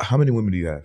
How many women do you have?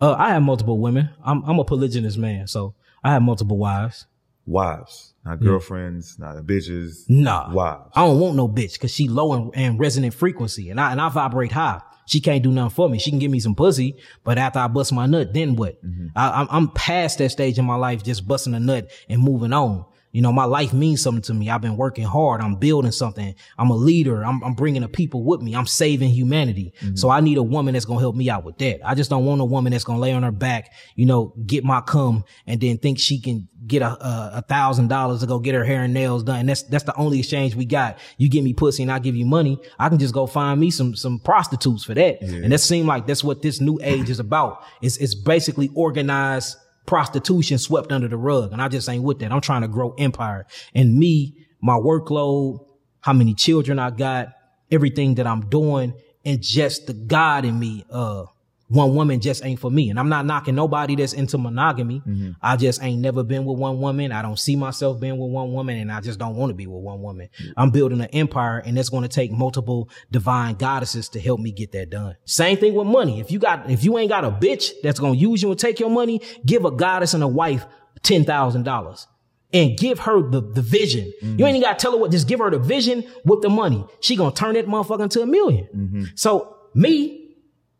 Uh, I have multiple women. I'm I'm a polygynous man, so I have multiple wives. Wives, not girlfriends, not bitches. Nah, Wives. I don't want no bitch because she low in, in resonant frequency, and I and I vibrate high. She can't do nothing for me. She can give me some pussy, but after I bust my nut, then what? I, I'm I'm past that stage in my life, just busting a nut and moving on. You know, my life means something to me. I've been working hard. I'm building something. I'm a leader. I'm, I'm bringing the people with me. I'm saving humanity. Mm-hmm. So I need a woman that's going to help me out with that. I just don't want a woman that's going to lay on her back, you know, get my cum and then think she can get a, thousand dollars to go get her hair and nails done. And That's, that's the only exchange we got. You give me pussy and I give you money. I can just go find me some, some prostitutes for that. And that seemed like that's what this new age is about. It's, it's basically organized prostitution swept under the rug. And I just ain't with that. I'm trying to grow empire and me, my workload, how many children I got, everything that I'm doing and just the God in me, uh, one woman just ain't for me. And I'm not knocking nobody that's into monogamy. Mm-hmm. I just ain't never been with one woman. I don't see myself being with one woman and I just don't want to be with one woman. Mm-hmm. I'm building an empire and it's going to take multiple divine goddesses to help me get that done. Same thing with money. If you got, if you ain't got a bitch that's going to use you and take your money, give a goddess and a wife $10,000 and give her the, the vision. You mm-hmm. ain't even got to tell her what, just give her the vision with the money. She gonna turn that motherfucker into a 1000000 So me,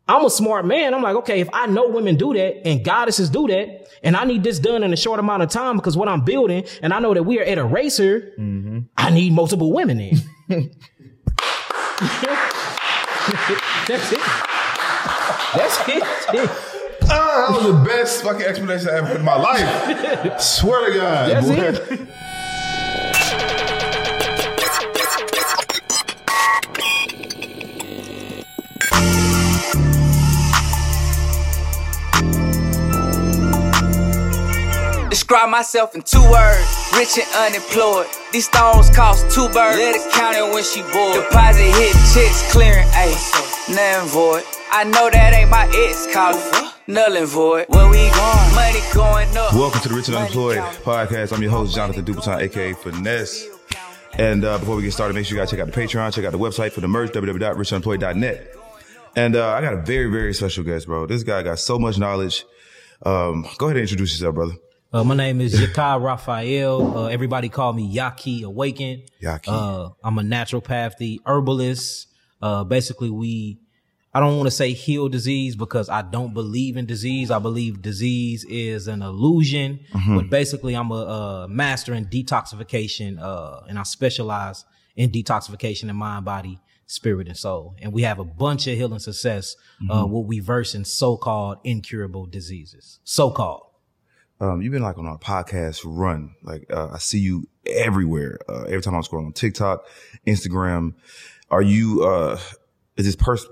I'm a smart man. I'm like, okay, if I know women do that and goddesses do that, and I need this done in a short amount of time because what I'm building, and I know that we are at a racer, I need multiple women in. That's it. That's it. Ah, that was the best fucking explanation I ever heard in my life. Swear to God. That's it. Describe myself in two words, rich and unemployed. These stones cost two birds. Let it count it when she bored. Deposit hit checks clearing, ayy, nothing void. I know that ain't my ex calling, null and void. Where we going? Money going up. Welcome to the Rich and Unemployed podcast. I'm your host, Jonathan Dubuton, aka Finesse. And uh, before we get started, make sure you guys check out the Patreon, check out the website for the merch, www.richunemployed.net. And uh, I got a very, very special guest, bro. This guy got so much knowledge. Um, go ahead and introduce yourself, brother. Uh, my name is Yahki Raphael. Uh, everybody call me Yahki Awaken. Yahki. Uh, I'm a naturopathy herbalist. Uh, basically we, I don't want to say heal disease because I don't believe in disease. I believe disease is an illusion, but basically I'm a, uh master in detoxification. Uh, and I specialize in detoxification in mind, body, spirit, and soul. And we have a bunch of healing success, uh, what we verse in so-called incurable diseases. So-called. Um, you've been like on a podcast run. Like uh, I see you everywhere. Uh, every time I'm scrolling on TikTok, Instagram. Are you? Uh, is this pers?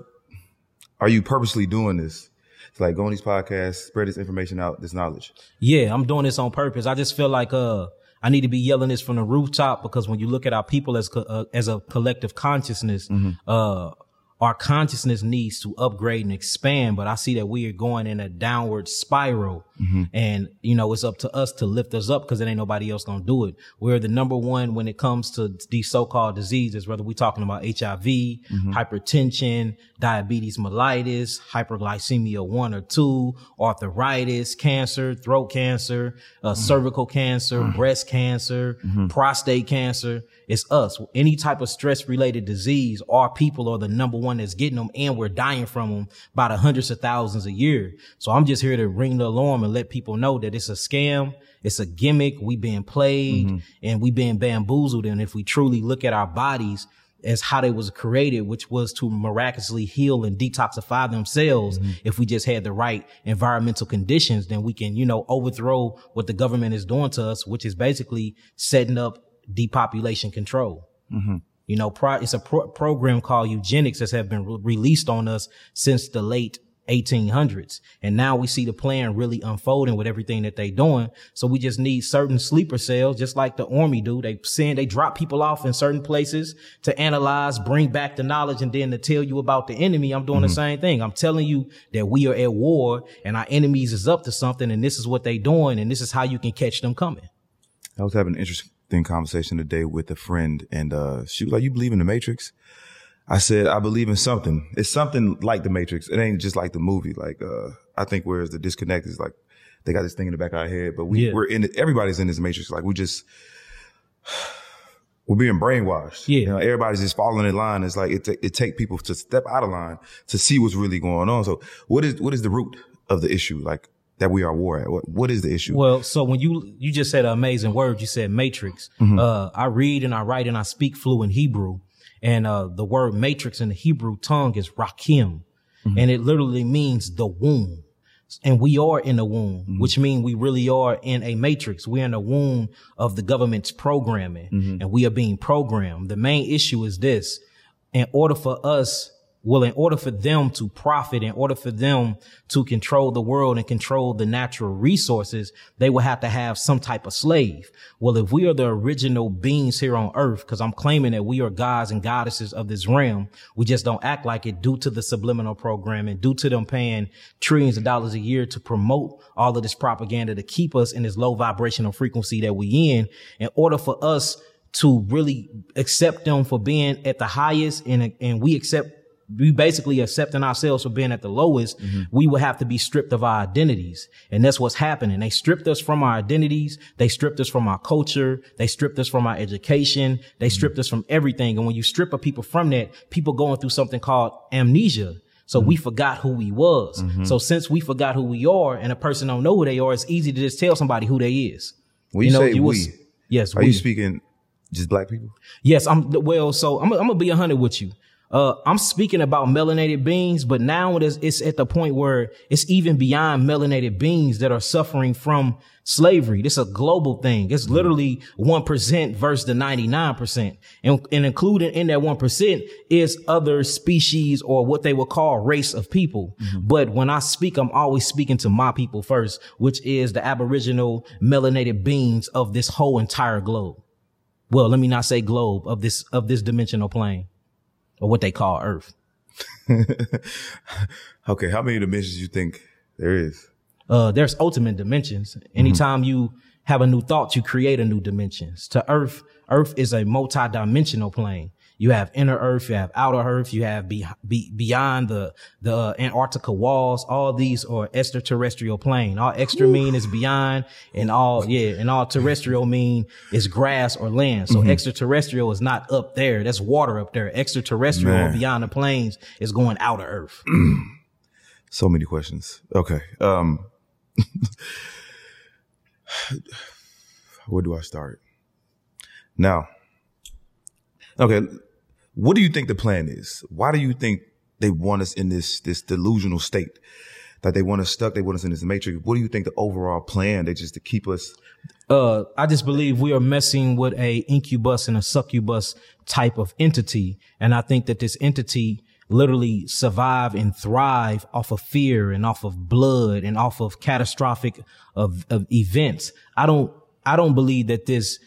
Are you purposely doing this? It's like go on these podcasts, spread this information out, this knowledge. Yeah, I'm doing this on purpose. I just feel like uh I need to be yelling this from the rooftop because when you look at our people as co- uh, as a collective consciousness, uh our consciousness needs to upgrade and expand, but I see that we are going in a downward spiral. Mm-hmm. And, you know, it's up to us to lift us up because it ain't nobody else going to do it. We're the number one when it comes to these so-called diseases, whether we're talking about HIV, mm-hmm. hypertension, diabetes mellitus, hyperglycemia one or two, arthritis, cancer, throat cancer, uh, mm-hmm. cervical cancer, breast cancer, prostate cancer. It's us. Any type of stress related disease, our people are the number one that's getting them and we're dying from them by the hundreds of thousands a year. So I'm just here to ring the alarm and let people know that it's a scam. It's a gimmick. We being played mm-hmm. and we being bamboozled. And if we truly look at our bodies, as how they was created, which was to miraculously heal and detoxify themselves. Mm-hmm. If we just had the right environmental conditions, then we can, you know, overthrow what the government is doing to us, which is basically setting up depopulation control. Mm-hmm. You know, pro- it's a pro- program called eugenics that have been re- released on us since the late 1800s. And now we see the plan really unfolding with everything that they're doing. So we just need certain sleeper cells, just like the army do. They send, they drop people off in certain places to analyze, bring back the knowledge, and then to tell you about the enemy. I'm doing the mm-hmm. same thing. I'm telling you that we are at war and our enemies is up to something and this is what they're doing and this is how you can catch them coming. I was having an interesting conversation today with a friend, and uh, she was like, "You believe in the Matrix?" I said, I believe in something. It's something like the Matrix. It ain't just like the movie. Like, uh, I think whereas the disconnect is like, they got this thing in the back of our head, but we, Yeah. we're in it. Everybody's in this Matrix. Like we just, we're being brainwashed. Yeah. You know, everybody's just following in line. It's like, it, ta- it take people to step out of line to see what's really going on. So what is, what is the root of the issue? Like that we are war at? What, what is the issue? Well, so when you you just said an amazing word, you said matrix. Mm-hmm. Uh, I read and I write and I speak fluent Hebrew, and uh, the word matrix in the Hebrew tongue is rakim, Mm-hmm. and it literally means the womb. And we are in the womb, Mm-hmm. which means we really are in a matrix. We're in the womb of the government's programming, Mm-hmm. and we are being programmed. The main issue is this: in order for us well, in order for them to profit, in order for them to control the world and control the natural resources, they will have to have some type of slave. Well, if we are the original beings here on earth, because I'm claiming that we are gods and goddesses of this realm, we just don't act like it due to the subliminal programming, due to them paying trillions of dollars a year to promote all of this propaganda to keep us in this low vibrational frequency that we in, in order for us to really accept them for being at the highest and, and we accept we basically accepting ourselves for being at the lowest, mm-hmm. we would have to be stripped of our identities. And that's what's happening. They stripped us from our identities. They stripped us from our culture. They stripped us from our education. They mm-hmm. stripped us from everything. And when you strip a people from that, people going through something called amnesia. So mm-hmm. we forgot who we was. So since we forgot who we are and a person don't know who they are, it's easy to just tell somebody who they is. when you, say you we, was- yes, are we. you speaking just black people? Yes, I'm well. So I'm, I'm gonna be a hundred with you. Uh, I'm speaking about melanated beings, but now it is, it's at the point where it's even beyond melanated beings that are suffering from slavery. This is a global thing. It's literally 1% versus the 99%. And, and included in that 1% is other species or what they would call race of people. But when I speak, I'm always speaking to my people first, which is the aboriginal melanated beings of this whole entire globe well, let me not say globe of this of this dimensional plane or what they call Earth. Okay, how many dimensions you think there is? Uh, there's ultimate dimensions. Anytime you have a new thought, you create a new dimensions. To Earth, Earth is a multi-dimensional plane. You have inner Earth, you have outer Earth, you have be, be, beyond the the uh, Antarctica walls. All these are extraterrestrial plane. All extra mean is beyond, and all yeah, and all terrestrial mean is grass or land. So extraterrestrial is not up there. That's water up there. Extraterrestrial Man. beyond the planes is going out of Earth. So many questions. Okay. Um, where do I start? Now, okay. What do you think the plan is? Why do you think they want us in this, this delusional state that they want us stuck? They want us in this matrix. What do you think the overall plan? They just to keep us. uh, I just believe we are messing with a incubus and a succubus type of entity. And I think that this entity literally survive and thrive off of fear and off of blood and off of catastrophic of, of events. I don't, I don't believe that this,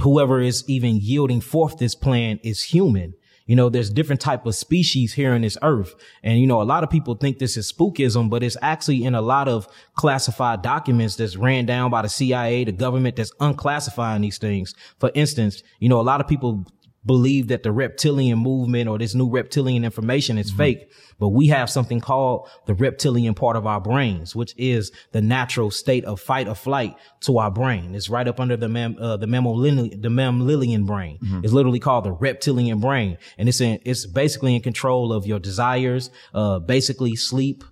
whoever is even yielding forth this plan is human. You know, there's different type of species here on this earth. And, you know, a lot of people think this is spookism, but it's actually in a lot of classified documents that's ran down by the CIA, the government that's unclassifying these things. For instance, you know, a lot of people believe that the reptilian movement or this new reptilian information is fake, but we have something called the reptilian part of our brains, which is the natural state of fight or flight to our brain. It's right up under the mem, uh, the mammalian, the mammalian brain. It's literally called the reptilian brain, and it's in, it's basically in control of your desires, uh, basically sleep,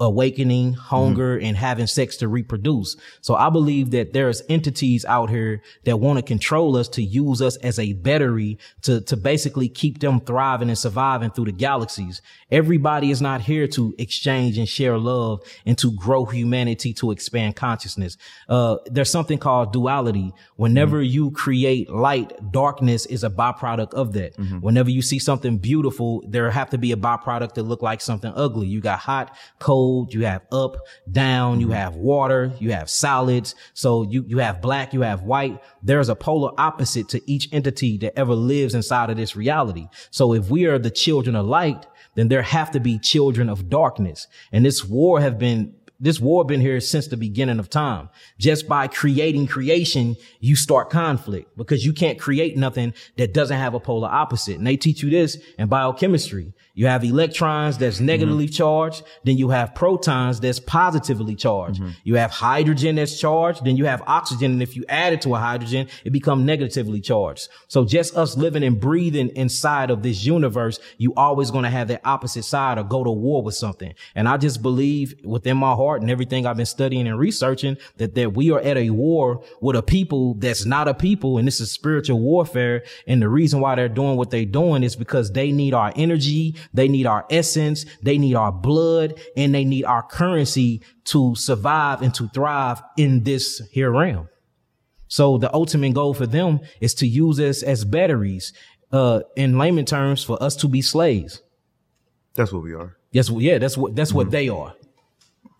awakening, hunger, mm-hmm. and having sex to reproduce. So I believe that there's entities out here that want to control us to use us as a battery to, to basically keep them thriving and surviving through the galaxies. Everybody is not here to exchange and share love and to grow humanity to expand consciousness. Uh, there's something called duality. Whenever mm-hmm. you create light, darkness is a byproduct of that. Mm-hmm. Whenever you see something beautiful, there have to be a byproduct that look like something ugly. You got hot, cold, you have up, down, you mm-hmm. have water, you have solids. So you, you have black, you have white. There's a polar opposite to each entity that ever lives inside of this reality. So if we are the children of light, then there have to be children of darkness. And this war have been this war been here since the beginning of time. Just by creating creation, you start conflict because you can't create nothing that doesn't have a polar opposite. And they teach you this in biochemistry. You have electrons that's negatively mm-hmm. charged. Then you have protons that's positively charged. Mm-hmm. You have hydrogen that's charged. Then you have oxygen. And if you add it to a hydrogen, it becomes negatively charged. So just us living and breathing inside of this universe, you always going to have that opposite side or go to war with something. And I just believe within my heart and everything I've been studying and researching that, that we are at a war with a people that's not a people. And this is spiritual warfare. And the reason why they're doing what they're doing is because they need our energy. They need our essence. They need our blood and they need our currency to survive and to thrive in this here realm. So the ultimate goal for them is to use us as batteries, uh, in layman terms for us to be slaves. That's what we are. Yes. Yeah. That's what, that's mm-hmm. what they are.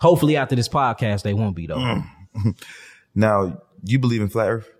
Hopefully after this podcast, they won't be though. Mm. now you believe in flat earth?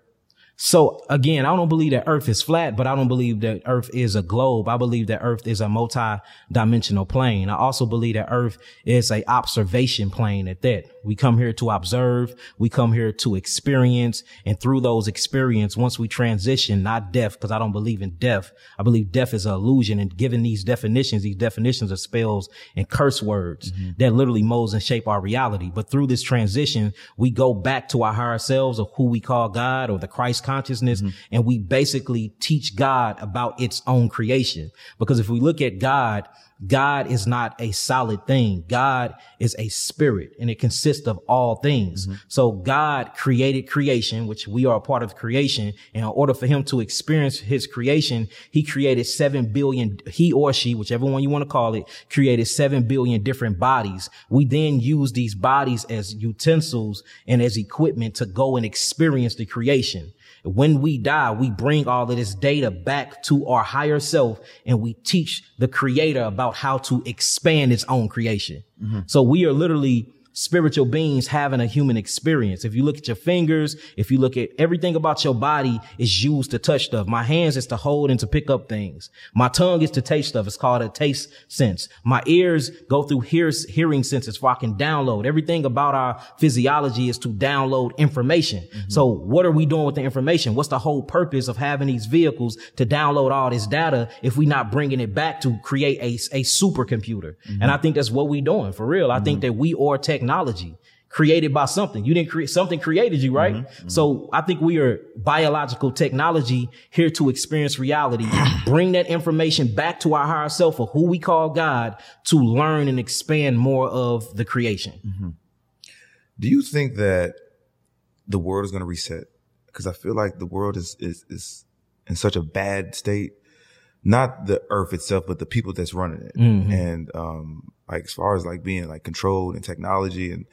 So again, I don't believe that earth is flat, but I don't believe that earth is a globe. I believe that earth is a multi-dimensional plane. I also believe that earth is a observation plane at that. We come here to observe. We come here to experience. And through those experience, once we transition, not death, because I don't believe in death. I believe death is an illusion. And given these definitions, these definitions are spells and curse words mm-hmm. that literally molds and shape our reality. But through this transition, we go back to our higher selves of who we call God or the Christ consciousness. Mm-hmm. And we basically teach God about its own creation. Because if we look at God, God is not a solid thing. God is a spirit and it consists of all things. Mm-hmm. So God created creation, which we are a part of creation. And in order for him to experience his creation, he created seven billion, he or she, whichever one you want to call it, created seven billion different bodies. We then use these bodies as utensils and as equipment to go and experience the creation. When we die, we bring all of this data back to our higher self and we teach the creator about how to expand its own creation. Mm-hmm. So we are literally spiritual beings having a human experience. If you look at your fingers, if you look at everything about your body is used to touch stuff. My hands is to hold and to pick up things. My tongue is to taste stuff. It's called a taste sense. My ears go through hears, hearing senses so I can download. Everything about our physiology is to download information. Mm-hmm. So what are we doing with the information? What's the whole purpose of having these vehicles to download all this data if we're not bringing it back to create a, a supercomputer? Mm-hmm. And I think that's what we're doing for real. I mm-hmm. think that we are technology technology created by something. You didn't create something created you, right? Mm-hmm, mm-hmm. So I think we are biological technology here to experience reality, bring that information back to our higher self of who we call God to learn and expand more of the creation. Mm-hmm. Do you think that the world is going to reset? Because I feel like the world is, is, is in such a bad state. Not the earth itself, but the people that's running it. Mm-hmm. And, um, like as far as like being like controlled and technology and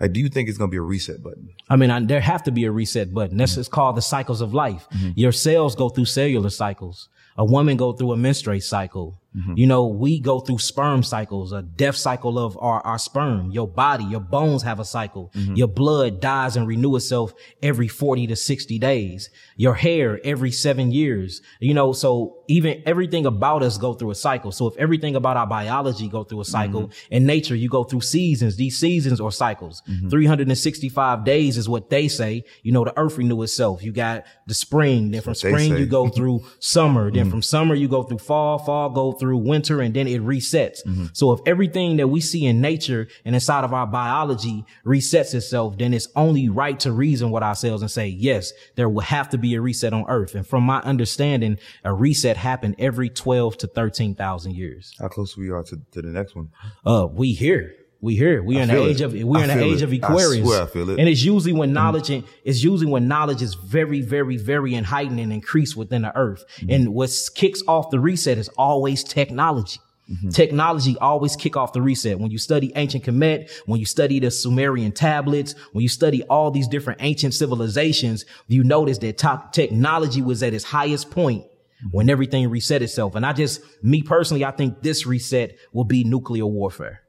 like, do you think it's going to be a reset button? I mean, I, there have to be a reset button. That's mm-hmm. called the cycles of life. Mm-hmm. Your cells go through cellular cycles. A woman go through a menstruate cycle. Mm-hmm. You know, we go through sperm cycles, a death cycle of our, our sperm. Your body, your bones have a cycle. Mm-hmm. Your blood dies and renew itself every 40 to 60 days. Your hair every seven years. You know, so even everything about us go through a cycle. So if everything about our biology go through a cycle mm-hmm. in nature, you go through seasons, these seasons or cycles. Mm-hmm. 365 days is what they say. You know, the earth renew itself. You got the spring, then from spring you go through summer, then mm-hmm. from summer you go through fall, fall go through winter and then it resets. Mm-hmm. So if everything that we see in nature and inside of our biology resets itself, then it's only right to reason with ourselves and say, yes, there will have to be a reset on earth. And from my understanding, a reset happened every 12 to 13,000 years. How close we are to, to the next one? Uh, we here. We here. We're in the age it. of we're I in the age it. of Aquarius. I feel it. And it's usually when mm-hmm. knowledge mm. and it's usually when knowledge is very, very, very and heightened and increased within the earth. Mm. And what kicks off the reset is always technology. Mm-hmm. Technology always kick off the reset. When you study ancient Kemet, when you study the Sumerian tablets, when you study all these different ancient civilizations, you notice that top technology was at its highest point when everything reset itself. And I just, me personally, I think this reset will be nuclear warfare.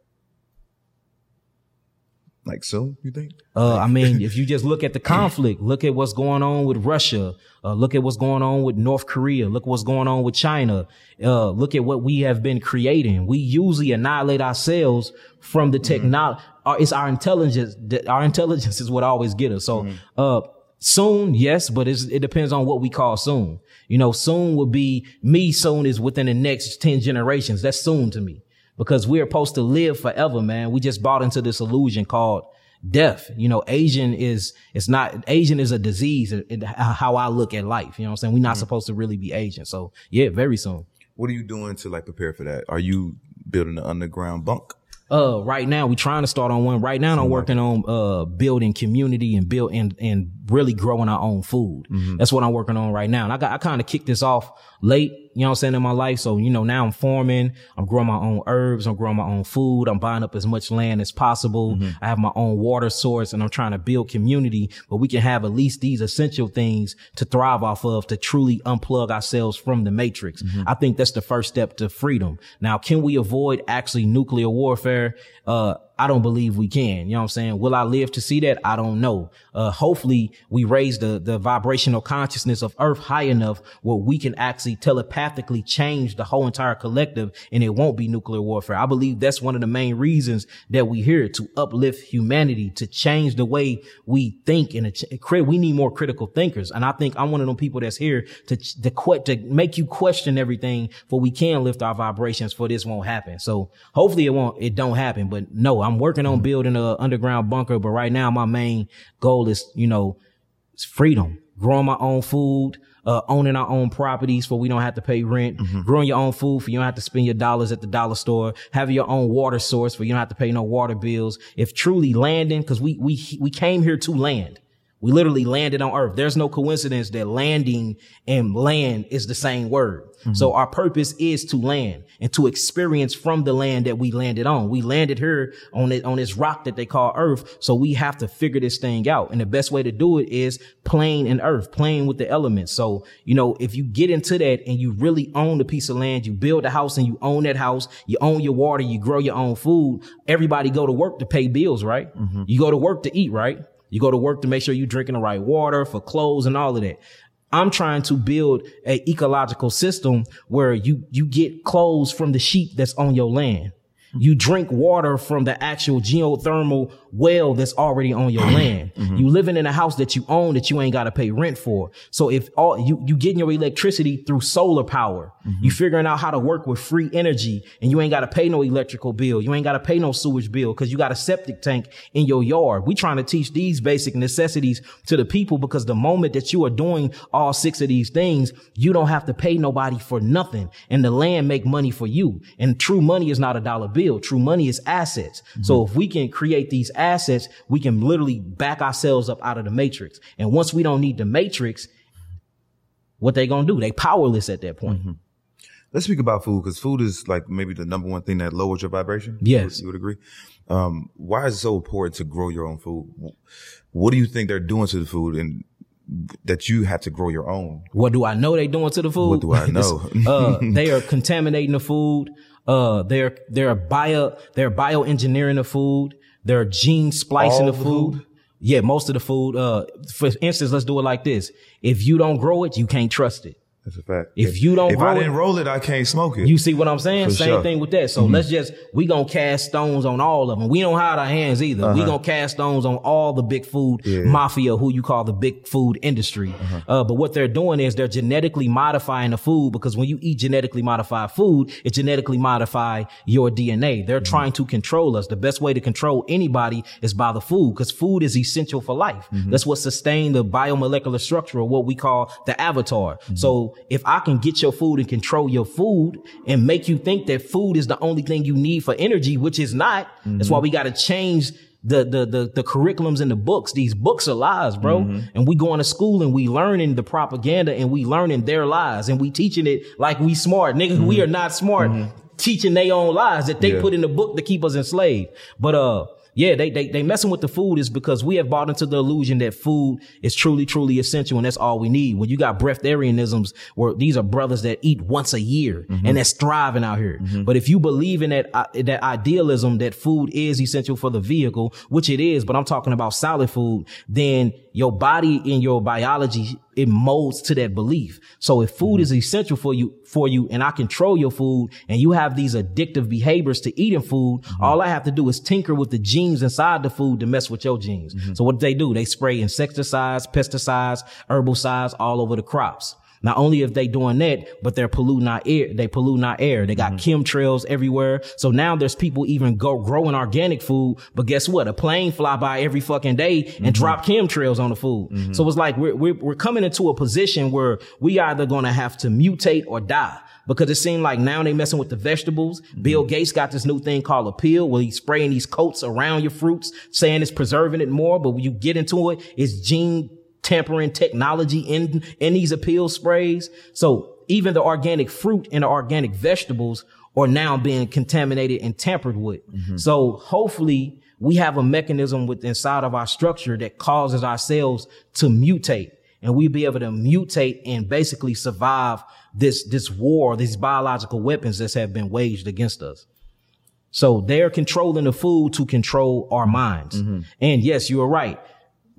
Like so, you think? Uh, I mean, if you just look at the conflict, look at what's going on with Russia, uh, look at what's going on with North Korea, look what's going on with China, uh, look at what we have been creating. We usually annihilate ourselves from the technology. It's our intelligence. Our intelligence is what always get us. So, uh, soon, yes, but it's, it depends on what we call soon. You know, soon would be me. Soon is within the next 10 generations. That's soon to me because we're supposed to live forever, man. We just bought into this illusion called death. You know, Asian is, it's not, Asian is a disease, it- it- how I look at life. You know what I'm saying? We're not supposed to really be Asian. So yeah, very soon. What are you doing to like prepare for that? Are you building an underground bunk? Uh, right now we're trying to start on one. Right now I'm working on uh building community and build and and really growing our own food. Mm-hmm. That's what I'm working on right now. And I got I kind of kicked this off late, you know what I'm saying, in my life. So, you know, now I'm farming, I'm growing my own herbs, I'm growing my own food, I'm buying up as much land as possible. Mm-hmm. I have my own water source and I'm trying to build community, but we can have at least these essential things to thrive off of to truly unplug ourselves from the matrix. Mm-hmm. I think that's the first step to freedom. Now, can we avoid actually nuclear warfare? Uh, I don't believe we can. You know what I'm saying? Will I live to see that? I don't know. Uh, hopefully we raise the, the vibrational consciousness of earth high enough where we can actually telepathically change the whole entire collective and it won't be nuclear warfare. I believe that's one of the main reasons that we here to uplift humanity, to change the way we think and create. we need more critical thinkers. And I think I'm one of them people that's here to, to, to make you question everything for we can lift our vibrations for this won't happen. So hopefully it won't, it don't happen, but no, I'm working on building a underground bunker. But right now my main goal is, you know, it's freedom, growing my own food, uh, owning our own properties for we don't have to pay rent, growing your own food for you don't have to spend your dollars at the dollar store, having your own water source for you don't have to pay no water bills. If truly landing, cause we, we, we came here to land. We literally landed on earth. There's no coincidence that landing and land is the same word. Mm-hmm. So our purpose is to land and to experience from the land that we landed on. We landed here on it, on this rock that they call earth. So we have to figure this thing out. And the best way to do it is playing in earth, playing with the elements. So, you know, if you get into that and you really own the piece of land, you build a house and you own that house, you own your water, you grow your own food. Everybody go to work to pay bills, right? Mm-hmm. You go to work to eat, right? You go to work to make sure you're drinking the right water for clothes and all of that. I'm trying to build a ecological system where you, you get clothes from the sheep that's on your land. You drink water from the actual geothermal well that's already on your mm-hmm. land. Mm-hmm. You living in a house that you own that you ain't got to pay rent for. So if all you, you getting your electricity through solar power, mm-hmm. you figuring out how to work with free energy and you ain't got to pay no electrical bill. You ain't got to pay no sewage bill because you got a septic tank in your yard. We trying to teach these basic necessities to the people because the moment that you are doing all six of these things, you don't have to pay nobody for nothing and the land make money for you. And true money is not a dollar bill. True money is assets. So if we can create these assets, we can literally back ourselves up out of the matrix. And once we don't need the matrix, what they gonna do? They powerless at that point. Let's speak about food because food is like maybe the number one thing that lowers your vibration. Yes. You would agree. Um, why is it so important to grow your own food? What do you think they're doing to the food and that you have to grow your own? What do I know they doing to the food? What do I know? uh, they are contaminating the food. Uh, they're, they're bio, they're bioengineering the food. They're gene splicing the food. food? Yeah, most of the food. Uh, for instance, let's do it like this. If you don't grow it, you can't trust it. That's a fact. If you don't if I didn't roll it, I can't smoke it. You see what I'm saying? For Same sure. Mm-hmm. thing with that. So let's just we gonna cast stones on all of them. We don't hide our hands either. We gonna cast stones on all the big food Uh-huh. Yeah. mafia, who you call the big food industry. Uh-huh. Uh, but what they're doing is they're genetically modifying the food because when you eat genetically modified food, it genetically modify your DNA. They're Mm-hmm. trying to control us. The best way to control anybody is by the food because food is essential for life. Mm-hmm. That's what sustain the biomolecular structure of what we call the avatar. Mm-hmm. So if I can get your food and control your food and make you think that food is the only thing you need for energy, which is not, that's why mm-hmm. we got to change the, the, the, the curriculums in the books. These books are lies, bro. Mm-hmm. And we going to school and we learning the propaganda and we learning their lies and we teaching it like we smart. Nigga, we mm-hmm. are not smart. Teaching their own lies that they Yeah. put in the book to keep us enslaved. But, uh, yeah, they, they, they messing with the food is because we have bought into the illusion that food is truly, truly essential and that's all we need. When you got breatharianisms where these are brothers that eat once a year and that's thriving out here. But if you believe in that, uh, that idealism that food is essential for the vehicle, which it is, but I'm talking about solid food, then your body and your biology, it molds to that belief. So if food mm-hmm. is essential for you, for you, and I control your food and you have these addictive behaviors to eating food, mm-hmm. all I have to do is tinker with the genes inside the food to mess with your genes. Mm-hmm. So what do they do? They spray insecticides, pesticides, herbicides all over the crops. Not only if they doing that, but they're polluting our air. They polluting our air. They got mm-hmm. chemtrails everywhere. So now there's people even go growing organic food. But guess what? A plane fly by every fucking day and mm-hmm. drop chemtrails on the food. Mm-hmm. So it's like we're, we're, we're coming into a position where we either going to have to mutate or die. Because it seemed like now they messing with the vegetables. Bill Gates got this new thing called Apeel where he's spraying these coats around your fruits, saying it's preserving it more. But when you get into it, it's gene tampering technology in, in these Apeel sprays. So even the organic fruit and the organic vegetables are now being contaminated and tampered with. Mm-hmm. So hopefully we have a mechanism with inside of our structure that causes our cells to mutate and we be able to mutate and basically survive this, this war, these biological weapons that have been waged against us. So they're controlling the food to control our minds. Mm-hmm. And yes, you are right.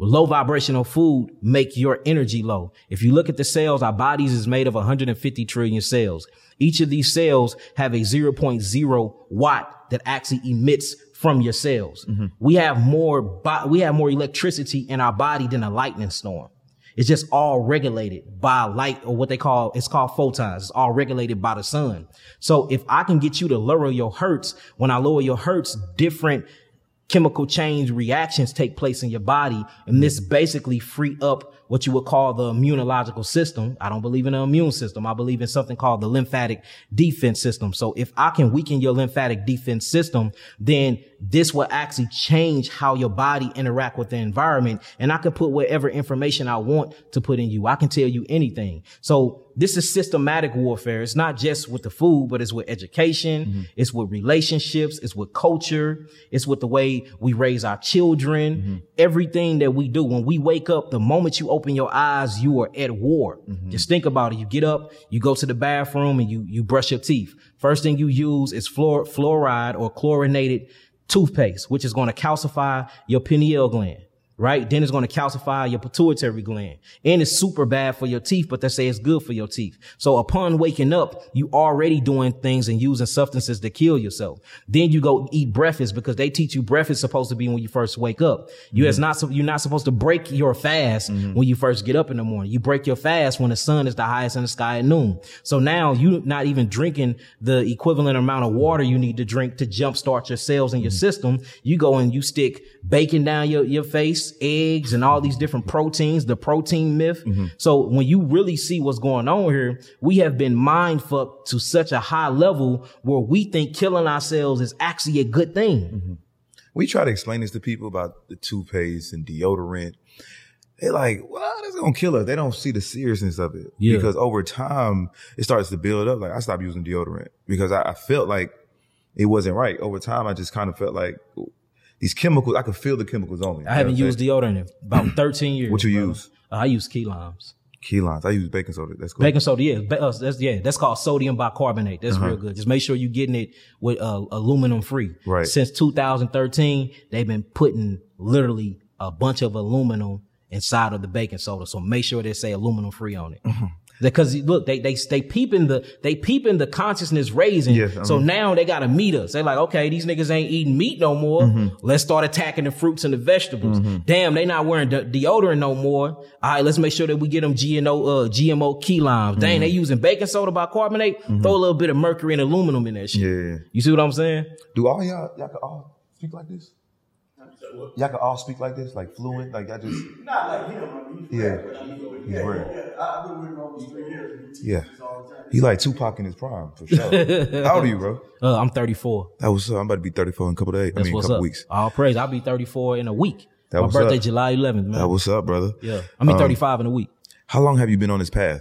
Low vibrational food make your energy low. If you look at the cells, our bodies is made of 150 trillion cells. Each of these cells have a 0.0 watt that actually emits from your cells. Mm-hmm. We have more, bo- we have more electricity in our body than a lightning storm. It's just all regulated by light or what they call, it's called photons. It's all regulated by the sun. So if I can get you to lower your hertz, when I lower your hertz, different chemical change reactions take place in your body. And this basically free up what you would call the immunological system. I don't believe in an immune system. I believe in something called the lymphatic defense system. So if I can weaken your lymphatic defense system, then this will actually change how your body interact with the environment. And I can put whatever information I want to put in you. I can tell you anything. So this is systematic warfare. It's not just with the food, but it's with education. Mm-hmm. It's with relationships. It's with culture. It's with the way we raise our children. Mm-hmm. Everything that we do when we wake up, the moment you open your eyes, you are at war. Mm-hmm. Just think about it. You get up, you go to the bathroom and you, you brush your teeth. First thing you use is fluor- fluoride or chlorinated toothpaste, which is going to calcify your pineal gland. Right? Then it's going to calcify your pituitary gland. And it's super bad for your teeth, but they say it's good for your teeth. So upon waking up, you already doing things and using substances to kill yourself. Then you go eat breakfast because they teach you breakfast is supposed to be when you first wake up. You is mm-hmm. not, you're not supposed to break your fast mm-hmm. when you first get up in the morning. You break your fast when the sun is the highest in the sky at noon. So now you're not even drinking the equivalent amount of water you need to drink to jumpstart your cells in your mm-hmm. system. You go and you stick bacon down your, your face, eggs and all these different proteins, the protein myth. Mm-hmm. So when you really see what's going on here, we have been mind fucked to such a high level where we think killing ourselves is actually a good thing. Mm-hmm. We try to explain this to people about the toothpaste and deodorant. They're like, well, that's gonna kill us. They don't see the seriousness of it. Yeah. Because over time, it starts to build up. Like I stopped using deodorant because I, I felt like it wasn't right. Over time, I just kind of felt like these chemicals, I could feel the chemicals on me. I haven't used deodorant in about 13 years. What you brother. use? Uh, I use key limes. I'm? Key lines. I use baking soda. That's good. Baking soda, yeah, ba- uh, that's yeah, that's called sodium bicarbonate. That's real good. Just make sure you're getting it with uh, aluminum free. Right. Since 2013, they've been putting literally a bunch of aluminum inside of the baking soda. So make sure they say aluminum free on it. Because look, they they they peeping the they peeping the consciousness raising. Yes, I so mean- now they gotta meet us. They're like, okay, these niggas ain't eating meat no more. Mm-hmm. Let's start attacking the fruits and the vegetables. Damn, they not wearing de- deodorant no more. All right, let's make sure that we get them GMO uh, GMO key limes. Dang, Mm-hmm. they using baking soda bicarbonate. Throw a little bit of mercury and aluminum in that shit. Yeah. You see what I'm saying? Do all y'all, y'all can all speak like this? Y'all can all speak like this, like fluent, like y'all just. Not like him. I mean, he's Yeah. rap, but I mean, He's yeah, rap. yeah. I- I've been with him almost three years. We Yeah. this all the time. He like Tupac in his prime for sure. How old are you, bro? Uh, I'm 34. That was uh, I'm about to be 34 in a couple days. I mean, a what's couple up. weeks. All praise. I'll be 34 in a week. That My what's birthday, up. July 11th, man. That what's up, brother? yeah. I mean, Um, 35 in a week. How long have you been on this path?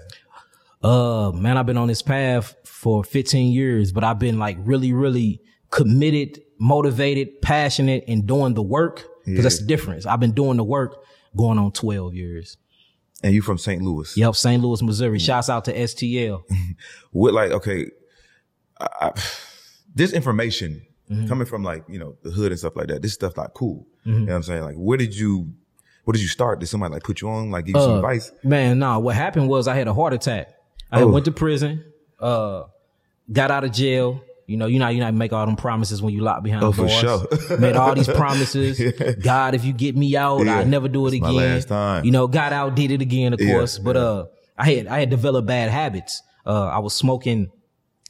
Uh, man, I've been on this path for 15 years, but I've been like really, really committed motivated, passionate, and doing the work. Cause that's the difference. I've been doing the work going on 12 years. And you from St. Louis. Yep. St. Louis, Missouri. Shouts out to STL. With like okay, I, I, this information coming from like you know the hood and stuff like that. This stuff like cool. You know what I'm saying? Like, where did you, where did you start? Did somebody like put you on, like give you some Uh, advice? Man, nah, what happened was I had a heart attack. I Oh. went to prison, uh, got out of jail. You know, you know, you not make all them promises when you lock behind Oh, the for bars. sure. Made all these promises. God, if you get me out, Yeah. I'll never do it It's again. last time. You know, God out, did it again, of Yeah, course. But yeah. uh, I had I had developed bad habits. Uh, I was smoking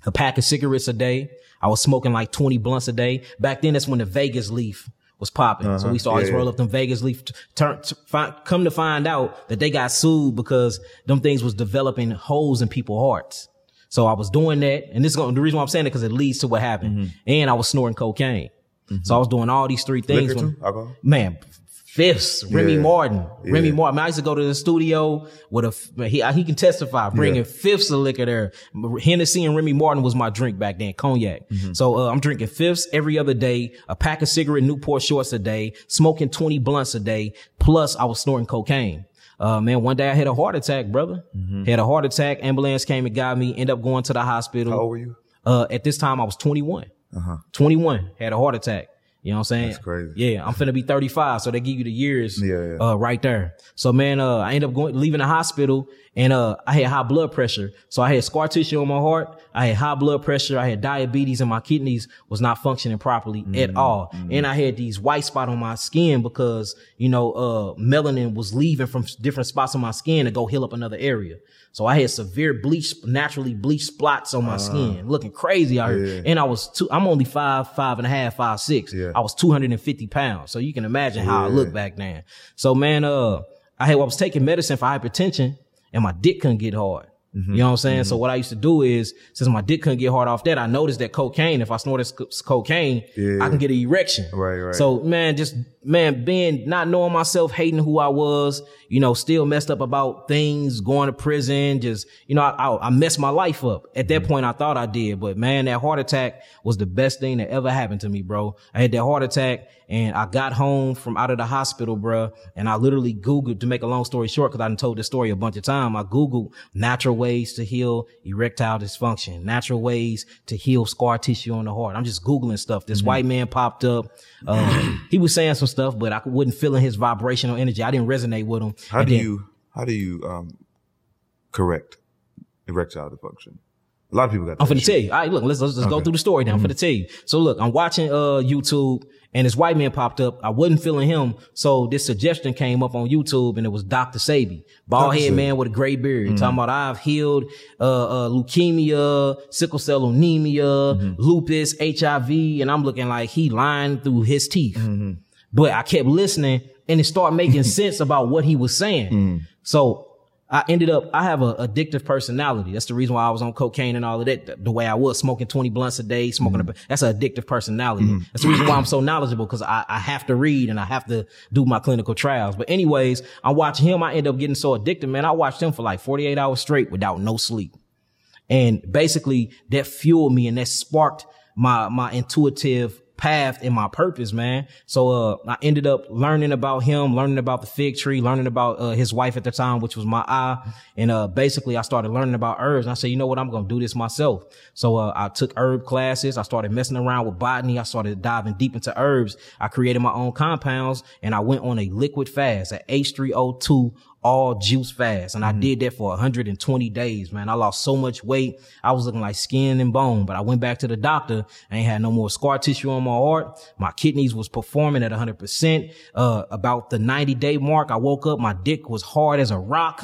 a pack of cigarettes a day. I was smoking like 20 blunts a day. Back then, that's when the Vegas leaf was popping. So we used to always Uh-huh. Yeah, roll up them Vegas leaf. t- Turn, t- find, come to find out that they got sued because them things was developing holes in people's hearts. So I was doing that. And this is gonna, the reason why I'm saying it because it leads to what happened. Mm-hmm. And I was snorting cocaine. So I was doing all these three things. When- too? Man, fifths, Remy Yeah. Martin, Remy Yeah. Martin. Man, I used to go to the studio with a, he, he can testify, bringing Yeah. fifths of liquor there. Hennessy and Remy Martin was my drink back then, cognac. Mm-hmm. So, uh, I'm drinking fifths every other day, a pack of cigarette Newport shorts a day, smoking 20 blunts a day, plus I was snorting cocaine. Uh, man, one day I had a heart attack, brother. Had a heart attack. Ambulance came and got me. End up going to the hospital. Mm-hmm. How old were you? Uh, at this time I was 21. Uh-huh. 21, had a heart attack. You know what I'm saying? That's crazy. Yeah, I'm finna be 35, so they give you the years Yeah, yeah. Uh, right there. So man, uh, I end up going, leaving the hospital and, uh, I had high blood pressure. So I had scar tissue on my heart. I had high blood pressure. I had diabetes and my kidneys was not functioning properly Mm-hmm. at all. And I had these white spot on my skin because, you know, uh, melanin was leaving from different spots on my skin to go heal up another area. So I had severe bleach, naturally bleached spots on my skin, looking crazy out here. Yeah. And I was two, I'm only five, five and a half, five, six. Yeah. I was 250 pounds. So you can imagine how I Yeah. looked back then. So man, uh, I had, I was taking medicine for hypertension and my dick couldn't get hard. Mm-hmm. You know what I'm saying? So what I used to do is, since my dick couldn't get hard off that, I noticed that cocaine, if I snorted sc- cocaine, Yeah. I can get an erection. Right, right. So man, just, man, being, not knowing myself, hating who I was, you know, still messed up about things, going to prison, just, you know, I, I, I messed my life up. At that point, I thought I did, but man, that heart attack was the best thing that ever happened to me, bro. I had that heart attack and I got home from out of the hospital, bro. And I literally Googled to make a long story short, cause I done told this story a bunch of times. I Googled natural ways to heal erectile dysfunction, natural ways to heal scar tissue on the heart. I'm just Googling stuff. This white man popped up. Uh, he was saying some stuff, but I wasn't feeling his vibrational energy. I didn't resonate with him. How And do then- you how do you um correct erectile dysfunction? A lot of people got. I'm that finna tell you. All right, look, let's let's, let's go through the story now. I'm finna tell you. So look, I'm watching uh YouTube and this white man popped up. I wasn't feeling him, so this suggestion came up on YouTube and it was Dr. Sebi, bald head man with a gray beard, talking about I've healed uh, uh leukemia, sickle cell anemia, lupus, HIV, and I'm looking like he lying through his teeth. But I kept listening and it started making sense about what he was saying. Hmm. So I ended up, I have a addictive personality. That's the reason why I was on cocaine and all of that. The, the way I was smoking 20 blunts a day, smoking, a, hmm. that's an addictive personality. Hmm. That's the reason why I'm so knowledgeable because I, I have to read and I have to do my clinical trials. But anyways, I watched him. I end up getting so addicted, man. I watched him for like 48 hours straight without no sleep. And basically that fueled me and that sparked my, my intuitive path and my purpose, man. So, uh, I ended up learning about him, learning about the fig tree, learning about, uh, his wife at the time, which was my eye. And, uh, basically I started learning about herbs and I said, you know what? I'm going to do this myself. So, uh, I took herb classes. I started messing around with botany. I started diving deep into herbs. I created my own compounds and I went on a liquid fast at H3O2 all juice fast. And I did that for 120 days, man. I lost so much weight. I was looking like skin and bone, but I went back to the doctor. I ain't had no more scar tissue on my heart. My kidneys was performing at 100%. Uh, about the 90 day mark, I woke up, my dick was hard as a rock.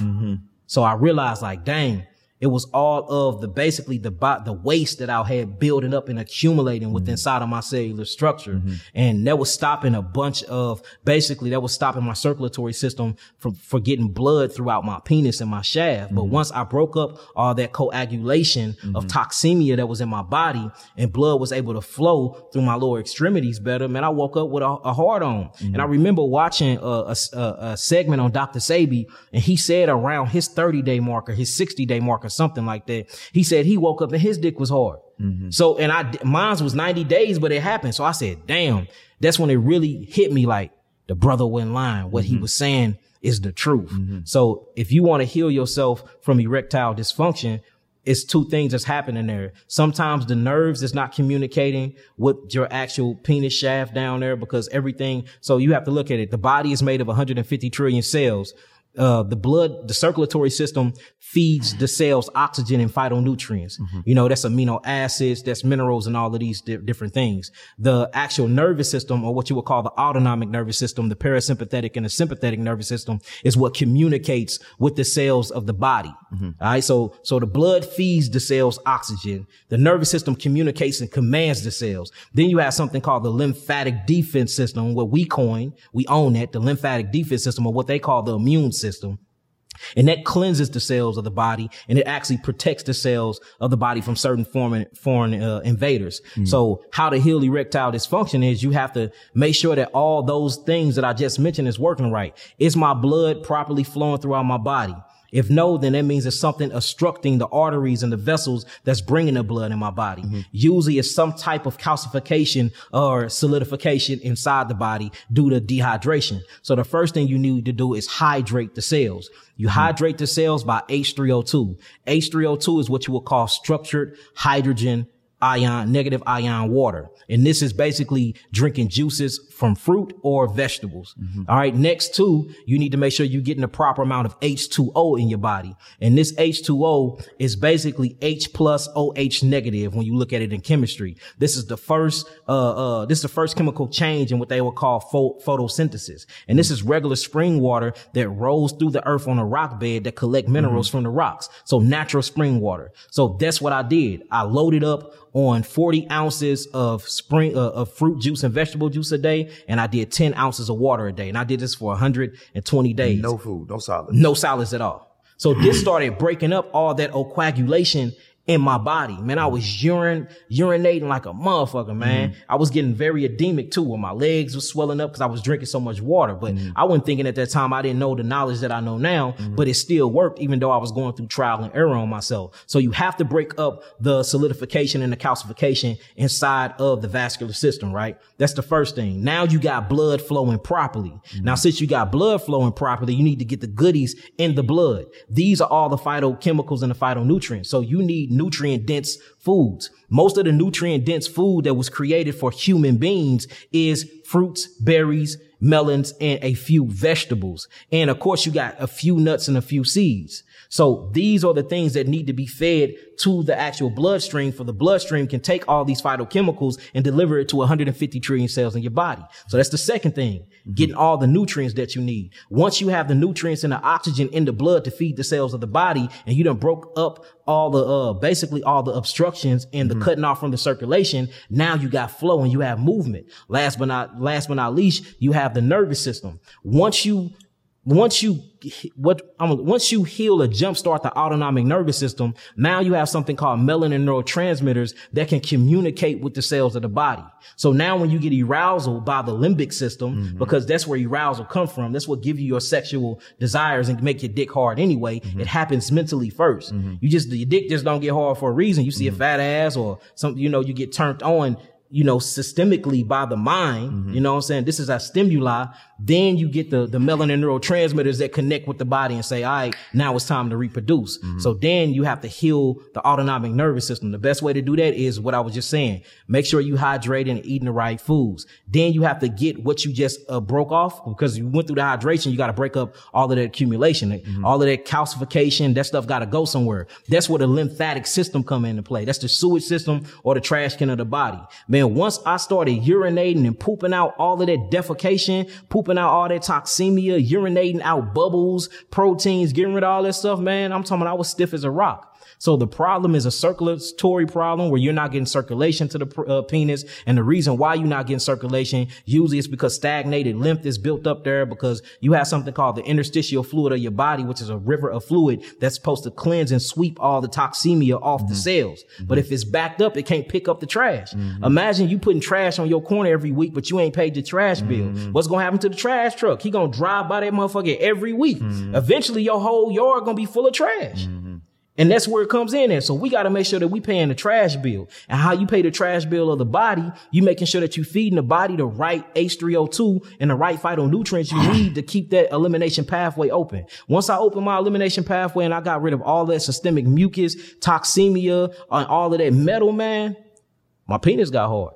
So I realized like, dang, it was all of the basically the the waste that I had building up and accumulating within mm-hmm. inside of my cellular structure, mm-hmm. and that was stopping a bunch of basically that was stopping my circulatory system from for getting blood throughout my penis and my shaft. But mm-hmm. once I broke up all that coagulation of toxemia that was in my body, and blood was able to flow through my lower extremities better, man, I woke up with a, a heart on. And I remember watching a, a, a- segment on Dr. Sebi, and he said around his 30 day marker, his 60 day marker, something like that. He said he woke up and his dick was hard. Mm-hmm. So, and I, mine was 90 days, but it happened. So I said, damn, that's when it really hit me like the brother went lying. What he mm-hmm. was saying is the truth. Mm-hmm. So if you want to heal yourself from erectile dysfunction, it's two things that's happening there. Sometimes the nerves is not communicating with your actual penis shaft down there because everything. So you have to look at it. The body is made of 150 trillion cells. Uh, the blood, the circulatory system feeds the cells oxygen and phytonutrients. You know, that's amino acids, that's minerals and all of these di- different things. The actual nervous system or what you would call the autonomic nervous system, the parasympathetic and the sympathetic nervous system is what communicates with the cells of the body. All right. So, so the blood feeds the cells oxygen. The nervous system communicates and commands the cells. Then you have something called the lymphatic defense system, what we coin, we own that, the lymphatic defense system or what they call the immune system. And that cleanses the cells of the body and it actually protects the cells of the body from certain foreign, foreign uh, invaders. So how to heal erectile dysfunction is you have to make sure that all those things that I just mentioned is working right. Is my blood properly flowing throughout my body? If no, then that means there's something obstructing the arteries and the vessels that's bringing the blood in my body. Mm-hmm. Usually it's some type of calcification or solidification inside the body due to dehydration. So the first thing you need to do is hydrate the cells. You mm-hmm. hydrate the cells by H3O2. H3O2 is what you would call structured hydrogen ion, negative ion water. And this is basically drinking juices from fruit or vegetables. All right. Next two, you need to make sure you're getting the proper amount of H2O in your body. And this H2O is basically H plus OH negative when you look at it in chemistry. This is the first, uh, uh, this is the first chemical change in what they would call pho- photosynthesis. And this is regular spring water that rolls through the earth on a rock bed that collect minerals from the rocks. So natural spring water. So that's what I did. I loaded up on 40 ounces of spring, uh, of fruit juice and vegetable juice a day. And I did 10 ounces of water a day. And I did this for 120 days. No food, no solids, No solids at all. So this started breaking up all that coagulation in my body. Man, I was urine, urinating like a motherfucker, man. Mm-hmm. I was getting very edemic too, where my legs were swelling up because I was drinking so much water. But mm-hmm. I wasn't thinking at that time I didn't know the knowledge that I know now, mm-hmm. but it still worked even though I was going through trial and error on myself. So you have to break up the solidification and the calcification inside of the vascular system, right? That's the first thing. Now you got blood flowing properly. Now, since you got blood flowing properly, you need to get the goodies in the blood. These are all the phytochemicals and the phytonutrients. So you need nutrient dense foods. Most of the nutrient dense food that was created for human beings is fruits, berries, melons, and a few vegetables. And of course, you got a few nuts and a few seeds. So these are the things that need to be fed to the actual bloodstream for the bloodstream can take all these phytochemicals and deliver it to 150 trillion cells in your body. So that's the second thing, getting all the nutrients that you need. Once you have the nutrients and the oxygen in the blood to feed the cells of the body and you done broke up all the, uh, basically all the obstructions and the cutting off from the circulation, now you got flow and you have movement. Last but not, last but not least, you have the nervous system. Once you once you what um, once you heal or jumpstart the autonomic nervous system, now you have something called melanin neurotransmitters that can communicate with the cells of the body. So now when you get arousal by the limbic system, mm-hmm. because that's where arousal come from, that's what give you your sexual desires and make your dick hard anyway. Mm-hmm. It happens mentally 1st mm-hmm. You just your dick just don't get hard for a reason. You see a fat ass or something, you know, you get turned on you know, systemically by the mind, mm-hmm. you know what I'm saying? This is our stimuli. Then you get the, the melanin neurotransmitters that connect with the body and say, all right, now it's time to reproduce. Mm-hmm. So then you have to heal the autonomic nervous system. The best way to do that is what I was just saying. Make sure you hydrate and eating the right foods. Then you have to get what you just uh, broke off because you went through the hydration. You got to break up all of that accumulation, mm-hmm. all of that calcification. That stuff got to go somewhere. That's where the lymphatic system come into play. That's the sewage system or the trash can of the body. Man, once I started urinating and pooping out all of that defecation, pooping out all that toxemia, urinating out bubbles, proteins, getting rid of all that stuff, man, I'm talking about I was stiff as a rock. So the problem is a circulatory problem where you're not getting circulation to the uh, penis. And the reason why you're not getting circulation usually is because stagnated lymph is built up there because you have something called the interstitial fluid of your body, which is a river of fluid that's supposed to cleanse and sweep all the toxemia off the mm-hmm. cells. Mm-hmm. But if it's backed up, it can't pick up the trash. Mm-hmm. Imagine you putting trash on your corner every week, but you ain't paid the trash bill. What's going to happen to the trash truck? He going to drive by that motherfucker every week. Eventually your whole yard going to be full of trash. And that's where it comes in at. So we got to make sure that we paying the trash bill. And how you pay the trash bill of the body, you making sure that you feeding the body the right H3O2 and the right phytonutrients you need to keep that elimination pathway open. Once I open my elimination pathway and I got rid of all that systemic mucus, toxemia, and all of that metal, man, my penis got hard.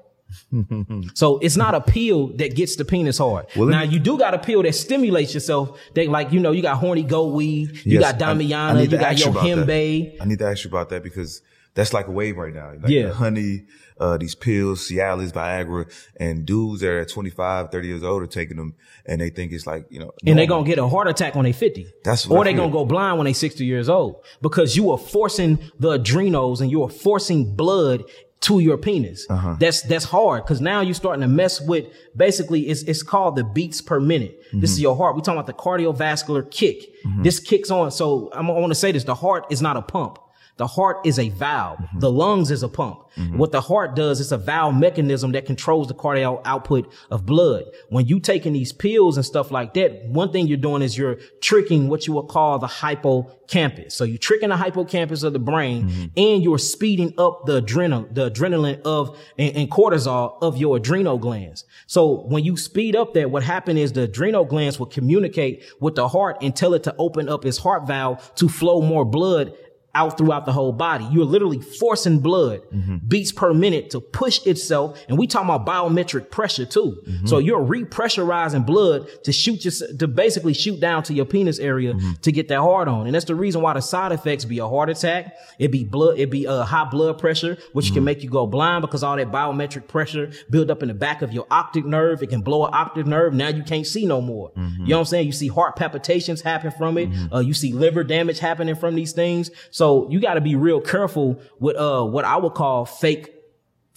so it's not a pill that gets the penis hard. Well, now me- you do got a pill that stimulates yourself. They like, you know, you got horny goat weed, you Yes, got I- I Damiana, need you to got your that. Hembe. I need to ask you about that because that's like a wave right now. Like Yeah. honey, uh, these pills, Cialis, Viagra, and dudes that are at 25, 30 years old are taking them and they think it's like, you know, and they normal. gonna get a heart attack when they 50. That's what or they feel. gonna go blind when they 60 years old because you are forcing the adrenals and you are forcing blood to your penis. Uh-huh. That's that's hard because now you're starting to mess with basically it's it's called the beats per minute. This Mm-hmm. is your heart. We're talking about the cardiovascular kick. This kicks on. So I'm, I want to say this: the heart is not a pump. The heart is a valve. Mm-hmm. The lungs is a pump. What the heart does is a valve mechanism that controls the cardiac output of blood. When you taking these pills and stuff like that, one thing you're doing is you're tricking what you would call the hippocampus. So you're tricking the hippocampus of the brain and you're speeding up the adrenal, the adrenaline of and, and cortisol of your adrenal glands. So when you speed up that, what happened is the adrenal glands will communicate with the heart and tell it to open up its heart valve to flow more blood out throughout the whole body. You're literally forcing blood mm-hmm. beats per minute to push itself. And we talking about biometric pressure too. Mm-hmm. So you're repressurizing blood to shoot your, to basically shoot down to your penis area mm-hmm. to get that hard on. And that's the reason why the side effects be a heart attack. It be blood, it be a high blood pressure, which can make you go blind because all that biometric pressure build up in the back of your optic nerve. It can blow an optic nerve. Now you can't see no more. You know what I'm saying? You see heart palpitations happen from it. Uh, you see liver damage happening from these things. So you got to be real careful with, uh, what I would call fake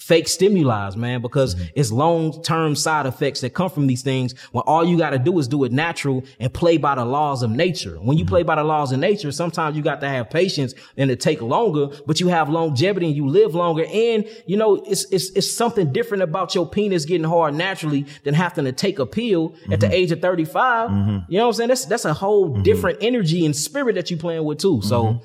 fake stimuli, man, because mm-hmm. it's long-term side effects that come from these things when all you got to do is do it natural and play by the laws of nature. When you mm-hmm. play by the laws of nature, sometimes you got to have patience and it take longer, but you have longevity and you live longer. And, you know, it's, it's, it's something different about your penis getting hard naturally than having to take a pill at the mm-hmm. age of 35. You know what I'm saying? That's, that's a whole different energy and spirit that you playing with too. So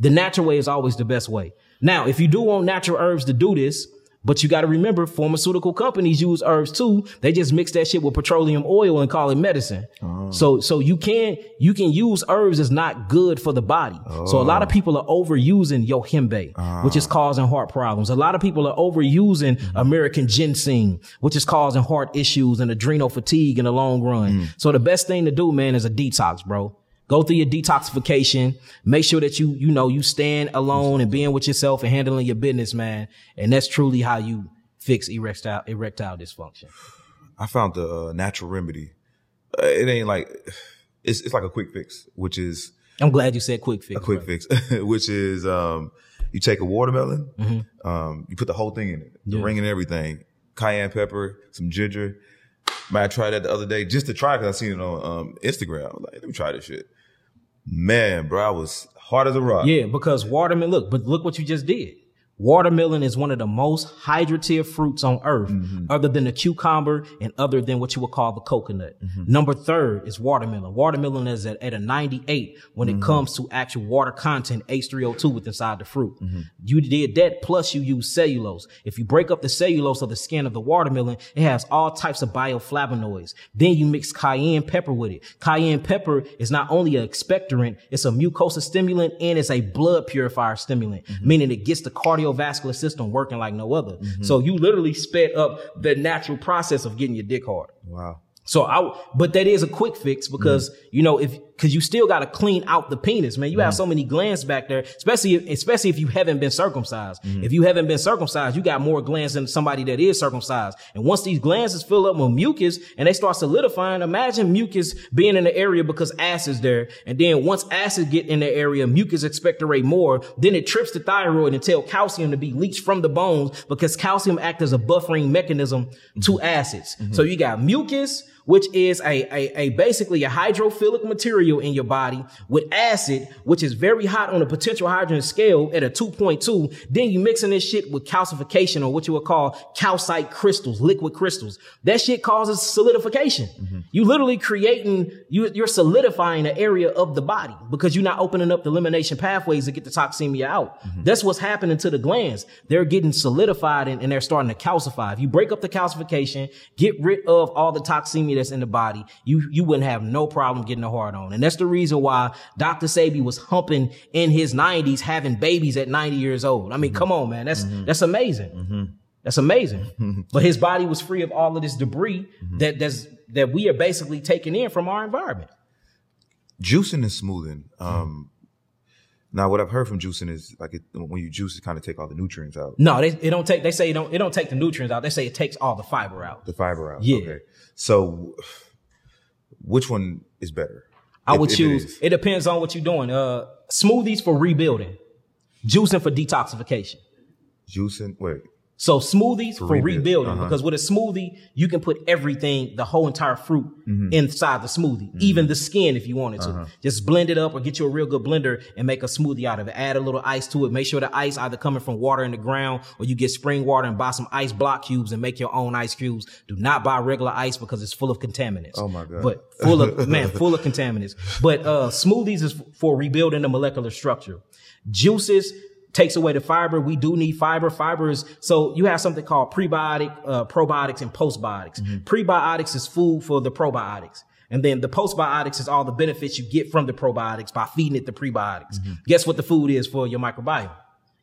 the natural way is always the best way. Now, if you do want natural herbs to do this, but you got to remember, pharmaceutical companies use herbs too. They just mix that shit with petroleum oil and call it medicine. Oh. So, so you can you can use herbs that's not good for the body. So a lot of oh. people are overusing yohimbe, which is ah. causing heart problems. A lot of people are overusing mm-hmm. American ginseng, which is causing heart issues and adrenal fatigue in the long run. Mm. So the best thing to do, man, is a detox, bro. Go through your detoxification. Make sure that you, you know, you stand alone and being with yourself and handling your business, man. And that's truly how you fix erectile, erectile dysfunction. I found the uh, natural remedy. Uh, it ain't like, it's, it's like a quick fix, which is I'm glad you said quick fix. a quick bro. fix, which is, um, you take a watermelon, um, you put the whole thing in it, the Mm-hmm. Yeah. ring and everything, cayenne pepper, some ginger. Man, I tried that the other day just to try because I seen it on um, Instagram. I was like, let me try this shit. Man, bro, I was hard as a rock. Yeah, because Waterman, look, but look what you just did. Watermelon is one of the most hydrative fruits on earth, mm-hmm. other than the cucumber and other than what you would call the coconut. Mm-hmm. Number third is watermelon. Watermelon is at, at a 98 when it mm-hmm. comes to actual water content, H3O2 with inside the fruit. You did that plus you use cellulose. If you break up the cellulose of the skin of the watermelon, it has all types of bioflavonoids. Then you mix cayenne pepper with it. Cayenne pepper is not only an expectorant, it's a mucosa stimulant and it's a blood purifier stimulant, meaning it gets the cardiovascular system working like no other. Mm-hmm. So you literally sped up the natural process of getting your dick hard. Wow. So I, but that is a quick fix because mm. you know if because you still got to clean out the penis, man. You have mm-hmm. so many glands back there, especially if, especially if you haven't been circumcised. Mm-hmm. If you haven't been circumcised, you got more glands than somebody that is circumcised. And once these glands is filled up with mucus and they start solidifying, imagine mucus being in the area because acid's there, and then once acid get in the area, mucus expectorate more. Then it trips the thyroid and tell calcium to be leached from the bones because calcium acts as a buffering mechanism to mm-hmm. acids. So you got mucus which is a, a, a basically a hydrophilic material in your body with acid, which is very hot on a potential hydrogen scale at a 2.2. Then you mixing this shit with calcification or what you would call calcite crystals, liquid crystals. That shit causes solidification. Mm-hmm. You literally creating, you, you're solidifying an area of the body because you're not opening up the elimination pathways to get the toxemia out. Mm-hmm. That's what's happening to the glands. They're getting solidified and, and they're starting to calcify. If you break up the calcification, get rid of all the toxemia that's in the body, you, you wouldn't have no problem getting a hard on. And that's the reason why Dr. Sebi was humping in his nineties, having babies at 90 years old. I mean, mm-hmm. come on, man. That's, mm-hmm. that's amazing. Mm-hmm. That's amazing. but his body was free of all of this debris that that's, that we are basically taking in from our environment. Juicing and smoothing. Um, now, what I've heard from juicing is like it, when you juice, it kind of take all the nutrients out, No, they it don't take. They say it don't. It don't take the nutrients out. They say it takes all the fiber out. the fiber out. Yeah. Okay. So, which one is better? I If- would if it choose. is. It, depends on what you're doing. Uh, smoothies for rebuilding, juicing for detoxification. juicing. Wait. So smoothies for, rebuild. rebuilding Uh-huh. because with a smoothie you can put everything, the whole entire fruit Mm-hmm. inside the smoothie, even the skin if you wanted to. Just blend it up or get you a real good blender and make a smoothie out of it. Add a little ice to it. Make sure the ice either coming from water in the ground or you get spring water and buy some ice block cubes and make your own ice cubes. Do not buy regular ice because it's full of contaminants. Oh my God. But full of man, full of contaminants. But uh smoothies is for rebuilding the molecular structure. Juices takes away the fiber. We do need fiber. Fiber is so you have something called prebiotic, uh, probiotics, and postbiotics. Mm-hmm. Prebiotics is food for the probiotics. And then the postbiotics is all the benefits you get from the probiotics by feeding it the prebiotics. Mm-hmm. Guess what the food is for your microbiome?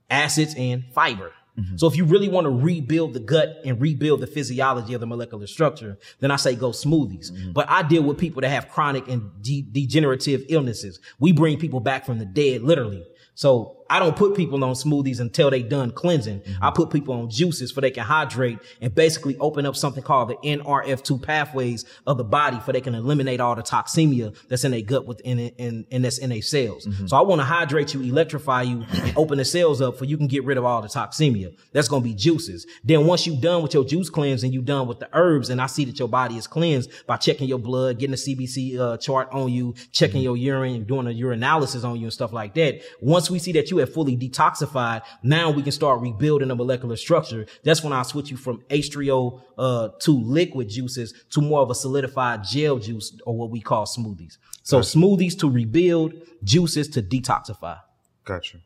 Acids and fiber. Mm-hmm. So if you really want to rebuild the gut and rebuild the physiology of the molecular structure, then I say go smoothies. But I deal with people that have chronic and de- degenerative illnesses. We bring people back from the dead, literally. So I don't put people on smoothies until they done cleansing. Mm-hmm. I put people on juices for they can hydrate and basically open up something called the NRF2 pathways of the body for they can eliminate all the toxemia that's in their gut within it and, and that's in their cells. Mm-hmm. So I want to hydrate you, electrify you, and open the cells up for you can get rid of all the toxemia. That's going to be juices. Then once you done with your juice cleanse and you done with the herbs and I see that your body is cleansed by checking your blood, getting a CBC uh, chart on you, checking mm-hmm. your urine, doing a urinalysis on you and stuff like that. Once we see that you have fully detoxified, now we can start rebuilding the molecular structure. That's when I switch you from H3O uh, to liquid juices to more of a solidified gel juice or what we call smoothies. So smoothies to rebuild, juices to detoxify. Gotcha.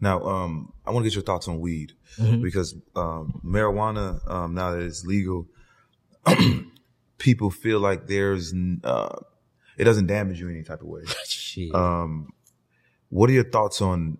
Now, um, I want to get your thoughts on weed Mm-hmm. because um, marijuana, um, now that it's legal, people feel like there's uh, it doesn't damage you in any type of way. Shit. Um, what are your thoughts on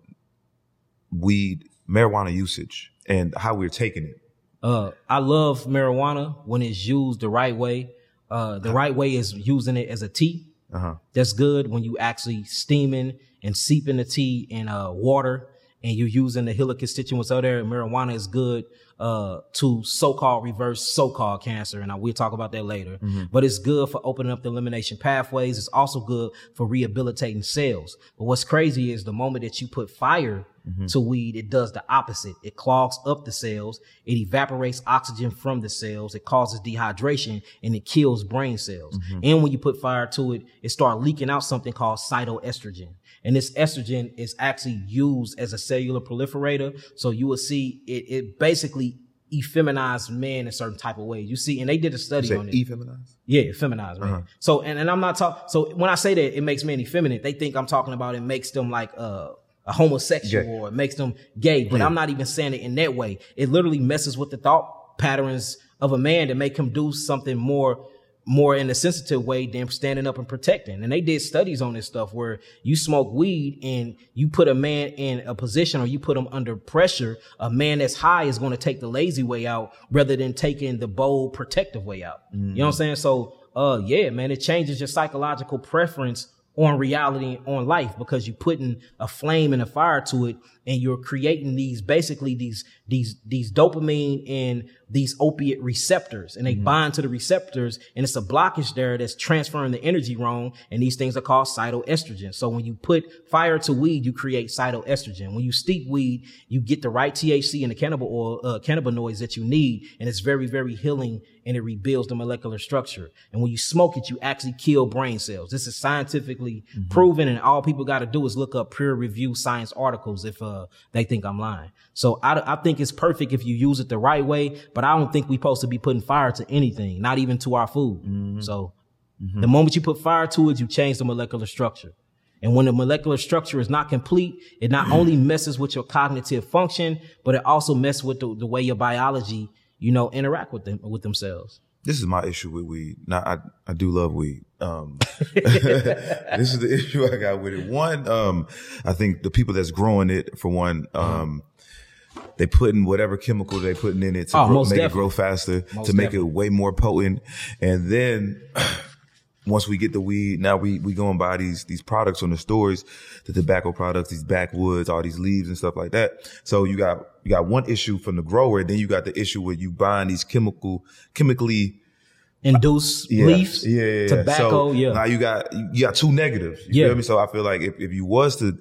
weed, marijuana usage, and how we're taking it? Uh, I love marijuana when it's used the right way. Uh, the right way is using it as a tea. Uh-huh. That's good when you actually steaming and seeping the tea in uh, water and you're using the hilla constituents out there. Marijuana is good uh, to so-called reverse so-called cancer, and I, we'll talk about that later. Mm-hmm. But it's good for opening up the elimination pathways. It's also good for rehabilitating cells. But what's crazy is the moment that you put fire mm-hmm. to weed, it does the opposite. It clogs up the cells. It evaporates oxygen from the cells. It causes dehydration and it kills brain cells. Mm-hmm. And when you put fire to it, it starts leaking out something called cytoestrogen. And this estrogen is actually used as a cellular proliferator. So you will see it, it basically effeminized men in certain type of ways. You see, and they did a study on it. effeminized? Yeah, feminized, man. So, and, and I'm not talking, so when I say that it makes men effeminate, they think I'm talking about it makes them like, uh, a homosexual Gay. or it makes them gay, but I'm not even saying it in that way. It literally messes with the thought patterns of a man to make him do something more, more in a sensitive way than standing up and protecting. And they did studies on this stuff where you smoke weed and you put a man in a position or you put him under pressure. A man that's high is going to take the lazy way out rather than taking the bold protective way out. You know what I'm saying? So, uh, yeah, man, it changes your psychological preference on reality on life because you're putting a flame and a fire to it and you're creating these basically these these these dopamine and these opiate receptors and they bind to the receptors and it's a blockage there that's transferring the energy wrong. And these things are called cytoestrogen. So when you put fire to weed, you create cytoestrogen. When you steep weed, you get the right THC and the cannabis oil, uh, cannabinoids that you need. And it's very, very healing and it rebuilds the molecular structure. And when you smoke it, you actually kill brain cells. This is scientifically proven and all people got to do is look up peer review science articles if, uh, Uh, they think I'm lying. So I, I think it's perfect if you use it the right way, but I don't think we're supposed to be putting fire to anything, not even to our food. Mm-hmm. So mm-hmm. the moment you put fire to it, you change the molecular structure. And when the molecular structure is not complete, it not only messes with your cognitive function, but it also messes with the, the way your biology, you know, interact with them, with themselves. This is my issue with weed. Now, I, I do love weed. Um, this is the issue I got with it. One, um, I think the people that's growing it, for one, um, they putting whatever chemical they putting in it to Oh, grow, make it grow faster, Most to make definitely. it way more potent. And then once we get the weed, now we, we go and buy these, these products from the stores, the tobacco products, these backwoods, all these leaves and stuff like that. So you got, you got one issue from the grower. Then you got the issue where you buying these chemical, chemically, Induce yeah, leaves, yeah, yeah, yeah. tobacco, So yeah. Now you got you got two negatives. You Yeah. feel me? So I feel like if, if you was to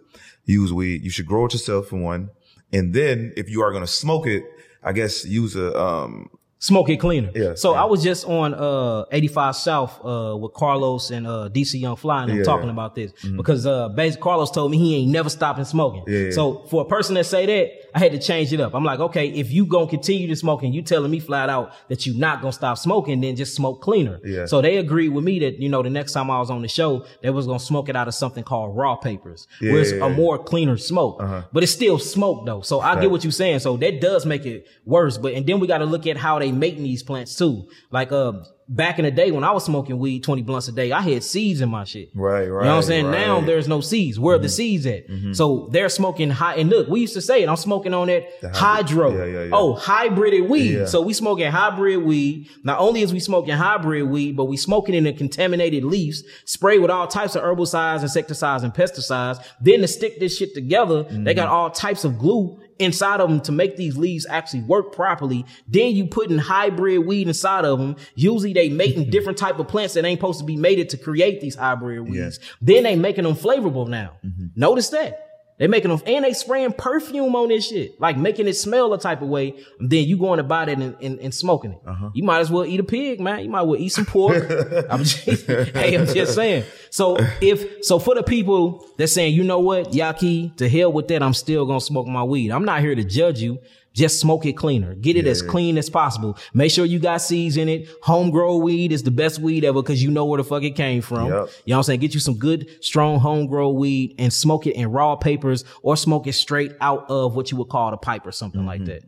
use weed, you should grow it yourself for one, and then if you are gonna smoke it, I guess use a um smoke it cleaner. Yeah, So yeah. I was just on uh 85 South uh with Karlous and uh DC Young Fly and I'm Yeah, talking yeah. about this because uh basically Karlous told me he ain't never stopping smoking. Yeah. So for a person that say that, I had to change it up. I'm like, okay, if you gonna continue to smoke and you telling me flat out that you not gonna stop smoking, then just smoke cleaner. Yeah. So they agreed with me that, you know, the next time I was on the show, they was gonna smoke it out of something called raw papers, Yeah, where it's a more cleaner smoke. But it's still smoke though. So I Right. get what you're saying. So that does make it worse. But and then we got to look at how they make these plants too. Like uh back in the day when I was smoking weed 20 blunts a day, I had seeds in my shit. Right, right. You know what I'm saying? Now right. Mm-hmm. there's no seeds. Where are the seeds at? So they're smoking high and look, we used to say it. I'm smoking on that hydro. Yeah, yeah, yeah. Oh, hybrided weed. So we smoking hybrid weed. Not only is we smoking hybrid weed, but we smoking in the contaminated leaves, sprayed with all types of herbicides, insecticides, and pesticides. Then to stick this shit together, they got all types of glue inside of them to make these leaves actually work properly. Then you putting hybrid weed inside of them. Usually they making different type of plants that ain't supposed to be mated to create these hybrid weeds. Then they making them flavorful now. Mm-hmm. Notice that. They making them, and they spraying perfume on this shit, like making it smell a type of way. Then you going to buy that and, and, and smoking it. Uh-huh. You might as well eat a pig, man. You might as well eat some pork. I'm just, hey, I'm just saying. So if, so for the people that saying, you know what, Yahki, to hell with that, I'm still gonna smoke my weed. I'm not here to judge you. Just smoke it cleaner. Get it as clean as possible. Make sure you got seeds in it. Homegrown weed is the best weed ever because you know where the fuck it came from. Yep. You know what I'm saying? Get you some good, strong homegrown weed and smoke it in raw papers or smoke it straight out of what you would call a pipe or something like that.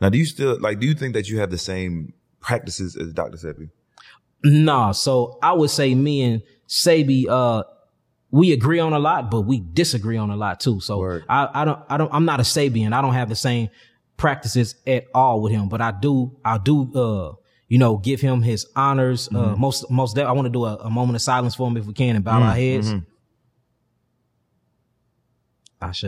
now do you still like do you think that you have the same practices as Dr. Sebi? Nah, so I would say me and Sebi, uh, we agree on a lot, but we disagree on a lot too. So Word. I, I don't, I don't, I'm not a Sabian. I don't have the same practices at all with him, but I do, I do, uh, you know, give him his honors. Uh, most, most, de- I want to do a, a moment of silence for him if we can and bow our heads. Ashe.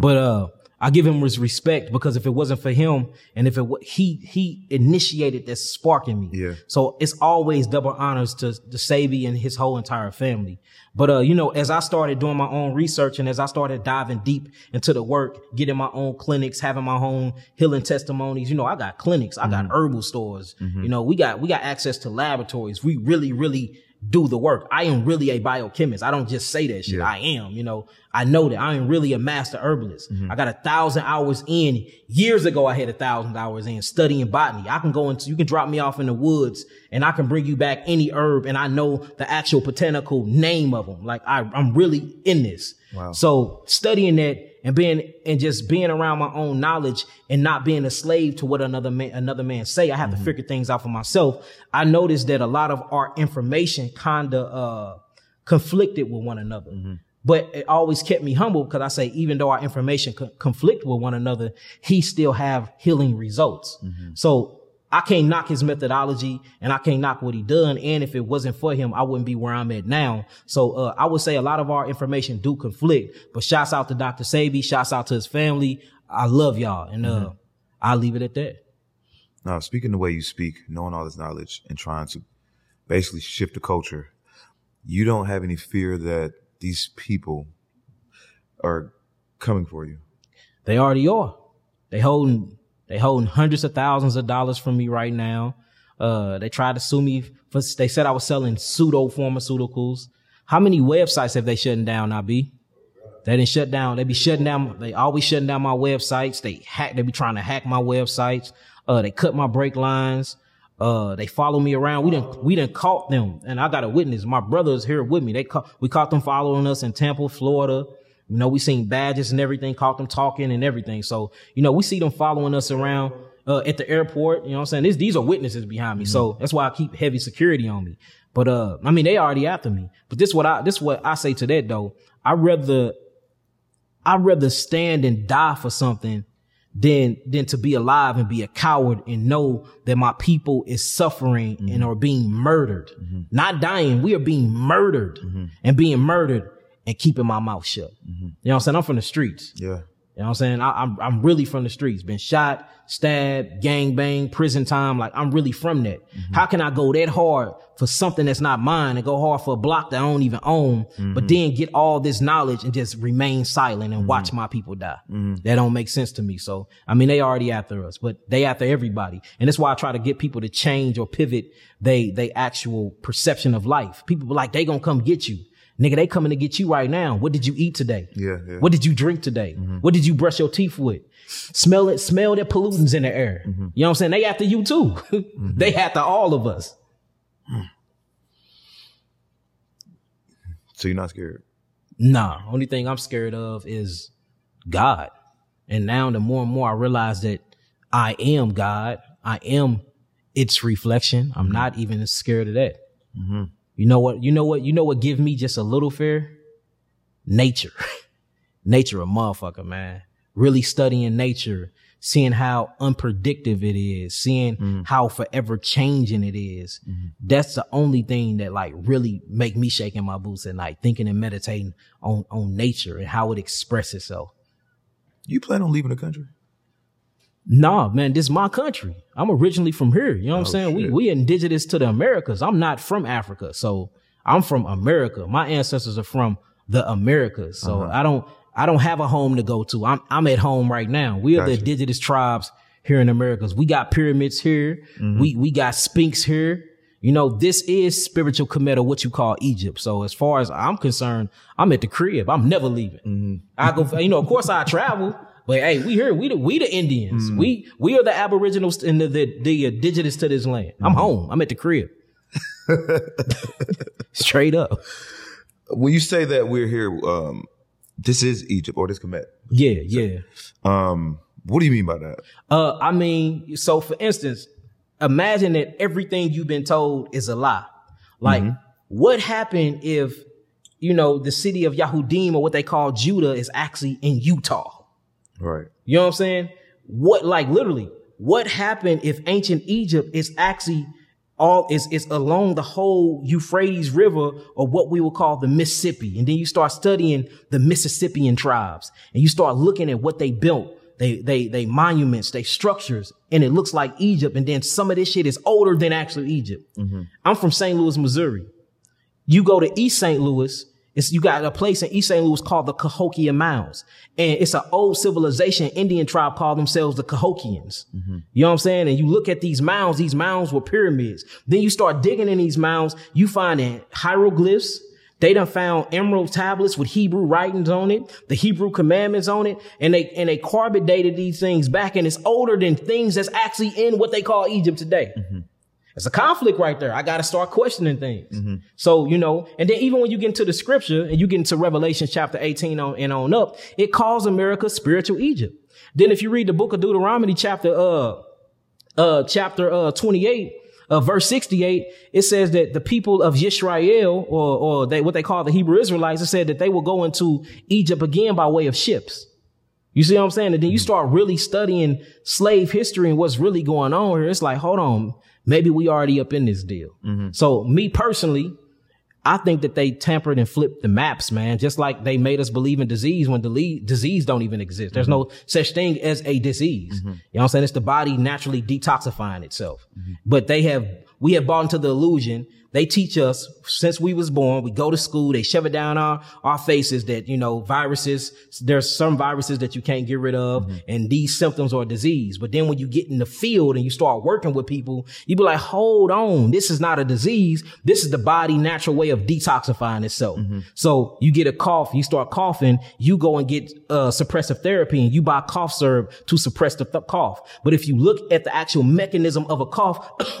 But uh I give him his respect because if it wasn't for him and if it wa- he he initiated that spark in me. Yeah. So it's always double honors to to Sebi and his whole entire family. But uh, you know, as I started doing my own research and as I started diving deep into the work, getting my own clinics, having my own healing testimonies, you know, I got clinics, I got herbal stores, you know, we got we got access to laboratories. We really, really do the work. I am really a biochemist. I don't just say that shit. Yeah. I am, you know, I know that I am really a master herbalist. Mm-hmm. I got a thousand hours in years ago. I had a thousand hours in studying botany. I can go into, you can drop me off in the woods and I can bring you back any herb and I know the actual botanical name of them. Like I, I'm really in this. Wow. So studying that and being and just being around my own knowledge and not being a slave to what another man another man say. I have to mm-hmm. figure things out for myself. I noticed that a lot of our information kinda uh conflicted with one another. Mm-hmm. But it always kept me humble because I say, even though our information co- conflict with one another, he still have healing results. Mm-hmm. So I can't knock his methodology and I can't knock what he done. And if it wasn't for him, I wouldn't be where I'm at now. So, uh, I would say a lot of our information do conflict, but shouts out to Dr. Sebi, shouts out to his family. I love y'all. And, uh, I'll leave it at that. Now, speaking the way you speak, knowing all this knowledge and trying to basically shift the culture, you don't have any fear that these people are coming for you. They already are. They holding they holding hundreds of thousands of dollars from me right now. Uh, they tried to sue me for. They said I was selling pseudo pharmaceuticals. How many websites have they shutting down? Now, B. They didn't shut down. They be shutting down. They always shutting down my websites. They hack. They be trying to hack my websites. Uh, they cut my break lines. Uh, they follow me around. We didn't, we didn't caught them. And I got a witness. My brother is here with me. They caught, we caught them following us in Tampa, Florida. You know, we seen badges and everything, caught them talking and everything. So, you know, we see them following us around, uh, at the airport. You know what I'm saying? This, these are witnesses behind me. So that's why I keep heavy security on me. But, uh, I mean, they already after me. But this what I, this what I say to that though. I rather, I'd rather stand and die for something than than to be alive and be a coward and know that my people is suffering and are being murdered. Not dying, we are being murdered and being murdered and keeping my mouth shut. Mm-hmm. You know what I'm saying? I'm from the streets. Yeah. You know what I'm saying? I, I'm I'm really from the streets. Been shot, stabbed, gang bang, prison time. Like I'm really from that. Mm-hmm. How can I go that hard for something that's not mine and go hard for a block that I don't even own, but mm-hmm. then get all this knowledge and just remain silent and watch my people die? That don't make sense to me. So I mean, they already after us, but they after everybody, and that's why I try to get people to change or pivot they they actual perception of life. People be like they gonna come get you. Nigga, they coming to get you right now. What did you eat today? Yeah, yeah. What did you drink today? Mm-hmm. What did you brush your teeth with? Smell it, smell the pollutants in the air. Mm-hmm. You know what I'm saying? They after you too. Mm-hmm. they after all of us. So you're not scared. Nah, only thing I'm scared of is God. And now the more and more I realize that I am God, I am its reflection. I'm not even scared of that. You know what? You know what? You know what give me just a little fear? Nature. nature a motherfucker, man. Really studying nature, seeing how unpredictable it is, seeing mm-hmm. how forever changing it is. Mm-hmm. That's the only thing that like really make me shaking my boots at night, thinking and meditating on, on nature and how it expresses itself. You plan on leaving the country? Nah, man, this is my country. I'm originally from here. You know what I'm Oh, saying? We shit. we indigenous to the Americas. I'm not from Africa. So I'm from America. My ancestors are from the Americas. So Uh-huh. I don't I don't have a home to go to. I'm I'm at home right now. We are the indigenous tribes here in Americas. We got pyramids here. Mm-hmm. We we got Sphinx here. You know, this is spiritual Kemet, what you call Egypt. So as far as I'm concerned, I'm at the crib. I'm never leaving. Mm-hmm. I go, you know, of course I travel, but hey, we here, we the, we the Indians. Mm-hmm. We, we are the aboriginals and the, the, the indigenous to this land. Mm-hmm. I'm home. I'm at the crib. Straight up. When you say that we're here, um, this is Egypt or this Kemet. Yeah, yeah. Um, what do you mean by that? Uh, I mean, so for instance, imagine that everything you've been told is a lie. Like, what happened if, you know, the city of Yahudim or what they call Judah is actually in Utah? Right. You know what I'm saying? What, like, literally, what happened if ancient Egypt is actually all is is along the whole Euphrates River or what we would call the Mississippi, and then you start studying the Mississippian tribes, and you start looking at what they built, they they they monuments, they structures, and it looks like Egypt, and then some of this shit is older than actually Egypt. Mm-hmm. I'm from St. Louis, Missouri. You go to East St. Louis, it's, you got a place in East St. Louis called the Cahokia Mounds. And it's an old civilization. Indian tribe called themselves the Cahokians. Mm-hmm. You know what I'm saying? And you look at these mounds, these mounds were pyramids. Then you start digging in these mounds, you find in hieroglyphs. They done found emerald tablets with Hebrew writings on it, the Hebrew commandments on it, and they and they carbon dated these things back, and it's older than things that's actually in what they call Egypt today. Mm-hmm. It's a conflict right there. I got to start questioning things. So, you know, and then even when you get into the scripture and you get into Revelation chapter 18 on, and on up, it calls America spiritual Egypt. Then if you read the book of Deuteronomy chapter, uh, uh, chapter, uh, 28, uh, verse 68, it says that the people of Yisrael or, or they, what they call the Hebrew Israelites, it said that they will go into Egypt again by way of ships. You see what I'm saying? And then you start really studying slave history and what's really going on here. It's like, hold on, maybe we already up in this deal. Mm-hmm. So me personally, I think that they tampered and flipped the maps, man. Just like they made us believe in disease when dele- disease don't even exist. There's no mm-hmm. such thing as a disease. Mm-hmm. You know what I'm saying? It's the body naturally detoxifying itself. But they have, we have bought into the illusion. They teach us since we was born. We go to school. They shove it down our, our faces that, you know, viruses, there's some viruses that you can't get rid of mm-hmm. and these symptoms are disease. But then when you get in the field and you start working with people, you be like, hold on. This is not a disease. This is the body natural way of detoxifying itself. Mm-hmm. So you get a cough, you start coughing, you go and get uh, suppressive therapy and you buy cough syrup to suppress the th- cough. But if you look at the actual mechanism of a cough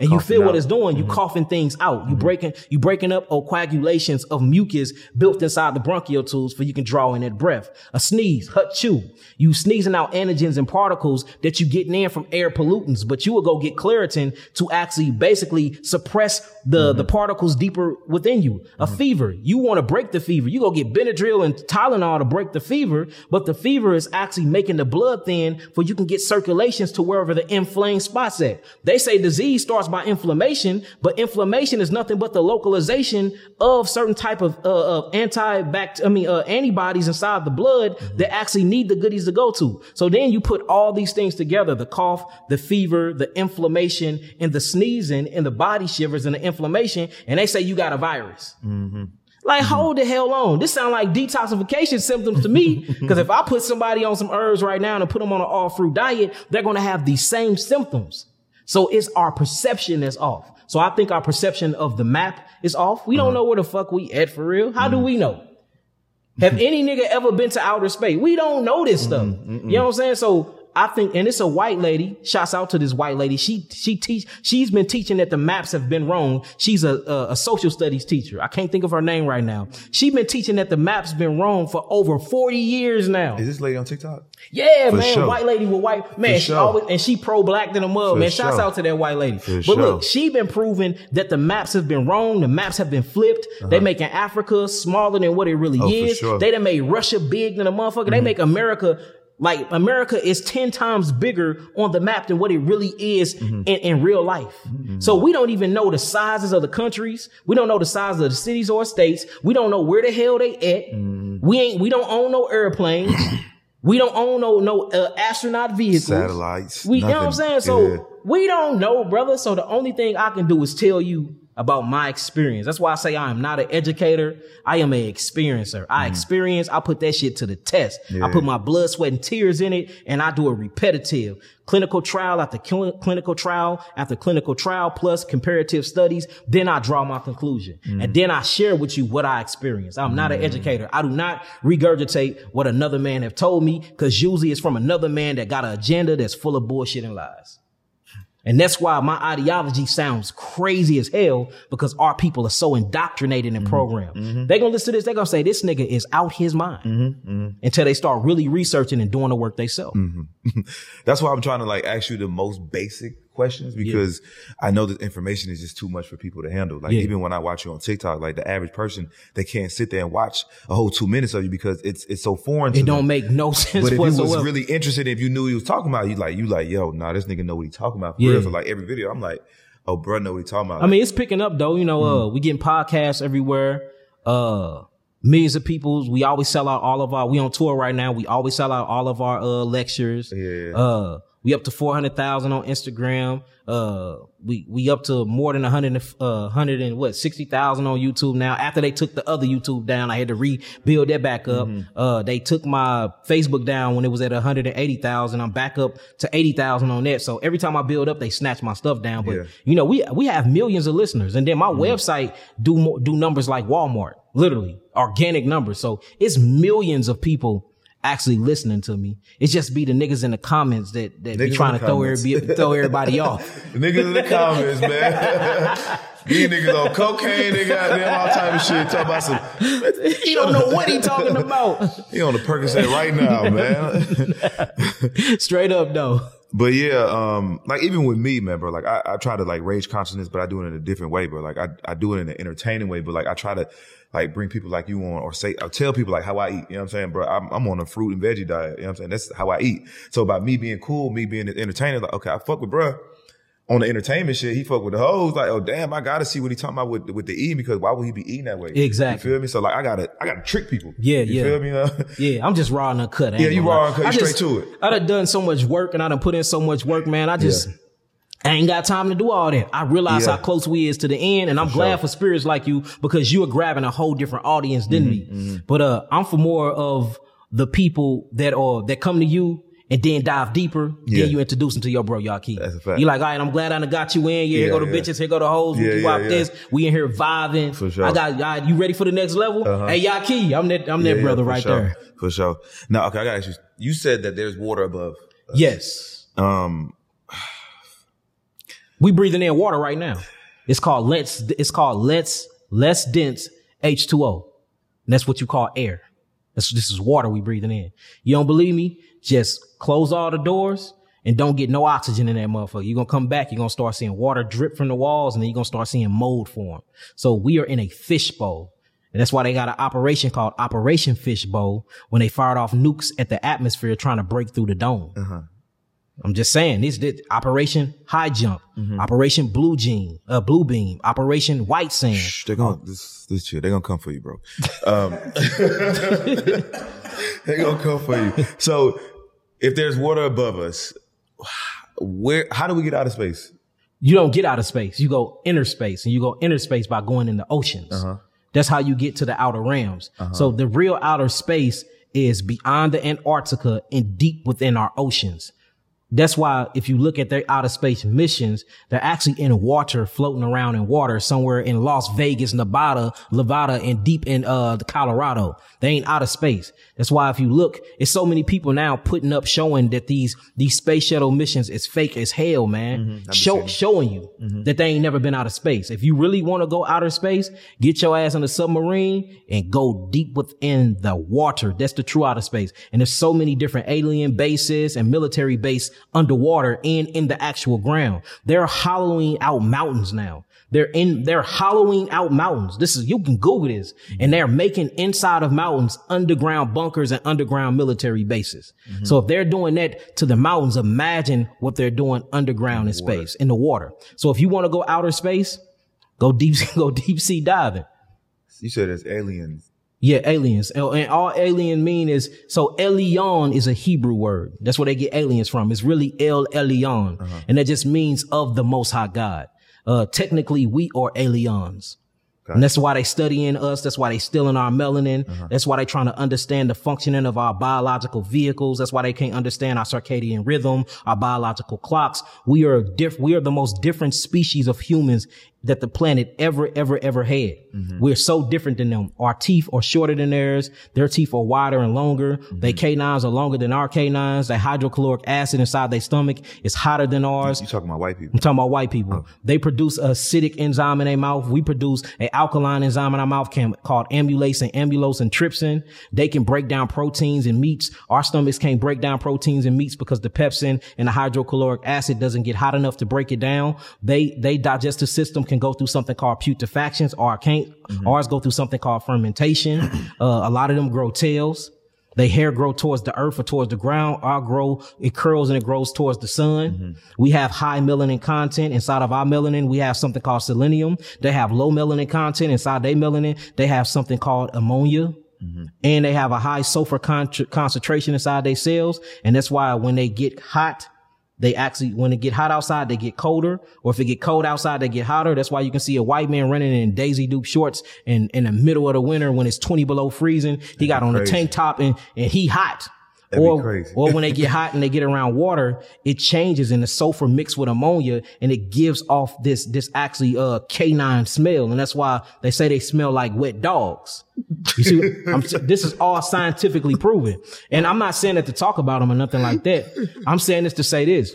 and you feel what it's doing, you mm-hmm. coughing things out. You mm-hmm. breaking, you breaking up or coagulations of mucus built inside the bronchial tubes for you can draw in that breath. A sneeze, hut chew. You sneezing out antigens and particles that you getting in from air pollutants, but you will go get Claritin to actually basically suppress the, mm-hmm. the particles deeper within you. A mm-hmm. fever. You want to break the fever. You go get Benadryl and Tylenol to break the fever, but the fever is actually making the blood thin for you can get circulations to wherever the inflamed spots at. They say disease starts by inflammation, but inflammation is nothing but the localization of certain type of, uh, of anti-bact, I mean, uh, antibodies inside the blood that actually need the goodies to go to. So then you put all these things together, the cough, the fever, the inflammation and the sneezing and the body shivers and the inflammation. And they say you got a virus. Like, hold the hell on. This sound like detoxification symptoms to me. Because if I put somebody on some herbs right now and put them on an all fruit diet, they're going to have these same symptoms. So it's our perception that's off. So I think our perception of the map is off. We don't uh-huh. know where the fuck we at for real. How do mm-hmm. we know? Have any nigga ever been to outer space? We don't know this stuff. Mm-hmm, mm-hmm. You know what I'm saying? So I think, and it's a white lady. Shouts out to this white lady. She she teach. She's been teaching that the maps have been wrong. She's a, a a social studies teacher. I can't think of her name right now. She's been teaching that the maps been wrong for over forty years now. Is this lady on TikTok? Yeah, For man, sure. white lady with white man. For She sure. always and she pro black than a mug, man. Shouts sure. out to that white lady. For but look, she been proving that the maps have been wrong. The maps have been flipped. They making Africa smaller than what it really Uh-huh. Oh, is. Mm-hmm. They done made Russia big than a motherfucker. They make America. Like America is 10 times bigger on the map than what it really is Mm-hmm. in, in real life. So we don't even know the sizes of the countries. We don't know the size of the cities or states. We don't know where the hell they at. Mm-hmm. We ain't, we don't own no airplanes. We don't own no no uh, astronaut vehicles. Satellites, We you know what I'm saying? So Yeah. we don't know, brother. So the only thing I can do is tell you about my experience. That's why I say I am not an educator. I am an experiencer. I experience, I put that shit to the test. I Mm. Put my blood, sweat, and tears in it, and I do a repetitive clinical trial after cl- clinical trial after clinical trial plus comparative studies. Then I draw my conclusion. Mm. And then I share with you what I experienced. I'm not an educator. I do not regurgitate what another man have told me because usually it's from another man that got an agenda that's full of bullshit and lies. And that's why my ideology sounds crazy as hell because our people are so indoctrinated and mm-hmm. programmed. Mm-hmm. They're gonna listen to this. They're gonna say this nigga is out his mind mm-hmm. until they start really researching and doing the work they self. That's why I'm trying to like ask you the most basic questions because I know that information is just too much for people to handle. Like Yeah. even when I watch you on TikTok, like the average person, they can't sit there and watch a whole two minutes of you because it's it's so foreign to It don't them. make no sense But if you was really interested, if you knew what he was talking about, you like you like, yo, nah, this nigga know what he talking about. For Yeah. real. So like every video, I'm like, oh, bro, know what he talking about. I mean, it's picking up though. You know, Mm-hmm. uh, we getting podcasts everywhere. Uh, millions of people. We always sell out all of our. We on tour right now. We always sell out all of our uh lectures. Yeah. Uh, we up to four hundred thousand on Instagram. Uh, we we up to more than a hundred uh hundred and what sixty thousand on YouTube now. After they took the other YouTube down, I had to rebuild that back up. Mm-hmm. Uh, they took my Facebook down when it was at one hundred and eighty thousand. I'm back up to eighty thousand on that. So every time I build up, they snatch my stuff down. But Yeah. you know, we we have millions of listeners, and then my website do more, do numbers like Walmart, literally organic numbers. So it's millions of people actually listening to me. It's just be the niggas in the comments that that Niggas be trying to throw everybody, throw everybody off. The niggas in the comments, man. These niggas on cocaine, they got them all type of shit. Talk about some. He don't know what he talking about. He on the Percocet right now, man. Straight up though. But yeah, um, like even with me, man, bro, like I, I try to like raise consciousness, but I do it in a different way, bro. Like I, I do it in an entertaining way, but like I try to like bring people like you on or say, or tell people like how I eat. You know what I'm saying, bro? I'm, I'm on a fruit and veggie diet. You know what I'm saying? That's how I eat. So by me being cool, me being entertaining, like, okay, I fuck with bro on the entertainment shit, he fuck with the hoes. Like, oh damn, I gotta see what he talking about with with the eating because why would he be eating that way? Exactly. You feel me? So like, I gotta I gotta trick people. Yeah, you yeah. feel me? Yeah, I'm just raw and uncut. Yeah, you raw and cut, you straight to it. I done done so much work and I done put in so much work, man. I just I ain't got time to do all that. I realize Yeah. how close we is to the end, and I'm glad for spirits like you because you are grabbing a whole different audience than Mm-hmm, me. But uh, I'm for more of the people that are that come to you. And then dive deeper. Yeah. Then you introduce them to your bro Yahki. That's a fact. You like, all right, I'm glad I done got you in. Yeah, here Yeah, go the yeah. bitches, here go the hoes. Yeah, we yeah, this. We in here vibing. For sure. I got, y'all. You ready for the next level? Uh-huh. Hey, Yahki, I'm that, I'm that brother for right sure. there. For sure. Now, okay, I ask you. You said that there's water above. Yes. Um, We breathing in water right now. It's called let's. it's called let's less dense H2O. And that's what you call air. That's, this is water we breathing in. You don't believe me? Just close all the doors and don't get no oxygen in that motherfucker. You're gonna come back, you're gonna start seeing water drip from the walls, and then you're gonna start seeing mold form. So we are in a fishbowl. And that's why they got an operation called Operation Fishbowl when they fired off nukes at the atmosphere trying to break through the dome. Uh-huh. I'm just saying this, this Operation High Jump, Operation Blue Jean, uh, Blue Beam, Operation White Sand. shh, they're gonna this this shit. They're gonna come for you, bro. Um, they're gonna come for you. So, if there's water above us, where? How do we get out of space? You don't get out of space. You go inner space and you go inner space by going in the oceans. That's how you get to the outer realms. So the real outer space is beyond the Antarctica and deep within our oceans. That's why if you look at their outer space missions, they're actually in water, floating around in water somewhere in Las Vegas, Nevada, Nevada, and deep in uh the Colorado. They ain't out of space. That's why if you look, it's so many people now putting up showing that these these space shuttle missions is fake as hell, man. Show, showing you that they ain't never been out of space. If you really want to go outer space, get your ass on a submarine and go deep within the water. That's the true outer space. And there's so many different alien bases and military base underwater and in the actual ground. They're hollowing out mountains now. They're in, they're hollowing out mountains. This is, you can Google this and they're making inside of mountains underground bunkers and underground military bases. Mm-hmm. So if they're doing that to the mountains, imagine what they're doing underground in space, in the water. So if you want to go outer space, go deep, go deep sea diving. You said there's aliens. Yeah, aliens. And and all alien mean is, so Elion is a Hebrew word. That's where they get aliens from. It's really El Elyon. And that just means of the most high God. Uh, technically we are aliens. And that's why they studying us. That's why they stealing our melanin. That's why they trying to understand the functioning of our biological vehicles. That's why they can't understand our circadian rhythm, our biological clocks. We are diff- we are the most different species of humans that the planet ever, ever, ever had. Mm-hmm. We're so different than them. Our teeth are shorter than theirs. Their teeth are wider and longer. Mm-hmm. Their canines are longer than our canines. Their hydrochloric acid inside their stomach is hotter than ours. You talking about white people? I'm talking about white people. Oh. They produce a acidic enzyme in their mouth. We produce an alkaline enzyme in our mouth called amylase and amylose and trypsin. They can break down proteins and meats. Our stomachs can't break down proteins and meats because the pepsin and the hydrochloric acid doesn't get hot enough to break it down. They, they digestive system can go through something called putrefactions or can't. Mm-hmm. Ours go through something called fermentation. uh, a lot of them grow tails. They hair grow towards the earth or towards the ground. Our grow, it curls and it grows towards the sun. Mm-hmm. We have high melanin content inside of our melanin. We have something called selenium. They have low melanin content inside their melanin. They have something called ammonia. Mm-hmm. And they have a high sulfur con- concentration inside their cells. And that's why when they get hot, they actually, when it get hot outside, they get colder. Or if it get cold outside, they get hotter. That's why you can see a white man running in Daisy Duke shorts in, in the middle of the winter when it's 20 below freezing. He got on a tank top and, and he hot. That'd or, crazy. or when they get hot and they get around water, it changes and the sulfur mixed with ammonia and it gives off this, this actually, uh, canine smell. And that's why they say they smell like wet dogs. You see, I'm, this is all scientifically proven. And I'm not saying that to talk about them or nothing like that. I'm saying this to say this.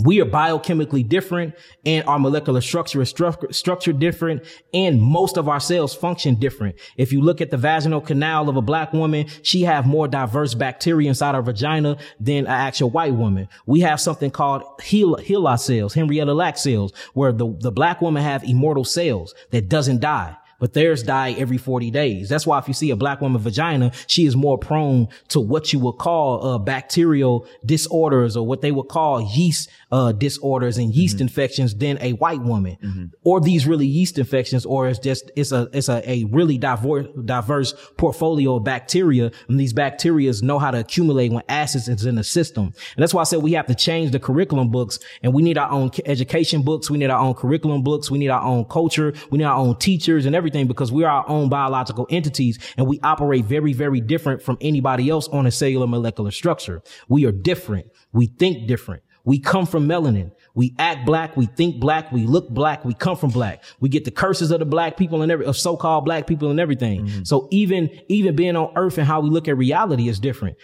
We are biochemically different and our molecular structure is stru- structured different and most of our cells function different. If you look at the vaginal canal of a black woman, she have more diverse bacteria inside her vagina than an actual white woman. We have something called HeLa, cells, Henrietta Lacks cells, where the, the black woman have immortal cells that doesn't die. but theirs die every 40 days. That's why if you see a black woman vagina, she is more prone to what you would call uh, bacterial disorders or what they would call yeast uh, disorders and yeast Mm-hmm. infections than a white woman, or these really yeast infections, or it's just it's a it's a, a really diverse diverse portfolio of bacteria, and these bacteria know how to accumulate when acids is in the system, and that's why I said we have to change the curriculum books, and we need our own education books, we need our own curriculum books, we need our own culture, we need our own teachers and everything because we are our own biological entities, and we operate very very different from anybody else on a cellular molecular structure. We are different. We think different. We come from melanin. We act black. We think black. We look black. We come from black. We get the curses of the black people and every, of so-called black people and everything. Mm-hmm. So even, even being on earth and how we look at reality is different.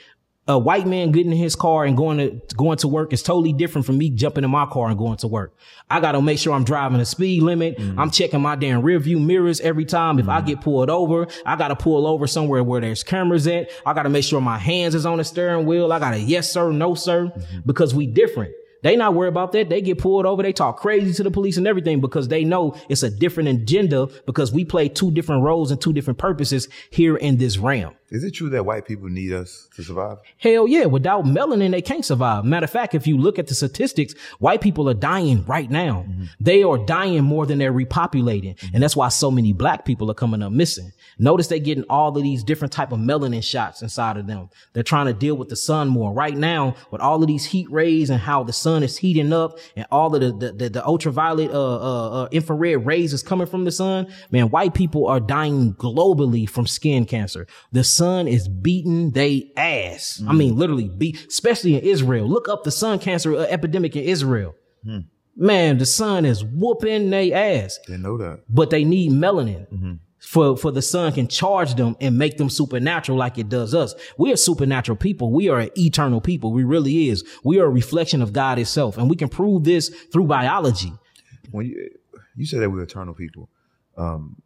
A white man getting in his car and going to, going to work is totally different from me jumping in my car and going to work. I got to make sure I'm driving the speed limit. Mm-hmm. I'm checking my damn rear view mirrors every time. If I mm-hmm. get pulled over, I got to pull over somewhere where there's cameras at. I got to make sure my hands is on the steering wheel. I got to yes, sir, no, sir, mm-hmm. because we different. They not worry about that. They get pulled over. They talk crazy to the police and everything because they know it's a different agenda because we play two different roles and two different purposes here in this realm. Is it true that white people need us to survive? Hell yeah. Without melanin, they can't survive. Matter of fact, if you look at the statistics, white people are dying right now. They are dying more than they're repopulating. And that's why so many black people are coming up missing. Notice they're getting all of these different type of melanin shots inside of them. They're trying to deal with the sun more. Right now, with all of these heat rays and how the sun is heating up and all of the, the, the, the ultraviolet, uh, uh, uh, infrared rays is coming from the sun, man, white people are dying globally from skin cancer. The sun is beating they ass. I mean, literally beat, especially in Israel. Look up the sun cancer uh, epidemic in Israel. Man, the sun is whooping they ass, Didn't know that. but they need melanin. For, for the sun can charge them and make them supernatural like it does us. We are supernatural people. We are an eternal people. We really is. We are a reflection of God itself. And we can prove this through biology. When you you said that we're eternal people, um,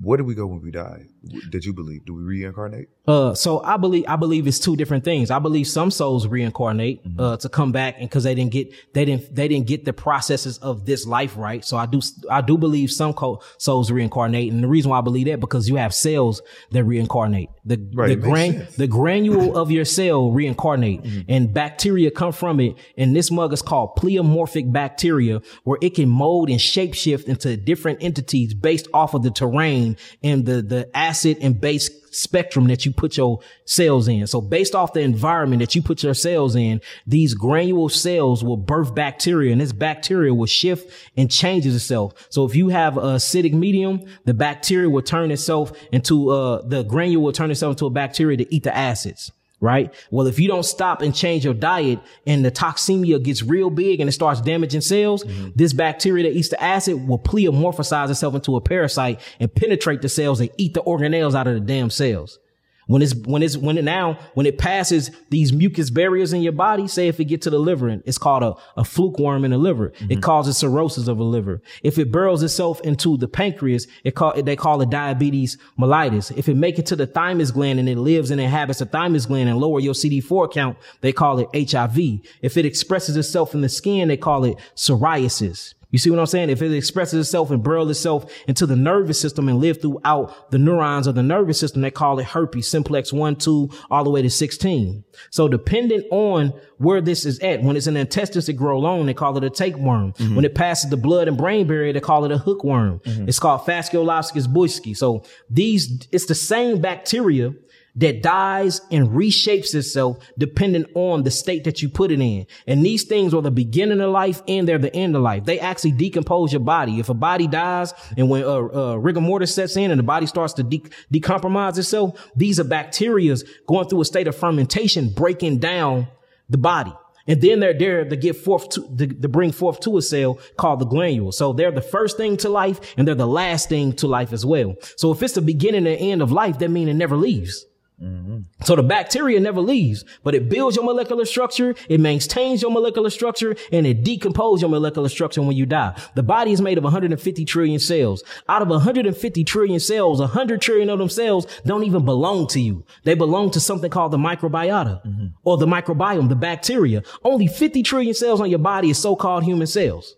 where do we go when we die? Did you believe? Do we reincarnate? Uh, so I believe, I believe it's two different things. I believe some souls reincarnate, uh, to come back and cause they didn't get, they didn't, they didn't get the processes of this life right. So I do, I do believe some co- souls reincarnate. And the reason why I believe that because you have cells that reincarnate. The, Right, the gran, sense. the granule of your cell reincarnate and bacteria come from it. And this mug is called pleomorphic bacteria where it can mold and shapeshift into different entities based off of the terrain and the, the acid and base spectrum that you put your cells in. So based off the environment that you put your cells in, these granule cells will birth bacteria and this bacteria will shift and changes itself. So if you have a acidic medium, the bacteria will turn itself into, uh, the granule will turn itself into a bacteria to eat the acids. Right. Well, if you don't stop and change your diet and the toxemia gets real big and it starts damaging cells, mm-hmm. this bacteria that eats the acid will pleomorphize itself into a parasite and penetrate the cells and eat the organelles out of the damn cells. When it's, when it's, when it now, when it passes these mucus barriers in your body, say if it get to the liver, and it's called a, a fluke worm in the liver. It mm-hmm. causes cirrhosis of the liver. If it burrows itself into the pancreas, it call, they call it diabetes mellitus. If it make it to the thymus gland and it lives and inhabits the thymus gland and lower your CD4 count, they call it HIV. If it expresses itself in the skin, they call it psoriasis. You see what I'm saying? If it expresses itself and burrows itself into the nervous system and live throughout the neurons of the nervous system, they call it herpes, simplex 1, 2, all the way to 16. So dependent on where this is at, when it's in the intestines, it grow long, they call it a tapeworm. Mm-hmm. When it passes the blood and brain barrier, they call it a hookworm. Mm-hmm. It's called Fasciolopsis bushki. So these, it's the same bacteria that dies and reshapes itself depending on the state that you put it in. And these things are the beginning of life and they're the end of life. They actually decompose your body. If a body dies and when uh, uh, rigor mortis sets in and the body starts to de- decompromise itself, these are bacterias going through a state of fermentation, breaking down the body. And then they're there to get forth to, to, to bring forth to a cell called the granule. So they're the first thing to life and they're the last thing to life as well. So if it's the beginning and end of life, that means it never leaves. Mm-hmm. So the bacteria never leaves, but it builds your molecular structure, it maintains your molecular structure, and it decomposes your molecular structure when you die. The body is made of 150 trillion cells. Out of 150 trillion cells, 100 trillion of them cells don't even belong to you. They belong to something called the microbiota mm-hmm. or the microbiome, the bacteria. Only 50 trillion cells on your body is so-called human cells.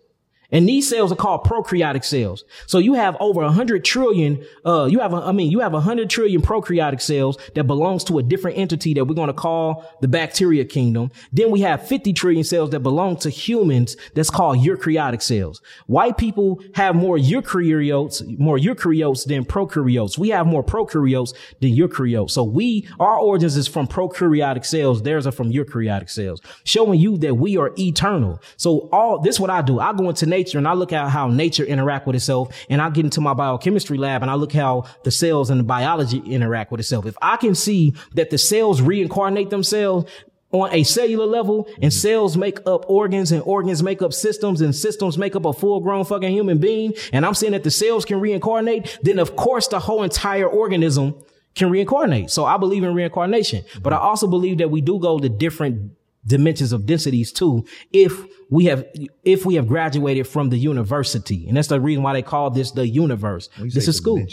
And these cells are called prokaryotic cells. So you have over a hundred trillion, uh, you have, a, I mean, you have a hundred trillion prokaryotic cells that belongs to a different entity that we're going to call the bacteria kingdom. Then we have 50 trillion cells that belong to humans that's called eukaryotic cells. White people have more eukaryotes, more eukaryotes than prokaryotes. We have more prokaryotes than eukaryotes. So we, our origins is from prokaryotic cells. Theirs are from eukaryotic cells, showing you that we are eternal. So all this, is what I do. I go into nature and I look at how nature interact with itself and I get into my biochemistry lab and I look how the cells and the biology interact with itself. If I can see that the cells reincarnate themselves, on a cellular level and cells make up organs and organs make up systems and systems make up a full grown fucking human being. And I'm saying that the cells can reincarnate, then of course the whole entire organism can reincarnate. So I believe in reincarnation, but I also believe that we do go to different dimensions of densities too if we have if we have graduated from the university. And that's the reason why they call this the universe. This is school.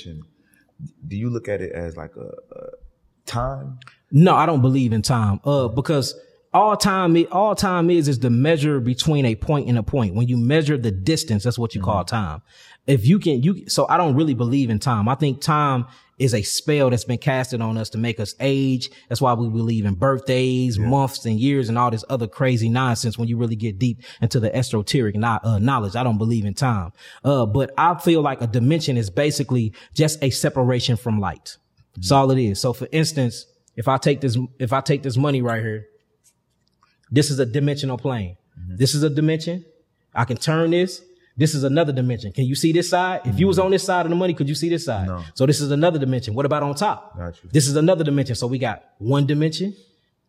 Do you look at it as like a, a time? no i don't believe in time. Uh because all time all time is is the measure between a point and a point. When you measure the distance that's what you call time. If you can you so i don't really believe in time. I think time is a spell that's been casted on us to make us age. That's why we believe in birthdays months and years and all this other crazy nonsense when you really get deep into the esoteric uh, knowledge. I don't believe in time. Uh but i feel like a dimension is basically just a separation from light. That's all it is. So for instance if i take this if i take this money right here this is a dimensional plane. This is a dimension. I can turn this. This is another dimension. Can you see this side? If you was mm-hmm. on this side of the money, could you see this side? No. So this is another dimension. What about on top? Got you. This is another dimension. So we got one dimension,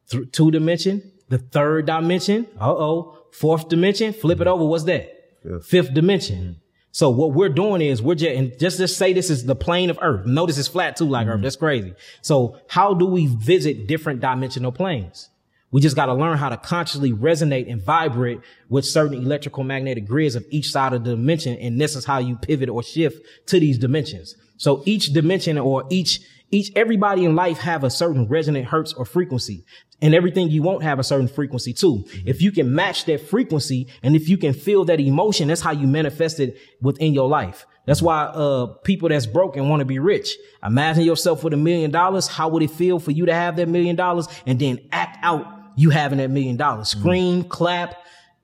th- two dimension, the third dimension. Uh oh. Fourth dimension. Flip it mm-hmm. over. What's that? Fifth. Fifth dimension. Mm-hmm. So what we're doing is we're just, and just, just say this is the plane of earth. Notice it's flat too, like earth. That's crazy. So how do we visit different dimensional planes? We just got to learn how to consciously resonate and vibrate with certain electrical magnetic grids of each side of the dimension. And this is how you pivot or shift to these dimensions. So each dimension or each, each, everybody in life have a certain resonant hertz or frequency and everything you won't have a certain frequency too. If you can match that frequency and if you can feel that emotion, that's how you manifest it within your life. That's why uh people that's broke and want to be rich. Imagine yourself with a million dollars. How would it feel for you to have that million dollars and then act out you having that million dollars? Mm. Scream, clap,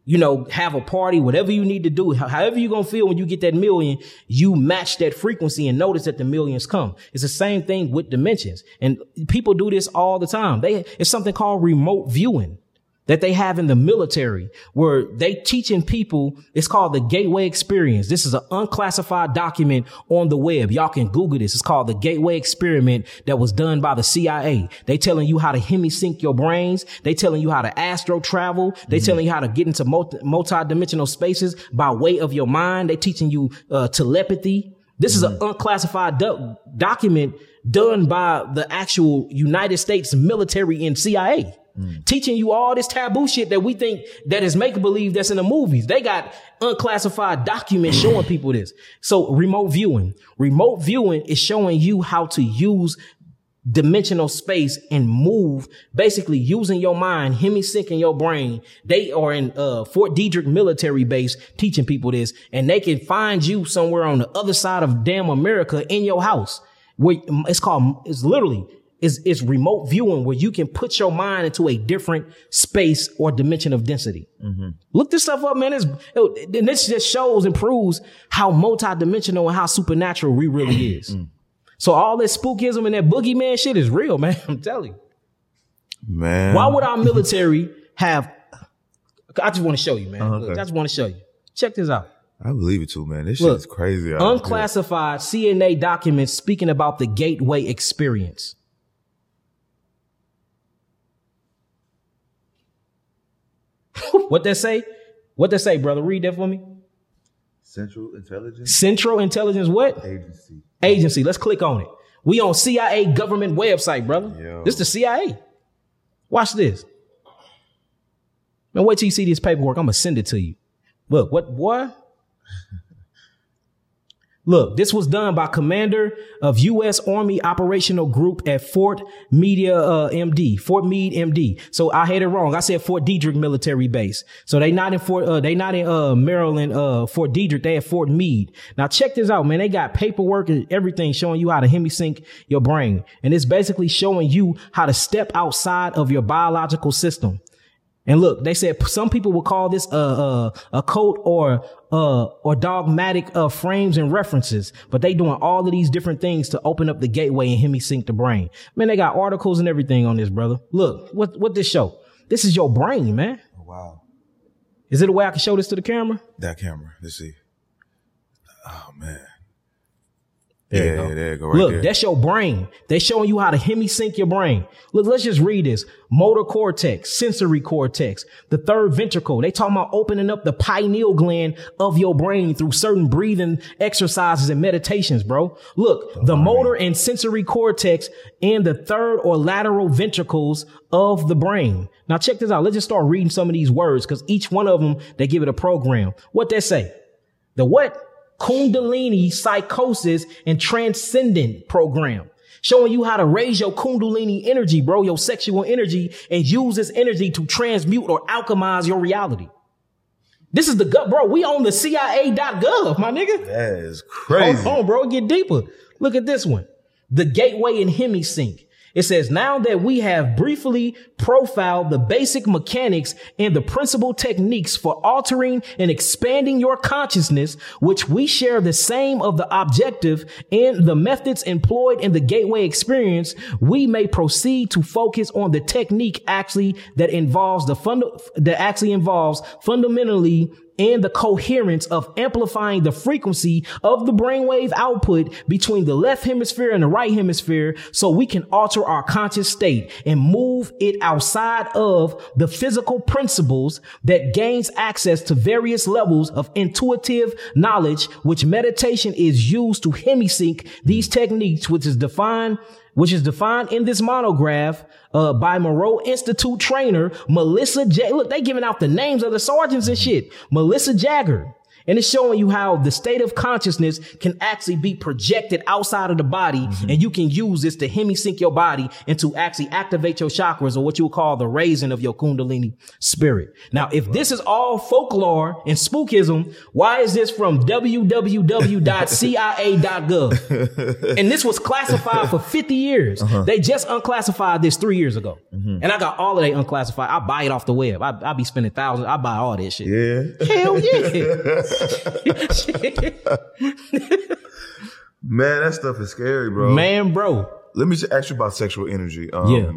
you know, have a party, whatever you need to do, however you're going to feel when you get that million, you match that frequency and notice that the millions come. It's the same thing with dimensions. And people do this all the time. They, it's something called remote viewing that they have in the military where they teaching people it's called the gateway experience. This is an unclassified document on the web. Y'all can google this. It's called the gateway experiment that was done by the cia they telling you how to hemisync your brains. They telling you how to astro travel. They telling you how to get into multi- multi-dimensional spaces by way of your mind. They teaching you uh, telepathy. This is an unclassified do- document done by the actual united states military and cia teaching you all this taboo shit that we think that is make believe that's in the movies. They got unclassified documents showing people this. So remote viewing, remote viewing is showing you how to use dimensional space and move basically using your mind hemi-syncing your brain they are in uh fort detrick military base teaching people this and they can find you somewhere on the other side of damn america in your house where it's called it's literally is is remote viewing where you can put your mind into a different space or dimension of density. Mm-hmm. Look this stuff up, man. It's, and this just shows and proves how multidimensional and how supernatural we really mm-hmm. is. So all this spookism and that boogeyman shit is real, man. I'm telling you. Man. Why would our military have? I just want to show you, man. Oh, Look. I just want to show you. Check this out. I believe it too, man. This Look, shit is crazy. Unclassified CIA documents speaking about the gateway experience. what they say? What they say, brother? Read that for me. Central Intelligence Central Intelligence what? Agency. Agency. Let's click on it. We on CIA government website, brother. Yo. This the CIA. Watch this. Man, wait till you see this paperwork. I'm gonna send it to you. Look, what boy? Look, this was done by commander of U.S. Army Operational Group at Fort Media uh, MD, Fort Meade MD. So I had it wrong. I said Fort Detrick Military Base. So they not in Fort, uh, they not in uh, Maryland, uh, Fort Detrick. They at Fort Meade. Now check this out, man. They got paperwork and everything showing you how to hemisync your brain, and it's basically showing you how to step outside of your biological system. And look, they said some people will call this a a, a cult or uh or dogmatic uh frames and references, but they doing all of these different things to open up the gateway and hemisync the brain. Man, they got articles and everything on this, brother. Look, what what this show? This is your brain, man. Oh, wow. Is it a way I can show this to the camera? That camera. Let's see. Oh man. There yeah, you go. yeah, there you go. Right Look, there. that's your brain. They showing you how to hemisync your brain. Look, let's just read this. Motor cortex, sensory cortex, the third ventricle. They talking about opening up the pineal gland of your brain through certain breathing exercises and meditations, bro. Look, the motor and sensory cortex and the third or lateral ventricles of the brain. Now check this out. Let's just start reading some of these words because each one of them, they give it a program. What they say? The what? Kundalini psychosis and transcendent program. Showing you how to raise your Kundalini energy, bro, your sexual energy, and use this energy to transmute or alchemize your reality. This is the gut, bro. We on the CIA.gov, my nigga. that is crazy. Hold on, bro. Get deeper. Look at this one. The gateway in hemisync. It says, now that we have briefly profiled the basic mechanics and the principal techniques for altering and expanding your consciousness, which we share the same of the objective and the methods employed in the gateway experience, we may proceed to focus on the technique actually that involves the fund, that actually involves fundamentally and the coherence of amplifying the frequency of the brainwave output between the left hemisphere and the right hemisphere so we can alter our conscious state and move it outside of the physical principles that gains access to various levels of intuitive knowledge, which meditation is used to hemisync these techniques, which is defined which is defined in this monograph uh, by Monroe Institute trainer Melissa J. Look, they giving out the names of the sergeants and shit. Melissa Jager. And it's showing you how the state of consciousness can actually be projected outside of the body. Mm-hmm. And you can use this to hemisync your body and to actually activate your chakras or what you would call the raising of your Kundalini spirit. Now, if this is all folklore and spookism, why is this from www.cia.gov? and this was classified for 50 years. Uh-huh. They just unclassified this three years ago. Mm-hmm. And I got all of they unclassified. I buy it off the web. I, I be spending thousands. I buy all this shit. yeah. Hell yeah. Man, that stuff is scary, bro. Man, bro. Let me just ask you about sexual energy. Um, Yeah.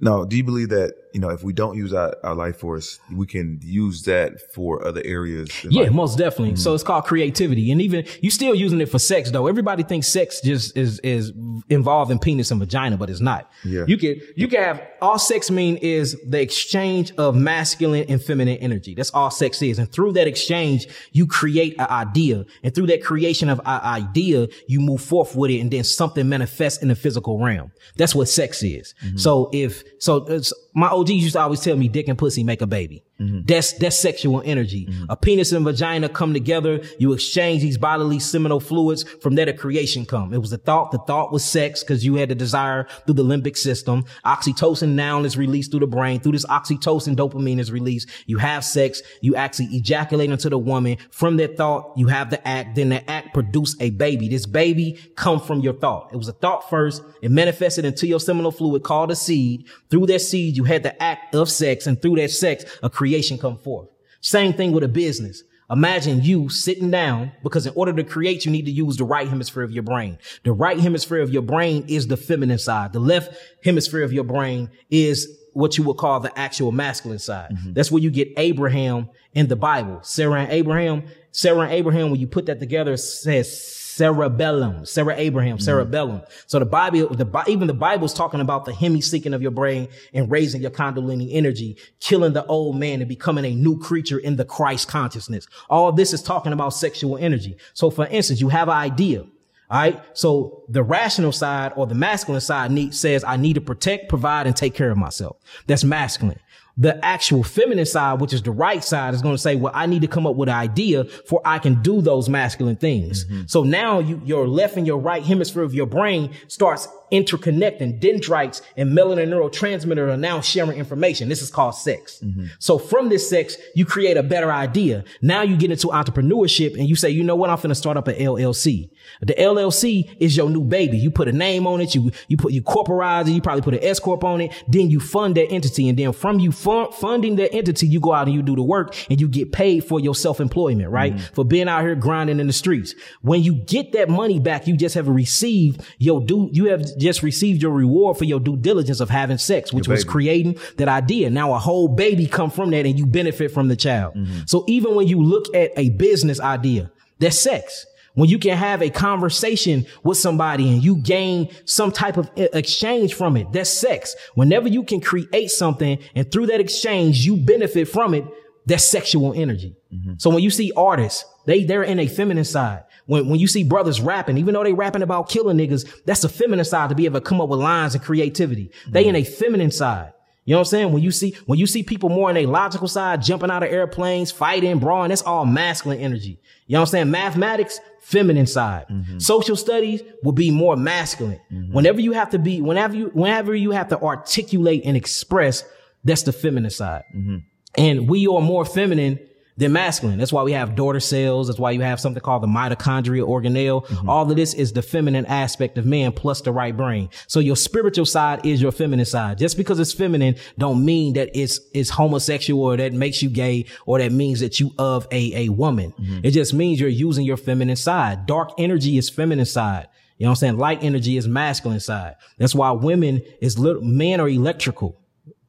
Now, do you believe that you know if we don't use our, our life force, we can use that for other areas? Yeah, life? most definitely. So it's called creativity. And even you still using it for sex though. Everybody thinks sex just is is involved in penis and vagina, but it's not. Yeah. You can you can have all sex mean is the exchange of masculine and feminine energy. That's all sex is. And through that exchange, you create an idea. And through that creation of an idea, you move forth with it and then something manifests in the physical realm. That's what sex is. Mm-hmm. So if so it's, my OGs used to always tell me dick and pussy make a baby. Mm-hmm. That's that's sexual energy. Mm-hmm. A penis and vagina come together. You exchange these bodily seminal fluids. From there, the creation come. It was the thought. The thought was sex because you had the desire through the limbic system. Oxytocin now is released through the brain. Through this oxytocin, dopamine is released. You have sex. You actually ejaculate into the woman. From that thought, you have the act. Then the act produce a baby. This baby come from your thought. It was a thought first. It manifested into your seminal fluid called a seed. Through that seed, you had the act of sex, and through that sex, a creation come forth. Same thing with a business. Imagine you sitting down because in order to create, you need to use the right hemisphere of your brain. The right hemisphere of your brain is the feminine side. The left hemisphere of your brain is what you would call the actual masculine side. Mm-hmm. That's where you get Abraham in the Bible. Sarah and Abraham. Sarah and Abraham, when you put that together, says cerebellum, Sarah Abraham, mm. cerebellum. So the Bible, the even the Bible's talking about the hemi-syncing of your brain and raising your Kundalini energy, killing the old man and becoming a new creature in the Christ consciousness. All this is talking about sexual energy. So for instance, you have an idea. All right. So the rational side or the masculine side need, says I need to protect, provide, and take care of myself. That's masculine. The actual feminine side, which is the right side, is going to say, well, I need to come up with an idea for I can do those masculine things. Mm-hmm. So now you, your left and your right hemisphere of your brain starts interconnecting. Dendrites and melanin neurotransmitter are now sharing information. This is called sex. Mm-hmm. So from this sex, you create a better idea. Now you get into entrepreneurship and you say, you know what? I'm going to start up an LLC. The LLC is your new baby. You put a name on it. You, you put, you corporize it. You probably put an S corp on it. Then you fund that entity. And then from you fun, funding that entity, you go out and you do the work and you get paid for your self-employment, right? Mm-hmm. For being out here grinding in the streets. When you get that money back, you just have received your due, you have just received your reward for your due diligence of having sex, which was creating that idea. Now a whole baby come from that and you benefit from the child. Mm-hmm. So even when you look at a business idea, that's sex. When you can have a conversation with somebody and you gain some type of exchange from it, that's sex. Whenever you can create something and through that exchange, you benefit from it, that's sexual energy. Mm-hmm. So when you see artists, they, they're in a feminine side. When, when you see brothers rapping, even though they rapping about killing niggas, that's the feminine side to be able to come up with lines and creativity. They in a feminine side. You know what I'm saying? When you see, when you see people more on a logical side, jumping out of airplanes, fighting, brawling, that's all masculine energy. You know what I'm saying? Mathematics, feminine side. Mm-hmm. Social studies will be more masculine. Mm-hmm. Whenever you have to be, whenever you, whenever you have to articulate and express, that's the feminine side. Mm-hmm. And we are more feminine than masculine. That's why we have daughter cells. That's why you have something called the mitochondria organelle. Mm-hmm. All of this is the feminine aspect of man plus the right brain. So your spiritual side is your feminine side. Just because it's feminine don't mean that it's, it's homosexual or that makes you gay or that means that you of a, a woman. Mm-hmm. It just means you're using your feminine side. Dark energy is feminine side. You know what I'm saying? Light energy is masculine side. That's why women is little, men are electrical.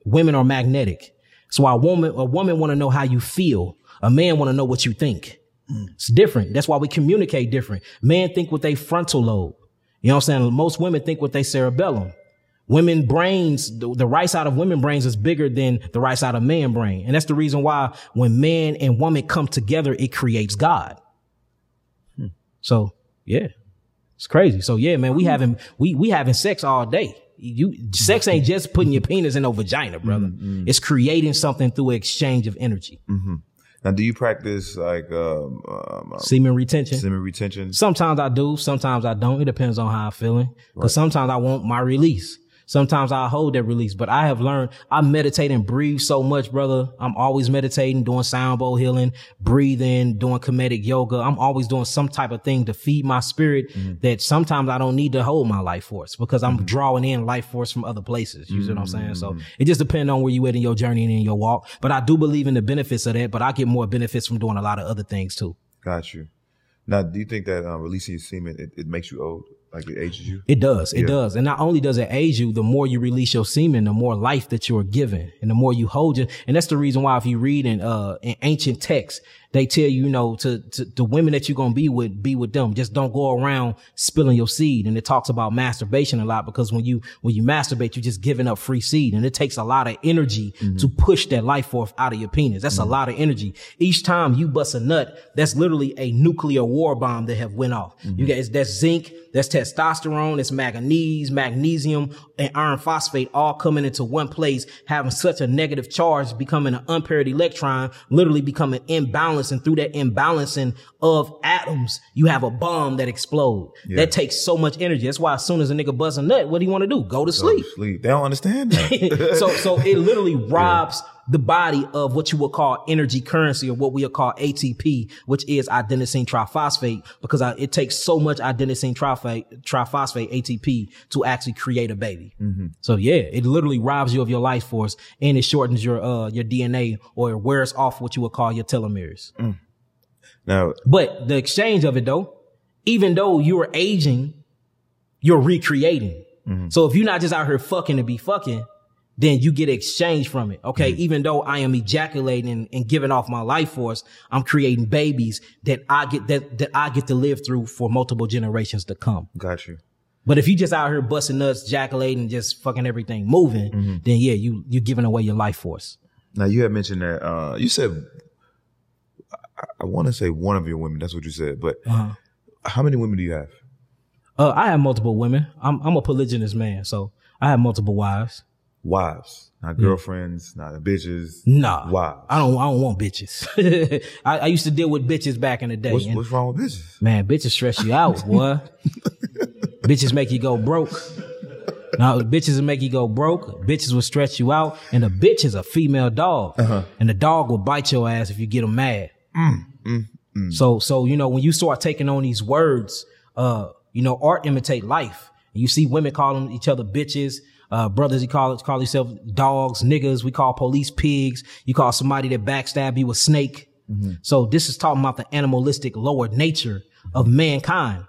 Women are magnetic. That's why a woman, a woman want to know how you feel. A man want to know what you think. It's different. That's why we communicate different. Men think with their frontal lobe. You know what I'm saying? Most women think with their cerebellum. Women brains, the, the right side of women brains is bigger than the right side of man brain. And that's the reason why when man and woman come together, it creates God. So yeah, it's crazy. So yeah, man, we having, we, we having sex all day. You, sex ain't just putting your penis in a vagina, brother. Mm-hmm. It's creating something through exchange of energy. Mm-hmm. Now, do you practice like um, um, um, Semen retention. semen retention? Sometimes I do, sometimes I don't. It depends on how I'm feeling. Cause sometimes I want my release. Sometimes I hold that release, but I have learned I meditate and breathe so much, brother. I'm always meditating, doing sound bowl healing, breathing, doing Kemetic yoga. I'm always doing some type of thing to feed my spirit mm-hmm. that sometimes I don't need to hold my life force because I'm mm-hmm. drawing in life force from other places. You see what I'm saying? So mm-hmm. it just depends on where you at in your journey and in your walk. But I do believe in the benefits of that, but I get more benefits from doing a lot of other things too. Got you. Now, do you think that uh, releasing your semen it, it makes you old? Like it ages you? It does. It Yeah. does. And not only does it age you, the more you release your semen, the more life that you're given and the more you hold it. And that's the reason why if you read in, uh, in ancient texts, they tell you, you know, to, to the women that you're going to be with, be with them. Just don't go around spilling your seed. And it talks about masturbation a lot because when you, when you masturbate, you're just giving up free seed and it takes a lot of energy mm-hmm. to push that life force out of your penis. That's a mm-hmm. lot of energy. Each time you bust a nut, that's literally a nuclear war bomb that have went off. You mm-hmm. guys, that's zinc, that's testosterone, that's manganese, magnesium, and iron phosphate all coming into one place, having such a negative charge, becoming an unpaired electron, literally becoming imbalanced. And through that imbalancing of atoms, you have a bomb that explode. That takes so much energy. That's why as soon as a nigga buzz a nut, what do you want to do? Go to sleep. Sleep. They don't understand that. so so it literally robs the body of what you would call energy currency or what we would call ATP, which is adenosine triphosphate, because I, it takes so much adenosine triphosphate, triphosphate ATP to actually create a baby. Mm-hmm. So yeah, it literally robs you of your life force and it shortens your uh your DNA or it wears off what you would call your telomeres. Mm. now, But the exchange of it though, even though you're aging, you're recreating. Mm-hmm. So if you're not just out here fucking to be fucking, then you get exchange from it. Okay. Even though I am ejaculating and, and giving off my life force, I'm creating babies that I get that, that I get to live through for multiple generations to come. got you. But if you just out here busting nuts, ejaculating, just fucking everything moving, then yeah, you, you're giving away your life force. Now, you had mentioned that uh, you said, I, I want to say one of your women. That's what you said. But Uh-huh. how many women do you have? Uh, I have multiple women. I'm, I'm a polygynous man. So I have multiple wives. Wives, not hmm. girlfriends, not bitches. Nah, wives. I don't. I don't want bitches. I, I used to deal with bitches back in the day. What's, what's wrong with bitches? Man, bitches stress you out, boy. bitches make you go broke. Now, bitches will make you go broke. Bitches will stress you out. And a bitch is a female dog. Uh-huh. And the dog will bite your ass if you get them mad. Mm, mm, mm. So, so, you know, when you start taking on these words, uh, you know, art imitate life. And you see women calling each other bitches. Uh, brothers, you call it, call yourself dogs, niggas. We call police pigs. You call somebody that backstab you a snake. So this is talking about the animalistic lower nature of mankind.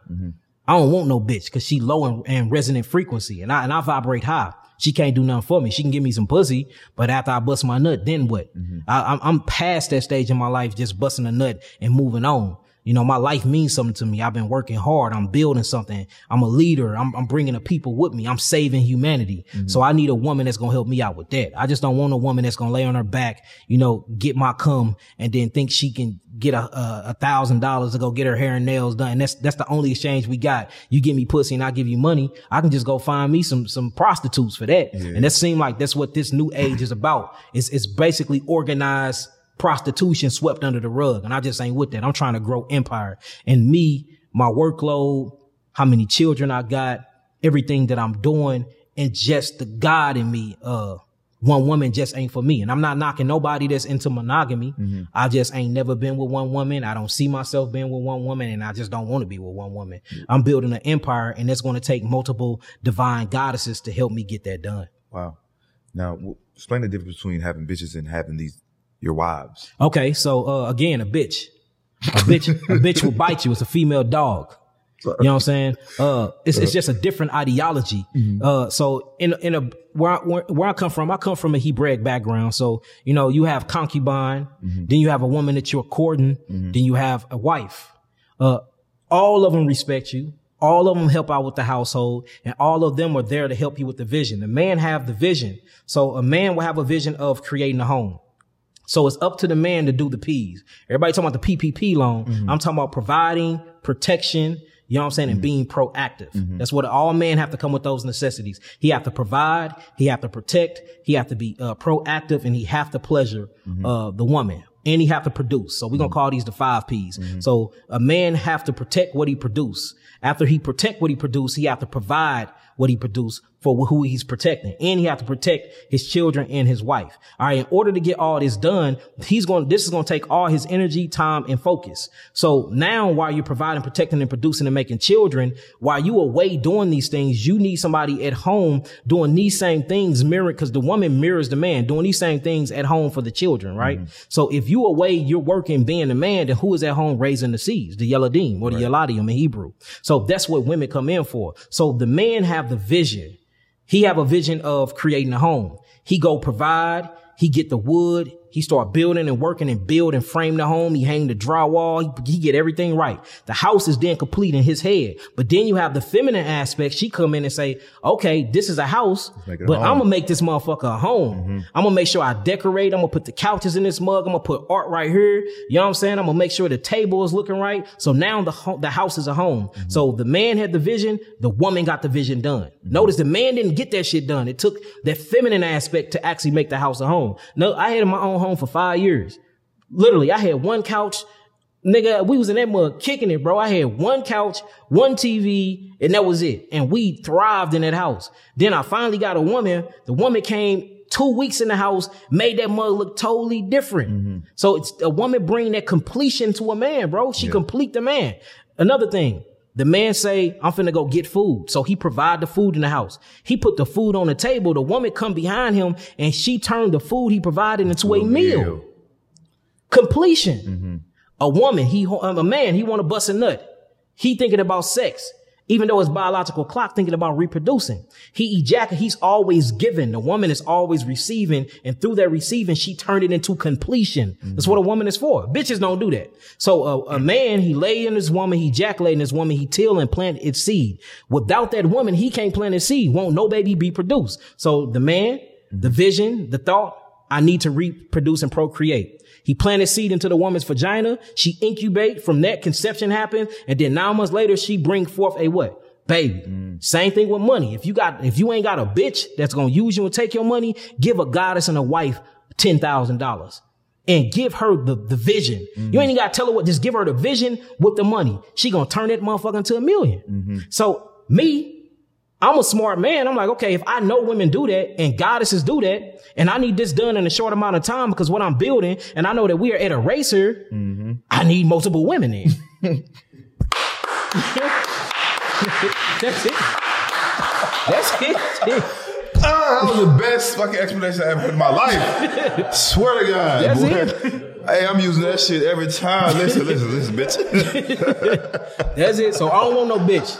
I don't want no bitch because she low in, in resonant frequency and I and I vibrate high. She can't do nothing for me. She can give me some pussy, but after I bust my nut, then what? I, I'm, I'm past that stage in my life, just busting a nut and moving on. You know, my life means something to me. I've been working hard. I'm building something. I'm a leader. I'm, I'm bringing the people with me. I'm saving humanity. Mm-hmm. So I need a woman that's going to help me out with that. I just don't want a woman that's going to lay on her back, you know, get my cum and then think she can get a, thousand dollars to go get her hair and nails done. That's, that's the only exchange we got. You give me pussy and I give you money. I can just go find me some, some prostitutes for that. And that seemed like that's what this new age is about. It's, it's basically organized prostitution swept under the rug. And I just ain't with that. I'm trying to grow empire and me, my workload, how many children I got, everything that I'm doing and just the God in me, uh, one woman just ain't for me. And I'm not knocking nobody that's into monogamy. I just ain't never been with one woman. I don't see myself being with one woman and I just don't want to be with one woman. I'm building an empire and it's going to take multiple divine goddesses to help me get that done. Wow. Now, explain the difference between having bitches and having these your wives. Okay, so uh, again, a bitch, a bitch, a bitch will bite you. It's a female dog. You know what I'm saying? Uh, it's it's just a different ideology. Uh, so in in a where I, where, where I come from, I come from a Hebraic background. So you know, you have concubine, then you have a woman that you're courting, then you have a wife. Uh, all of them respect you. All of them help out with the household and all of them are there to help you with the vision. The man have the vision. So a man will have a vision of creating a home. So it's up to the man to do the P's. Everybody talking about the PPP loan. Mm-hmm. I'm talking about providing protection. You know what I'm saying? And mm-hmm. being proactive. Mm-hmm. That's what all men have to come with those necessities. He have to provide. He have to protect. He have to be uh, proactive and he have to pleasure, uh, the woman and he have to produce. So we're going to call these the five P's. So a man have to protect what he produce. After he protect what he produce, he have to provide what he produce for who he's protecting. And he have to protect his children and his wife. All right. In order to get all this done, he's going, this is going to take all his energy, time, and focus. So now while you're providing, protecting, and producing and making children, while you away doing these things, you need somebody at home doing these same things mirror, cause the woman mirrors the man doing these same things at home for the children, right? Mm-hmm. So if you away, you're working being the man, then who is at home raising the seeds? The Yeladim or the Yeladim in Hebrew. So that's what women come in for. So the man have the vision. He have a vision of creating a home. He go provide. He get the wood. He start building and working and build and frame the home. He hang the drywall. He, he get everything right. The house is then complete in his head. But then you have the feminine aspect. She come in and say, okay, this is a house, make it a but home. I'm gonna make this motherfucker a home. Mm-hmm. I'm gonna make sure I decorate. I'm gonna put the couches in this mug. I'm gonna put art right here. You know what I'm saying? I'm gonna make sure the table is looking right. So now the ho- the house is a home. Mm-hmm. So the man had the vision. The woman got the vision done. Mm-hmm. Notice the man didn't get that shit done. It took that feminine aspect to actually make the house a home. No, I had my own home for five years. Literally, I had one couch. Nigga, we was in that mug kicking it, bro. I had one couch, one TV, and that was it. And we thrived in that house. Then I finally got a woman. The woman came two weeks in the house, made that mug look totally different. Mm-hmm. So it's a woman bringing that completion to a man, bro. She complete the man. Another thing, the man say, I'm finna go get food. So he provide the food in the house. He put the food on the table. The woman come behind him and she turned the food he provided into a meal. Completion. A woman, he, um, a man, he want to bust a nut. He thinking about sex. Even though his biological clock thinking about reproducing. He ejaculate, he's always giving. The woman is always receiving. And through that receiving, she turned it into completion. That's what a woman is for. Bitches don't do that. So a, a man, he lay in his woman, he ejaculate in his woman, he till and plant its seed. Without that woman, he can't plant his seed. Won't no baby be produced. So the man, the vision, the thought, I need to reproduce and procreate. He planted seed into the woman's vagina. She incubate. From that, conception happens. And then nine months later, she bring forth a what? baby. Mm. Same thing with money. If you got, if you ain't got a bitch that's gonna use you and take your money, give a goddess and a wife ten thousand dollars and give her the, the vision. You mm. ain't even gotta tell her what, just give her the vision with the money. She gonna turn that motherfucker into a 1000000 mm-hmm. So me, I'm a smart man. I'm like, okay, if I know women do that and goddesses do that, and I need this done in a short amount of time because what I'm building, and I know that we are at a racer, I need multiple women in. That's it. That's it. Ah, that was the best fucking explanation I ever heard in my life. Swear to God. That's boy. Hey, I'm using that shit every time. Listen, listen, listen, bitch. That's it. So I don't want no bitch.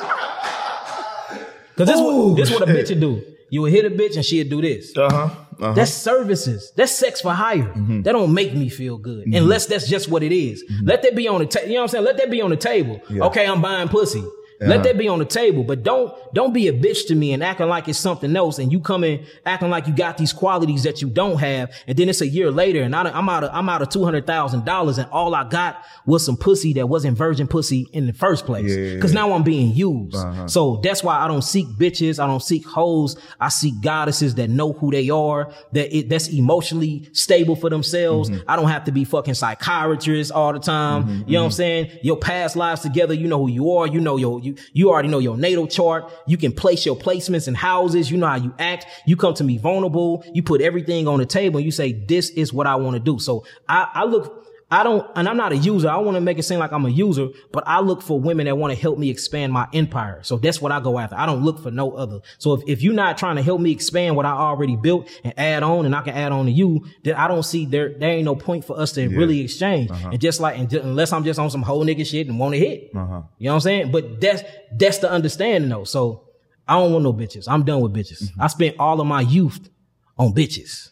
Cause this what this what a bitch would do. You would hit a bitch and she'd do this. Uh huh. Uh-huh. That's services. That's sex for hire. That don't make me feel good. Unless that's just what it is. Let that be on the table. You know what I'm saying? Let that be on the table. Yeah. Okay, I'm buying pussy. Uh-huh. Let that be on the table, but don't don't be a bitch to me and acting like it's something else, and you come in acting like you got these qualities that you don't have, and then it's a year later, and I, I'm out of I'm out of two hundred thousand dollars, and all I got was some pussy that wasn't virgin pussy in the first place, Yeah, yeah, because yeah. now I'm being used. Uh-huh. So that's why I don't seek bitches, I don't seek hoes, I seek goddesses that know who they are, that it, that's emotionally stable for themselves. Mm-hmm. I don't have to be fucking psychiatrists all the time. You know what I'm saying? Your past lives together, you know who you are. You know your you you already know your natal chart. You can place your placements in houses. You know how you act. You come to me vulnerable. You put everything on the table and you say, this is what I want to do. So I, I look I don't, and I'm not a user. I want to make it seem like I'm a user, but I look for women that want to help me expand my empire. So that's what I go after. I don't look for no other. So if, if you're not trying to help me expand what I already built and add on and I can add on to you, then I don't see there, there ain't no point for us to really exchange. And just like, and ju- unless I'm just on some whole nigga shit and want to hit, Uh-huh. you know what I'm saying? But that's, that's the understanding though. So I don't want no bitches. I'm done with bitches. I spent all of my youth on bitches.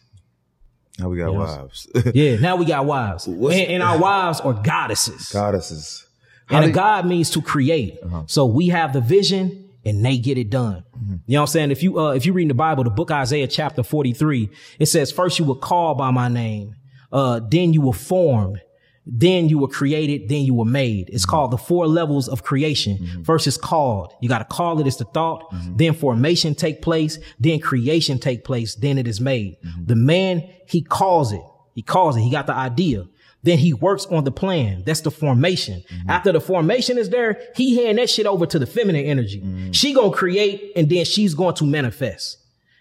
Now we got Yes. wives. Yeah. Now we got wives and, and our wives are goddesses. Goddesses. How And a God means to create. So we have the vision and they get it done. You know what I'm saying? If you, uh, if you read in the Bible, the book Isaiah chapter 43, it says, first you were called by my name. Uh, then you were formed. Then you were created. Then you were made. It's mm-hmm. called the four levels of creation. Mm-hmm. First is called. You got to call it. It's the thought. Mm-hmm. Then formation take place. Then creation take place. Then it is made. The man, he calls it. He calls it. He got the idea. Then he works on the plan. That's the formation. After the formation is there, he hand that shit over to the feminine energy. She gonna create and then she's going to manifest.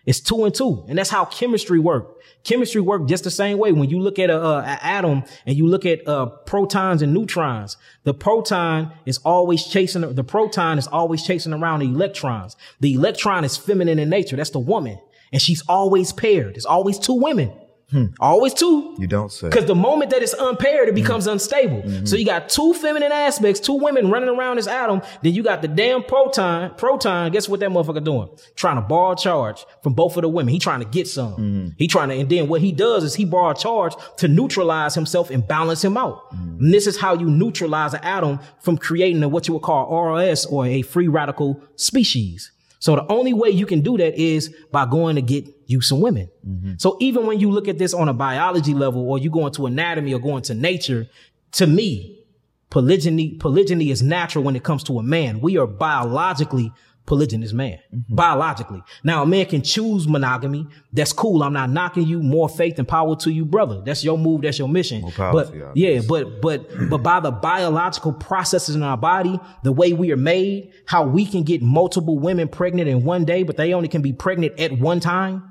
It's two and two. And that's how chemistry works. Chemistry works just the same way. When you look at a, a, a atom and you look at uh, protons and neutrons, the proton is always chasing, the proton is always chasing around the electrons. The electron is feminine in nature. That's the woman. And she's always paired. There's always two women. Hmm. Always two. You don't say. Because the moment that it's unpaired, it hmm. becomes unstable. Hmm. So you got two feminine aspects, two women running around this atom. Then you got the damn proton. Proton, guess what that motherfucker doing? Trying to borrow charge from both of the women. He trying to get some. He trying to, and then what he does is he borrow charge to neutralize himself and balance him out. And this is how you neutralize an atom from creating a, what you would call RLS or a free radical species. So the only way you can do that is by going to get you some women. Mm-hmm. So even when you look at this on a biology level or you go into anatomy or go into nature, to me, polygyny, polygyny is natural when it comes to a man. We are biologically polygynous man. Biologically. Now a man can choose monogamy. That's cool. I'm not knocking you. More faith and power to you, brother. That's your move. That's your mission. But yeah, but but but by the biological processes in our body, the way we are made, how we can get multiple women pregnant in one day, but they only can be pregnant at one time.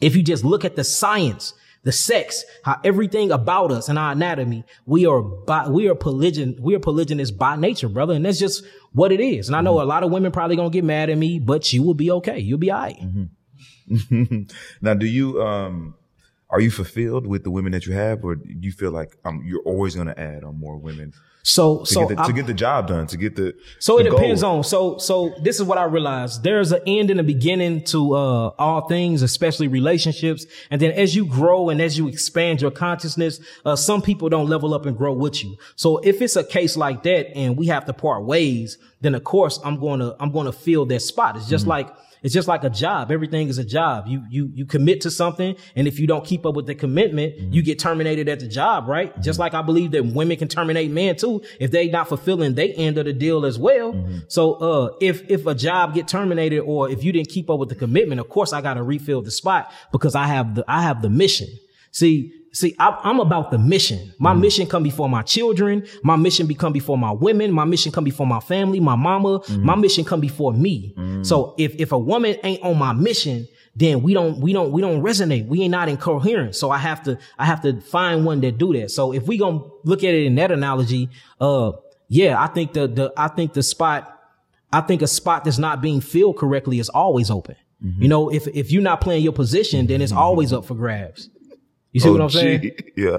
If you just look at the science, the sex, how everything about us and our anatomy, we are by, we are polygyn, we are polygynous by nature, brother. And that's just what it is. And I know a lot of women probably gonna get mad at me, but you will be okay. You'll be all right. now, do you um are you fulfilled with the women that you have, or do you feel like um you're always going to add on more women So, to, so get, the, to get the job done, to get the So it the depends goal? on so so this is what I realized. There's an end and a beginning to uh all things, especially relationships. And then as you grow and as you expand your consciousness, uh some people don't level up and grow with you. So if it's a case like that and we have to part ways, then of course I'm going to I'm going to fill that spot. It's just like it's just like a job. Everything is a job. You you you commit to something, and if you don't keep up with the commitment, you get terminated at the job, right? Just like I believe that women can terminate men too. if they not fulfilling they end of the deal as well. So uh if if a job get terminated or if you didn't keep up with the commitment, of course I gotta refill the spot because I have the I have the mission. See, see, I, I'm about the mission. My mm. mission come before my children. My mission become before my women. My mission come before my family, my mama. Mm. My mission come before me. Mm. So if if a woman ain't on my mission, then we don't we don't we don't resonate. We ain't not in coherence. So I have to I have to find one that do that. So if we gonna look at it in that analogy, uh, yeah, I think the the I think the spot I think a spot that's not being filled correctly is always open. Mm-hmm. You know, if if you're not playing your position, then it's mm-hmm. always up for grabs. You see what I'm saying? Yeah.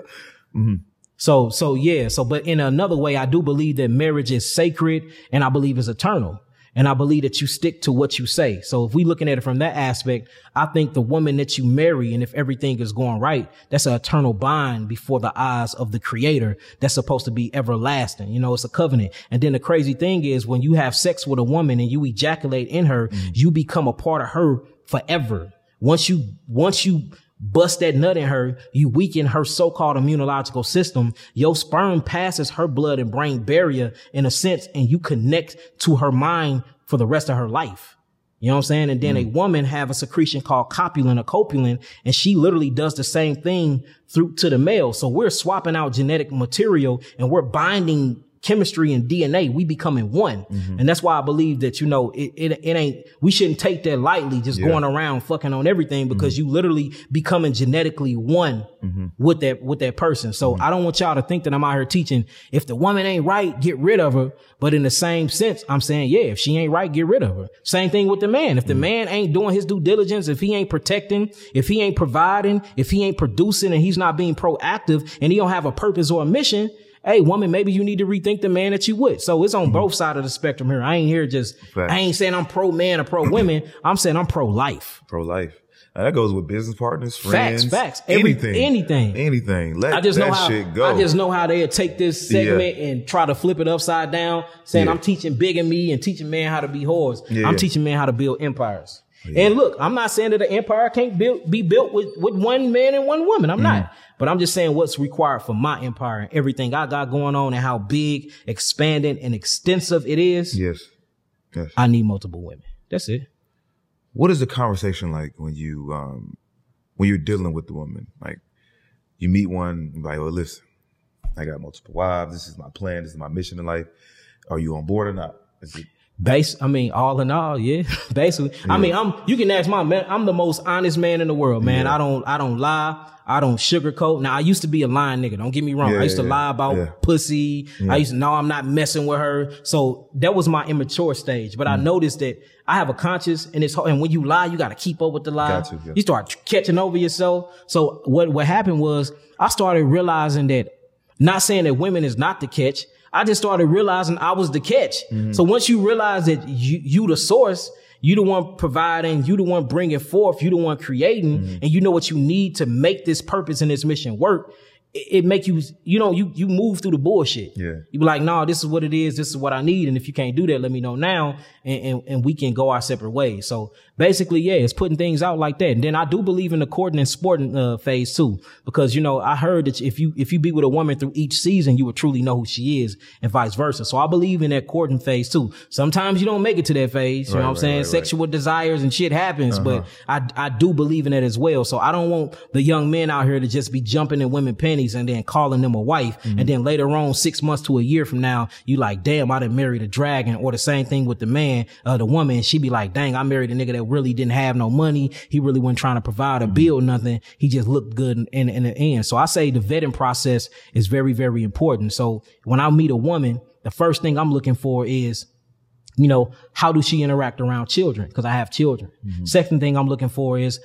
Mm-hmm. So, so yeah. So, but in another way, I do believe that marriage is sacred and I believe is eternal. And I believe that you stick to what you say. So if we looking at it from that aspect, I think the woman that you marry and if everything is going right, that's an eternal bond before the eyes of the creator. That's supposed to be everlasting. You know, it's a covenant. And then the crazy thing is when you have sex with a woman and you ejaculate in her, mm-hmm. you become a part of her forever. Once you, once you bust that nut in her, you weaken her so-called immunological system. Your sperm passes her blood and brain barrier in a sense, and you connect to her mind for the rest of her life. You know what I'm saying? And then a mm. woman have a secretion called copulin or copulin, and she literally does the same thing through to the male. So we're swapping out genetic material and we're binding chemistry and DNA, we becoming one. Mm-hmm. And that's why I believe that, you know, it, it, it ain't, we shouldn't take that lightly, just Yeah. going around fucking on everything because mm-hmm. you literally becoming genetically one mm-hmm. with that, with that person. So I don't want y'all to think that I'm out here teaching if the woman ain't right, get rid of her. But in the same sense, I'm saying, yeah, if she ain't right, get rid of her. Same thing with the man. If the man ain't doing his due diligence, if he ain't protecting, if he ain't providing, if he ain't producing and he's not being proactive and he don't have a purpose or a mission, hey, woman, maybe you need to rethink the man that you with. So it's on both sides of the spectrum here. I ain't here just, Facts. I ain't saying I'm pro man or pro women. I'm saying I'm pro life. Pro life. And that goes with business partners, Facts, friends, facts. Every- anything, anything. anything. Let I just that know how shit go. I just know how they take this segment and try to flip it upside down, saying Yeah. I'm teaching bigamy and me and teaching man how to be whores. Yeah, I'm teaching man how to build empires. And look, I'm not saying that an empire can't build, be built with, with one man and one woman. I'm Mm. not. But I'm just saying what's required for my empire and everything I got going on and how big, expanding, and extensive it is. yes, yes. I need multiple women. That's it. what is the conversation like when you um when you're dealing with the woman? Like you meet one, you're like, oh, listen, I got multiple wives. This is my plan. This is my mission in life. Are you on board or not? Is it, Base, I mean, all in all, yeah. Basically, I mean, I'm. You can ask my man. I'm the most honest man in the world, man. I don't. I don't lie. I don't sugarcoat. Now, I used to be a lying nigga. Don't get me wrong. Yeah, I used to lie about yeah. pussy. I used to know I'm not messing with her. So that was my immature stage. But I Mm. noticed that I have a conscience, and it's. And when you lie, you got to keep up with the lie. Yeah. You start catching over yourself. So what what happened was I started realizing that not saying that women is not the catch. I just started realizing I was the catch. Mm-hmm. So once you realize that you, you the source, you the one providing, you the one bringing forth, you the one creating, Mm-hmm. and you know what you need to make this purpose and this mission work. It, it make you, you know, you, you move through the bullshit. Yeah. You be like, no, this is what it is. This is what I need. And if you can't do that, let me know now and, and, and we can go our separate ways. So basically, yeah, it's putting things out like that. And then I do believe in the courting and sporting uh, phase too, because, you know, I heard that if you, if you be with a woman through each season, you would truly know who she is and vice versa. So I believe in that courting phase too. Sometimes you don't make it to that phase. You Right, know what I'm right, saying? right. Sexual desires and shit happens, but I, I do believe in that as well. So I don't want the young men out here to just be jumping in women pennies and then calling them a wife. Mm-hmm. And then later on, six months to a year from now, you like, damn, I didn't marry the dragon or the same thing with the man, uh, the woman. She be like, dang, I married a nigga that really didn't have no money. He really wasn't trying to provide or mm-hmm. build nothing. He just looked good in, in, in the end. So I say the vetting process is very, very important. So when I meet a woman, the first thing I'm looking for is, you know, how do she interact around children? Cause I have children. Mm-hmm. Second thing I'm looking for is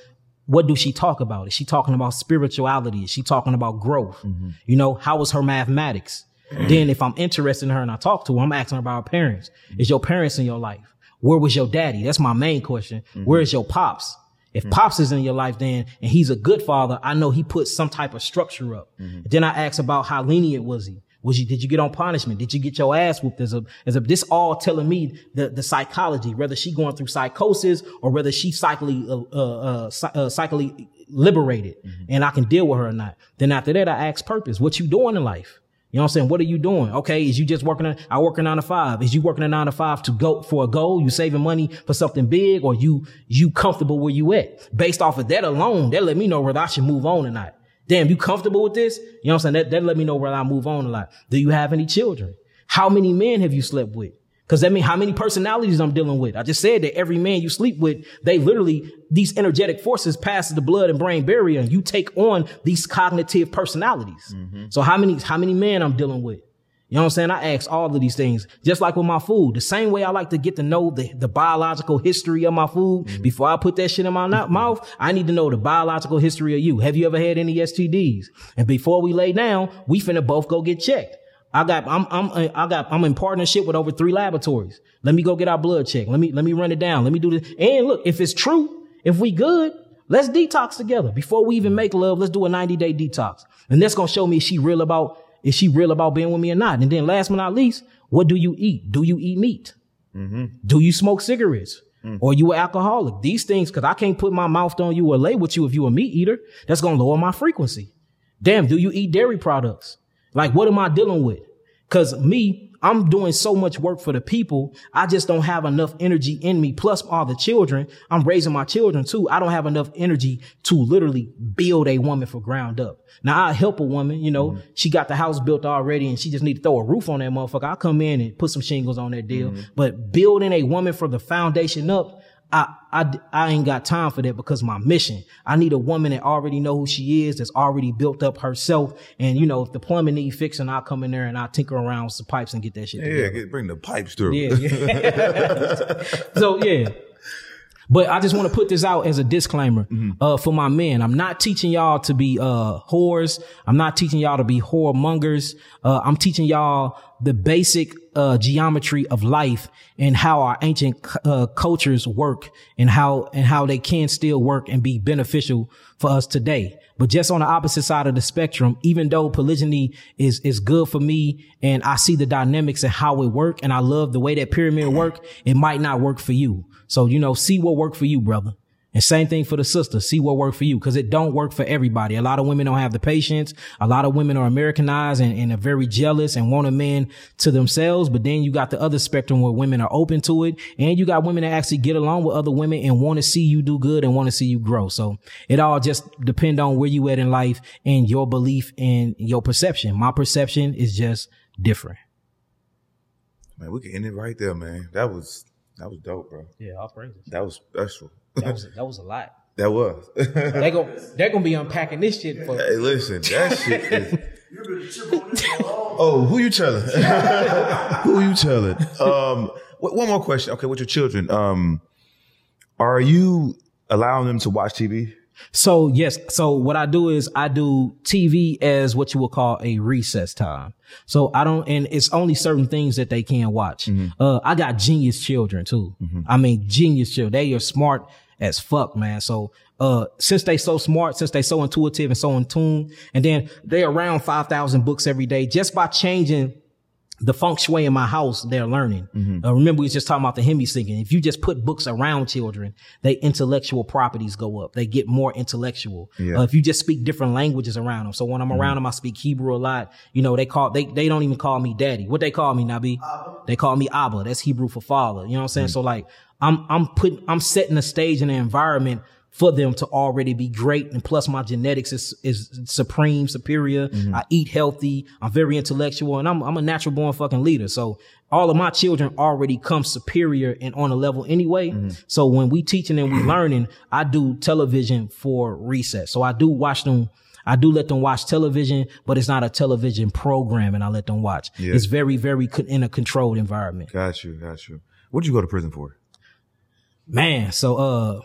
what do she talk about? Is she talking about spirituality? Is she talking about growth? Mm-hmm. You know, how was her mathematics? then if I'm interested in her and I talk to her, I'm asking her about her parents. Is your parents in your life? Where was your daddy? That's my main question. Where is your pops? If pops is in your life, then and he's a good father, I know he put some type of structure up. Then I ask about how lenient was he? Was you did you get on punishment? Did you get your ass whooped as a as a this all telling me the the psychology, whether she going through psychosis or whether she psychically uh, uh, uh, uh psychically liberated and I can deal with her or not. Then after that I ask purpose, what you doing in life? You know what I'm saying? What are you doing? Okay, is you just working on, I work a nine to five. Is you working a nine to five to go for a goal? You saving money for something big or you, you comfortable where you at? Based off of that alone, that let me know whether I should move on or not. Damn, you comfortable with this? You know what I'm saying? That, that let me know whether I move on or not. Do you have any children? How many men have you slept with? Cause that mean how many personalities I'm dealing with. I just said that every man you sleep with, they literally, these energetic forces pass the blood and brain barrier and you take on these cognitive personalities. Mm-hmm. So how many, how many men I'm dealing with? You know what I'm saying? I ask all of these things, just like with my food. The same way I like to get to know the, the biological history of my food mm-hmm. before I put that shit in my no- mm-hmm. mouth. I need to know the biological history of you. Have you ever had any STDs? And before we lay down, we finna both go get checked. I got, I'm, I'm, uh, I got, I'm in partnership with over three laboratories. Let me go get our blood check. Let me, let me run it down. Let me do this. And look, if it's true, if we good, let's detox together. Before we even make love, let's do a 90 day detox. And that's going to show me if she real about, is she real about being with me or not? And then last but not least, what do you eat? Do you eat meat? Mm-hmm. Do you smoke cigarettes? Mm. Or you an alcoholic? These things, cause I can't put my mouth on you or lay with you if you a meat eater. That's gonna lower my frequency. Damn, do you eat dairy products? Like, what am I dealing with? Cause me, I'm doing so much work for the people. I just don't have enough energy in me. Plus all the children. I'm raising my children too. I don't have enough energy to literally build a woman for ground up. Now I help a woman, you know, mm-hmm. she got the house built already and she just need to throw a roof on that motherfucker. I'll come in and put some shingles on that deal. Mm-hmm. But building a woman from the foundation up, I, I, I ain't got time for that because my mission. I need a woman that already know who she is, that's already built up herself. And you know, if the plumbing need fixing, I'll come in there and I'll tinker around with some pipes and get that shit. Done. Yeah, get, bring the pipes through. Yeah, yeah. so yeah. But I just want to put this out as a disclaimer uh, for my men. I'm not teaching y'all to be uh, whores. I'm not teaching y'all to be whoremongers. Uh, I'm teaching y'all the basic uh, geometry of life and how our ancient uh, cultures work and how and how they can still work and be beneficial for us today. But just on the opposite side of the spectrum, even though polygyny is is good for me and I see the dynamics and how it work and I love the way that pyramid work, it might not work for you. So, you know, see what work for you, brother. And same thing for the sister. See what work for you. Cause it don't work for everybody. A lot of women don't have the patience. A lot of women are Americanized and, and are very jealous and want a man to themselves. But then you got the other spectrum where women are open to it. And you got women that actually get along with other women and want to see you do good and want to see you grow. So it all just depend on where you at in life and your belief and your perception. My perception is just different. Man, we can end it right there, man. That was that was dope, bro. Yeah, all praises. That was special. That was, that was a lot. that was. They go, they're going to be unpacking this shit for hey, listen, that shit is. You've been chip on this for a long Oh, who you telling? who you telling? Um, wh- one more question. Okay, with your children, um, are you allowing them to watch TV? So yes, so what I do is I do TV as what you would call a recess time. So I don't, and it's only certain things that they can watch. Uh, I got genius children too. I mean, genius children. They are smart as fuck, man. So, uh, since they so smart, since they so intuitive and so in tune, and then they're around 5,000 books every day just by changing the feng shui in my house, they're learning. Uh, remember, we was just talking about the hemi-syncing. If you just put books around children, they intellectual properties go up. They get more intellectual. Yeah. Uh, if you just speak different languages around them. So when I'm around them, I speak Hebrew a lot. You know, they call, they, they don't even call me daddy. What they call me, Nabi? They call me Abba. That's Hebrew for father. You know what I'm saying? So like, I'm, I'm putting, I'm setting the stage in the environment for them to already be great. And plus my genetics is, is supreme, superior. I eat healthy. I'm very intellectual and I'm, I'm a natural born fucking leader. So all of my children already come superior and on a level anyway. So when we teaching and we learning, I do television for recess. So I do watch them. I do let them watch television, but it's not a television program and I let them watch. Yeah. It's very, very co- in a controlled environment. Got you, got you. What'd you go to prison for? Man, so uh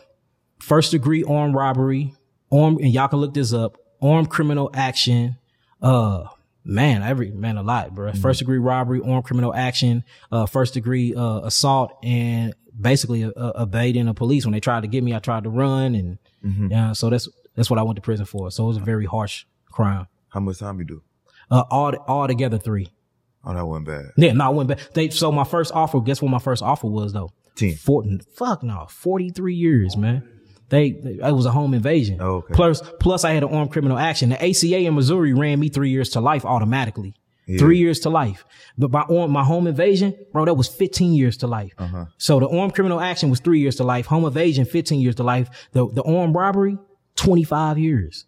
first degree armed robbery, armed and y'all can look this up, armed criminal action, uh man, every man a lot, bro. First degree robbery, armed criminal action, uh first degree uh assault and basically uh, uh, evading the police when they tried to get me, I tried to run and yeah, so that's that's what I went to prison for. So it was a very harsh crime. How much time you do? Uh all all together 3. Oh, that wasn't bad. Yeah, no, I went back. They so my first offer, guess what my first offer was though? Ten. Four, fuck no, 43 years, man. They, they- it was a home invasion. Oh, okay. Plus, plus I had an armed criminal action. The ACA in Missouri ran me three years to life automatically. Three years to life. But my arm, my home invasion, bro, that was 15 years to life. Uh-huh. So the armed criminal action was three years to life. Home invasion, 15 years to life. The, the armed robbery, 25 years.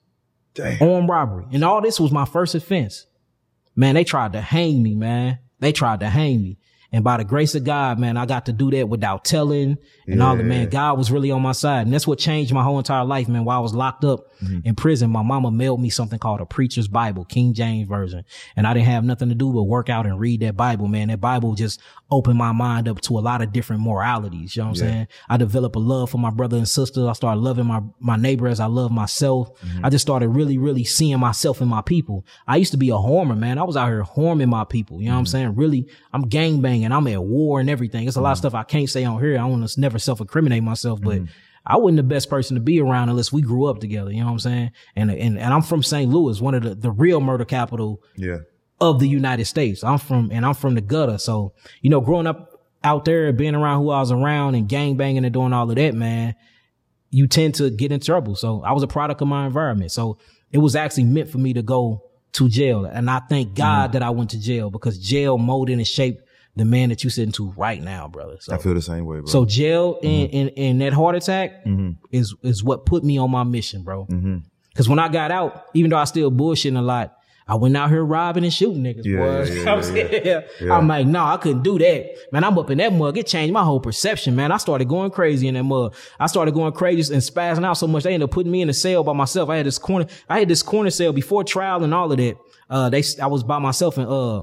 Damn. Armed robbery. And all this was my first offense. Man, they tried to hang me, man. They tried to hang me. And by the grace of God, man, I got to do that without telling and all that, Yeah. man. God was really on my side. And that's what changed my whole entire life, man. While I was locked up mm-hmm. in prison, my mama mailed me something called a preacher's Bible, King James Version. And I didn't have nothing to do but work out and read that Bible, man. That Bible just opened my mind up to a lot of different moralities. You know what I'm Yeah. saying? I developed a love for my brother and sister. I started loving my, my neighbor as I love myself. Mm-hmm. I just started really, really seeing myself in my people. I used to be a hormer, man. I was out here horming my people. You know what I'm mm-hmm. saying? Really, I'm gang banging. I'm at war and everything. It's a lot of mm-hmm. stuff I can't say on here. I want to never self incriminate myself, but I wasn't the best person to be around unless we grew up together. You know what I'm saying? And, and, and I'm from St. Louis, one of the, the real murder capital Yeah. Of the United States. I'm from, and I'm from the gutter. So, you know, growing up out there, being around who I was around and gang banging and doing all of that, man, you tend to get in trouble. So I was a product of my environment. So it was actually meant for me to go to jail. And I thank God mm-hmm. that I went to jail because jail molded and shaped the man that you sitting to right now, brother. So I feel the same way, bro. so jail and, mm-hmm. and, and that heart attack mm-hmm. is, is what put me on my mission, bro. Cause when I got out, even though I still bullshitting a lot, I went out here robbing and shooting niggas, Yeah, boy. yeah, You I'm yeah. Yeah. I'm like, no, I couldn't do that. Man, I'm up in that mug. It changed my whole perception, man. I started going crazy in that mug. I started going crazy and spazzing out so much. They ended up putting me in a cell by myself. I had this corner, I had this corner cell before trial and all of that. Uh, they, I was by myself in, uh,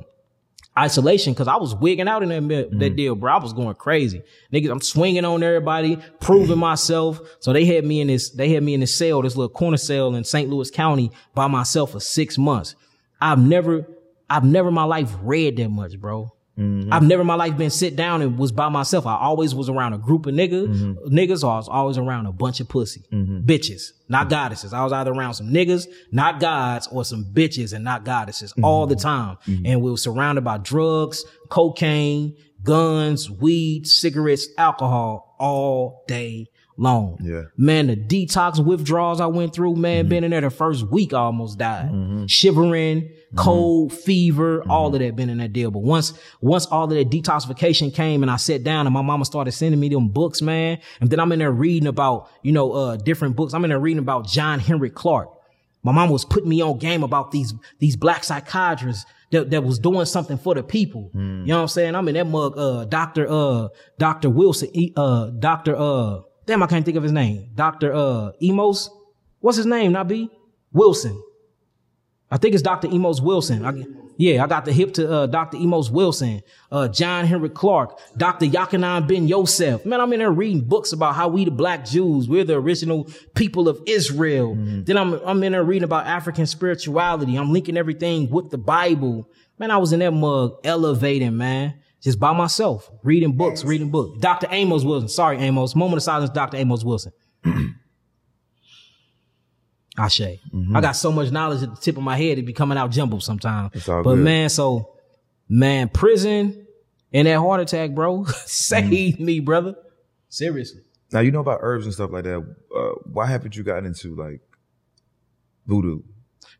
isolation because I was wigging out in that, mi- Mm-hmm. that deal, bro. I was going crazy. Niggas, I'm swinging on everybody, proving myself. So they had me in this, they had me in this cell, this little corner cell in St. Louis County by myself for six months. I've never, I've never in my life read that much, bro. Mm-hmm. I've never in my life been sit down and was by myself. I always was around a group of niggas, Mm-hmm. niggas, or I was always around a bunch of pussy, bitches, not goddesses. I was either around some niggas, not gods, or some bitches and not goddesses Mm-hmm. all the time. And we were surrounded by drugs, cocaine, guns, weed, cigarettes, alcohol all day long. Yeah. Man, the detox withdrawals I went through, man, been in there the first week, I almost died. Shivering, cold, fever, all of that been in that deal. But once, once all of that detoxification came and I sat down and my mama started sending me them books, man, and then I'm in there reading about, you know, uh, different books. I'm in there reading about John Henrik Clarke. My mom was putting me on game about these, these black psychiatrists that, that was doing something for the people. You know what I'm saying? I'm in that mug, uh, Dr. uh, Dr. Wilson, uh, Dr. uh, damn, I can't think of his name. Dr. uh, Amos. What's his name, Not B? Wilson. I think it's Dr. Amos Wilson. I, yeah, I got the hip to uh, Dr. Amos Wilson, uh, John Henrik Clarke, Dr. Yachanan Ben Yosef. Man, I'm in there reading books about how we the black Jews, we're the original people of Israel. Then I'm I'm in there reading about African spirituality. I'm linking everything with the Bible. Man, I was in that mug elevating, man. Just by myself, reading books, reading books. Dr. Amos Wilson. Sorry, Amos. Moment of silence, Dr. Amos Wilson. Ashe. I got so much knowledge at the tip of my head, it be coming out jumbled sometimes. But good. man, so man, prison and that heart attack, bro, saved me, brother. Seriously. now you know about herbs and stuff like that. Uh, why haven't you gotten into like voodoo?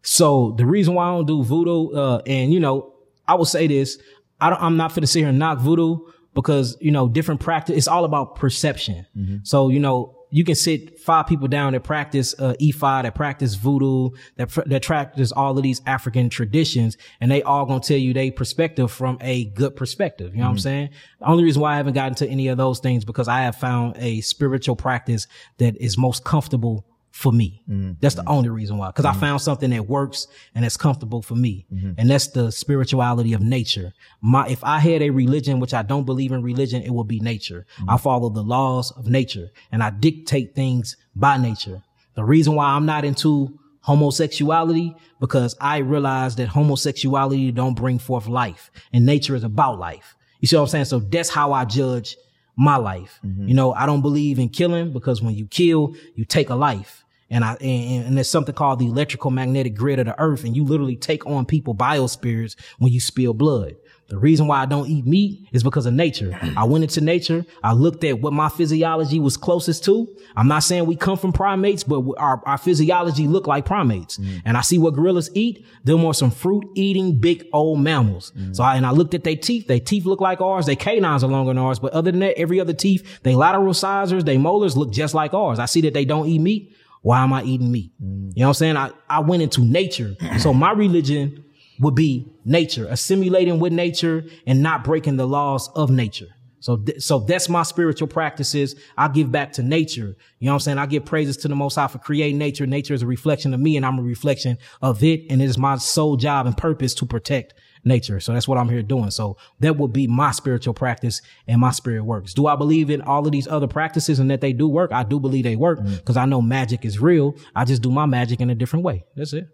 So the reason why I don't do voodoo, uh, and you know, I will say this, I don't, I'm not finna sit here and knock voodoo because, you know, different practice, it's all about perception. So, you know, you can sit five people down that practice, uh, Ifa, that practice voodoo, that, that practice all of these African traditions, and they all gonna tell you they perspective from a good perspective. You know what I'm saying? The only reason why I haven't gotten to any of those things because I have found a spiritual practice that is most comfortable for me. Mm-hmm. That's the mm-hmm. only reason why. Cause I mm-hmm. found something that works and that's comfortable for me. And that's the spirituality of nature. My, if I had a religion, which I don't believe in religion, it would be nature. I follow the laws of nature and I dictate things by nature. The reason why I'm not into homosexuality because I realize that homosexuality don't bring forth life and nature is about life. You see what I'm saying? So that's how I judge my life. You know, I don't believe in killing because when you kill, you take a life. And I, and, and there's something called the electrical magnetic grid of the earth. And you literally take on people biospirits when you spill blood. The reason why I don't eat meat is because of nature. I went into nature. I looked at what my physiology was closest to. I'm not saying we come from primates, but our, our physiology look like primates. Mm. And I see what gorillas eat. Them are more some fruit eating big old mammals. Mm. So I, and I looked at their teeth. Their teeth look like ours. Their canines are longer than ours. But other than that, every other teeth, they lateral sizers, they molars look just like ours. I see that they don't eat meat. Why am I eating meat? Mm. You know what I'm saying? I, I went into nature. So my religion would be nature, assimilating with nature and not breaking the laws of nature. So, th- so that's my spiritual practices. I give back to nature. You know what I'm saying? I give praises to the Most High for creating nature. Nature is a reflection of me and I'm a reflection of it. And it is my sole job and purpose to protect nature. So that's what I'm here doing. So that would be my spiritual practice and my spirit works. Do I believe in all of these other practices and that they do work? I do believe they work because I know magic is real. I just do my magic in a different way. That's it.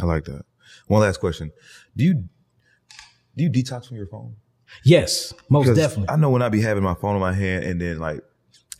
I like that. One last question. Do you do you detox from your phone? Yes, most 'Cause definitely. I know when I be having my phone in my hand and then like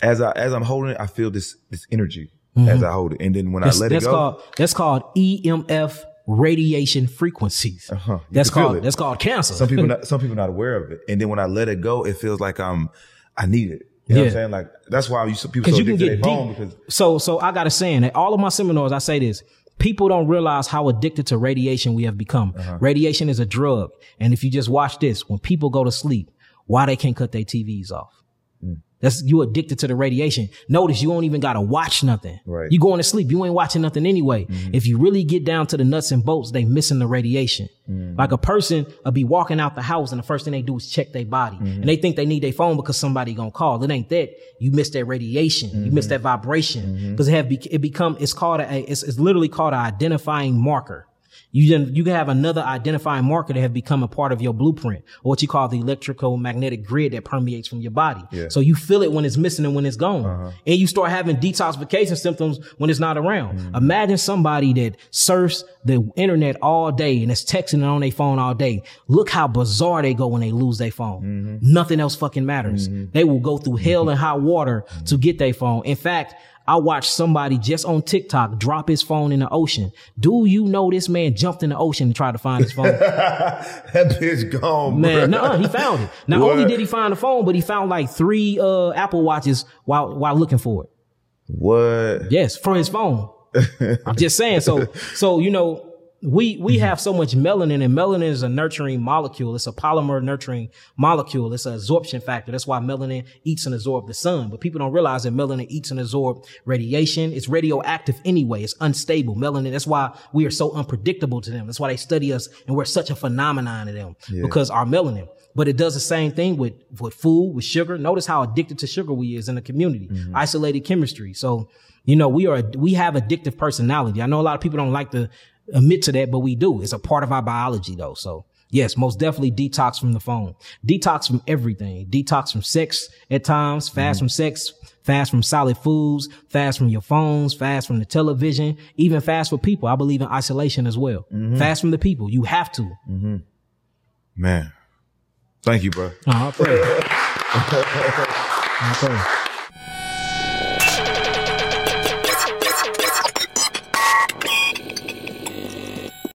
as I as I'm holding it, I feel this this energy as I hold it. And then when Mm-hmm. That's, I let it that's go, called that's called EMF radiation frequencies. Uh-huh. That's called that's called cancer. some people not, some people not aware of it. And then when I let it go, it feels like I'm I need it. You know what Yeah. I'm saying? Like that's why you people so you can get deep. because so so I got a saying at all of my seminars I say this. People don't realize how addicted to radiation we have become. Uh-huh. Radiation is a drug. And if you just watch this, when people go to sleep, why they can't cut their TVs off? Mm. That's you addicted to the radiation. Notice you don't even gotta watch nothing. Right. Mm-hmm. You going to sleep, you ain't watching nothing anyway. If you really get down to the nuts and bolts, they missing the radiation. Mm. Like a person will be walking out the house and the first thing they do is check their body. Mm-hmm. And they think they need their phone because somebody gonna call. It ain't that. You miss that radiation. You Mm-hmm. miss that vibration. Because it have be, it become it's called a it's, it's literally called an identifying marker. You can, you can have another identifying marker that have become a part of your blueprint or what you call the electrical magnetic grid that permeates from your body. Yeah. So you feel it when it's missing and when it's gone. Uh-huh. And you start having detoxification symptoms when it's not around. Mm-hmm. Imagine somebody that surfs the internet all day and is texting on their phone all day. Look how bizarre they go when they lose their phone. Mm-hmm. Nothing else fucking matters. They will go through hell and hot water to get their phone. In fact, I watched somebody just on TikTok drop his phone in the ocean. Do you know this man jumped in the ocean to try to find his phone? that bitch gone, Man, no, he found it. Not What? only did he find the phone, but he found like three uh Apple watches while while looking for it. What? Yes, from his phone. I'm just saying. So, so you know, we we mm-hmm. have so much melanin, and melanin is a nurturing molecule. It's a polymer nurturing molecule. It's an absorption factor. That's why melanin eats and absorbs the sun. But people don't realize that melanin eats and absorbs radiation. It's radioactive anyway. It's unstable. Melanin. That's why we are so unpredictable to them. That's why they study us, and we're such a phenomenon to them because our melanin. But it does the same thing with, with food, with sugar. Notice how addicted to sugar we is in the community. Mm-hmm. Isolated chemistry. So, you know, we are, we have addictive personality. I know a lot of people don't like to admit to that, but we do. It's a part of our biology though. So yes, most definitely detox from the phone. Detox from everything. Detox from sex at times, fast mm-hmm. from sex, fast from solid foods, fast from your phones, fast from the television, even fast for people. I believe in isolation as well. Mm-hmm. Fast from the people. You have to. Mm-hmm. Man. Thank you, bro. Oh, I pray. I pray.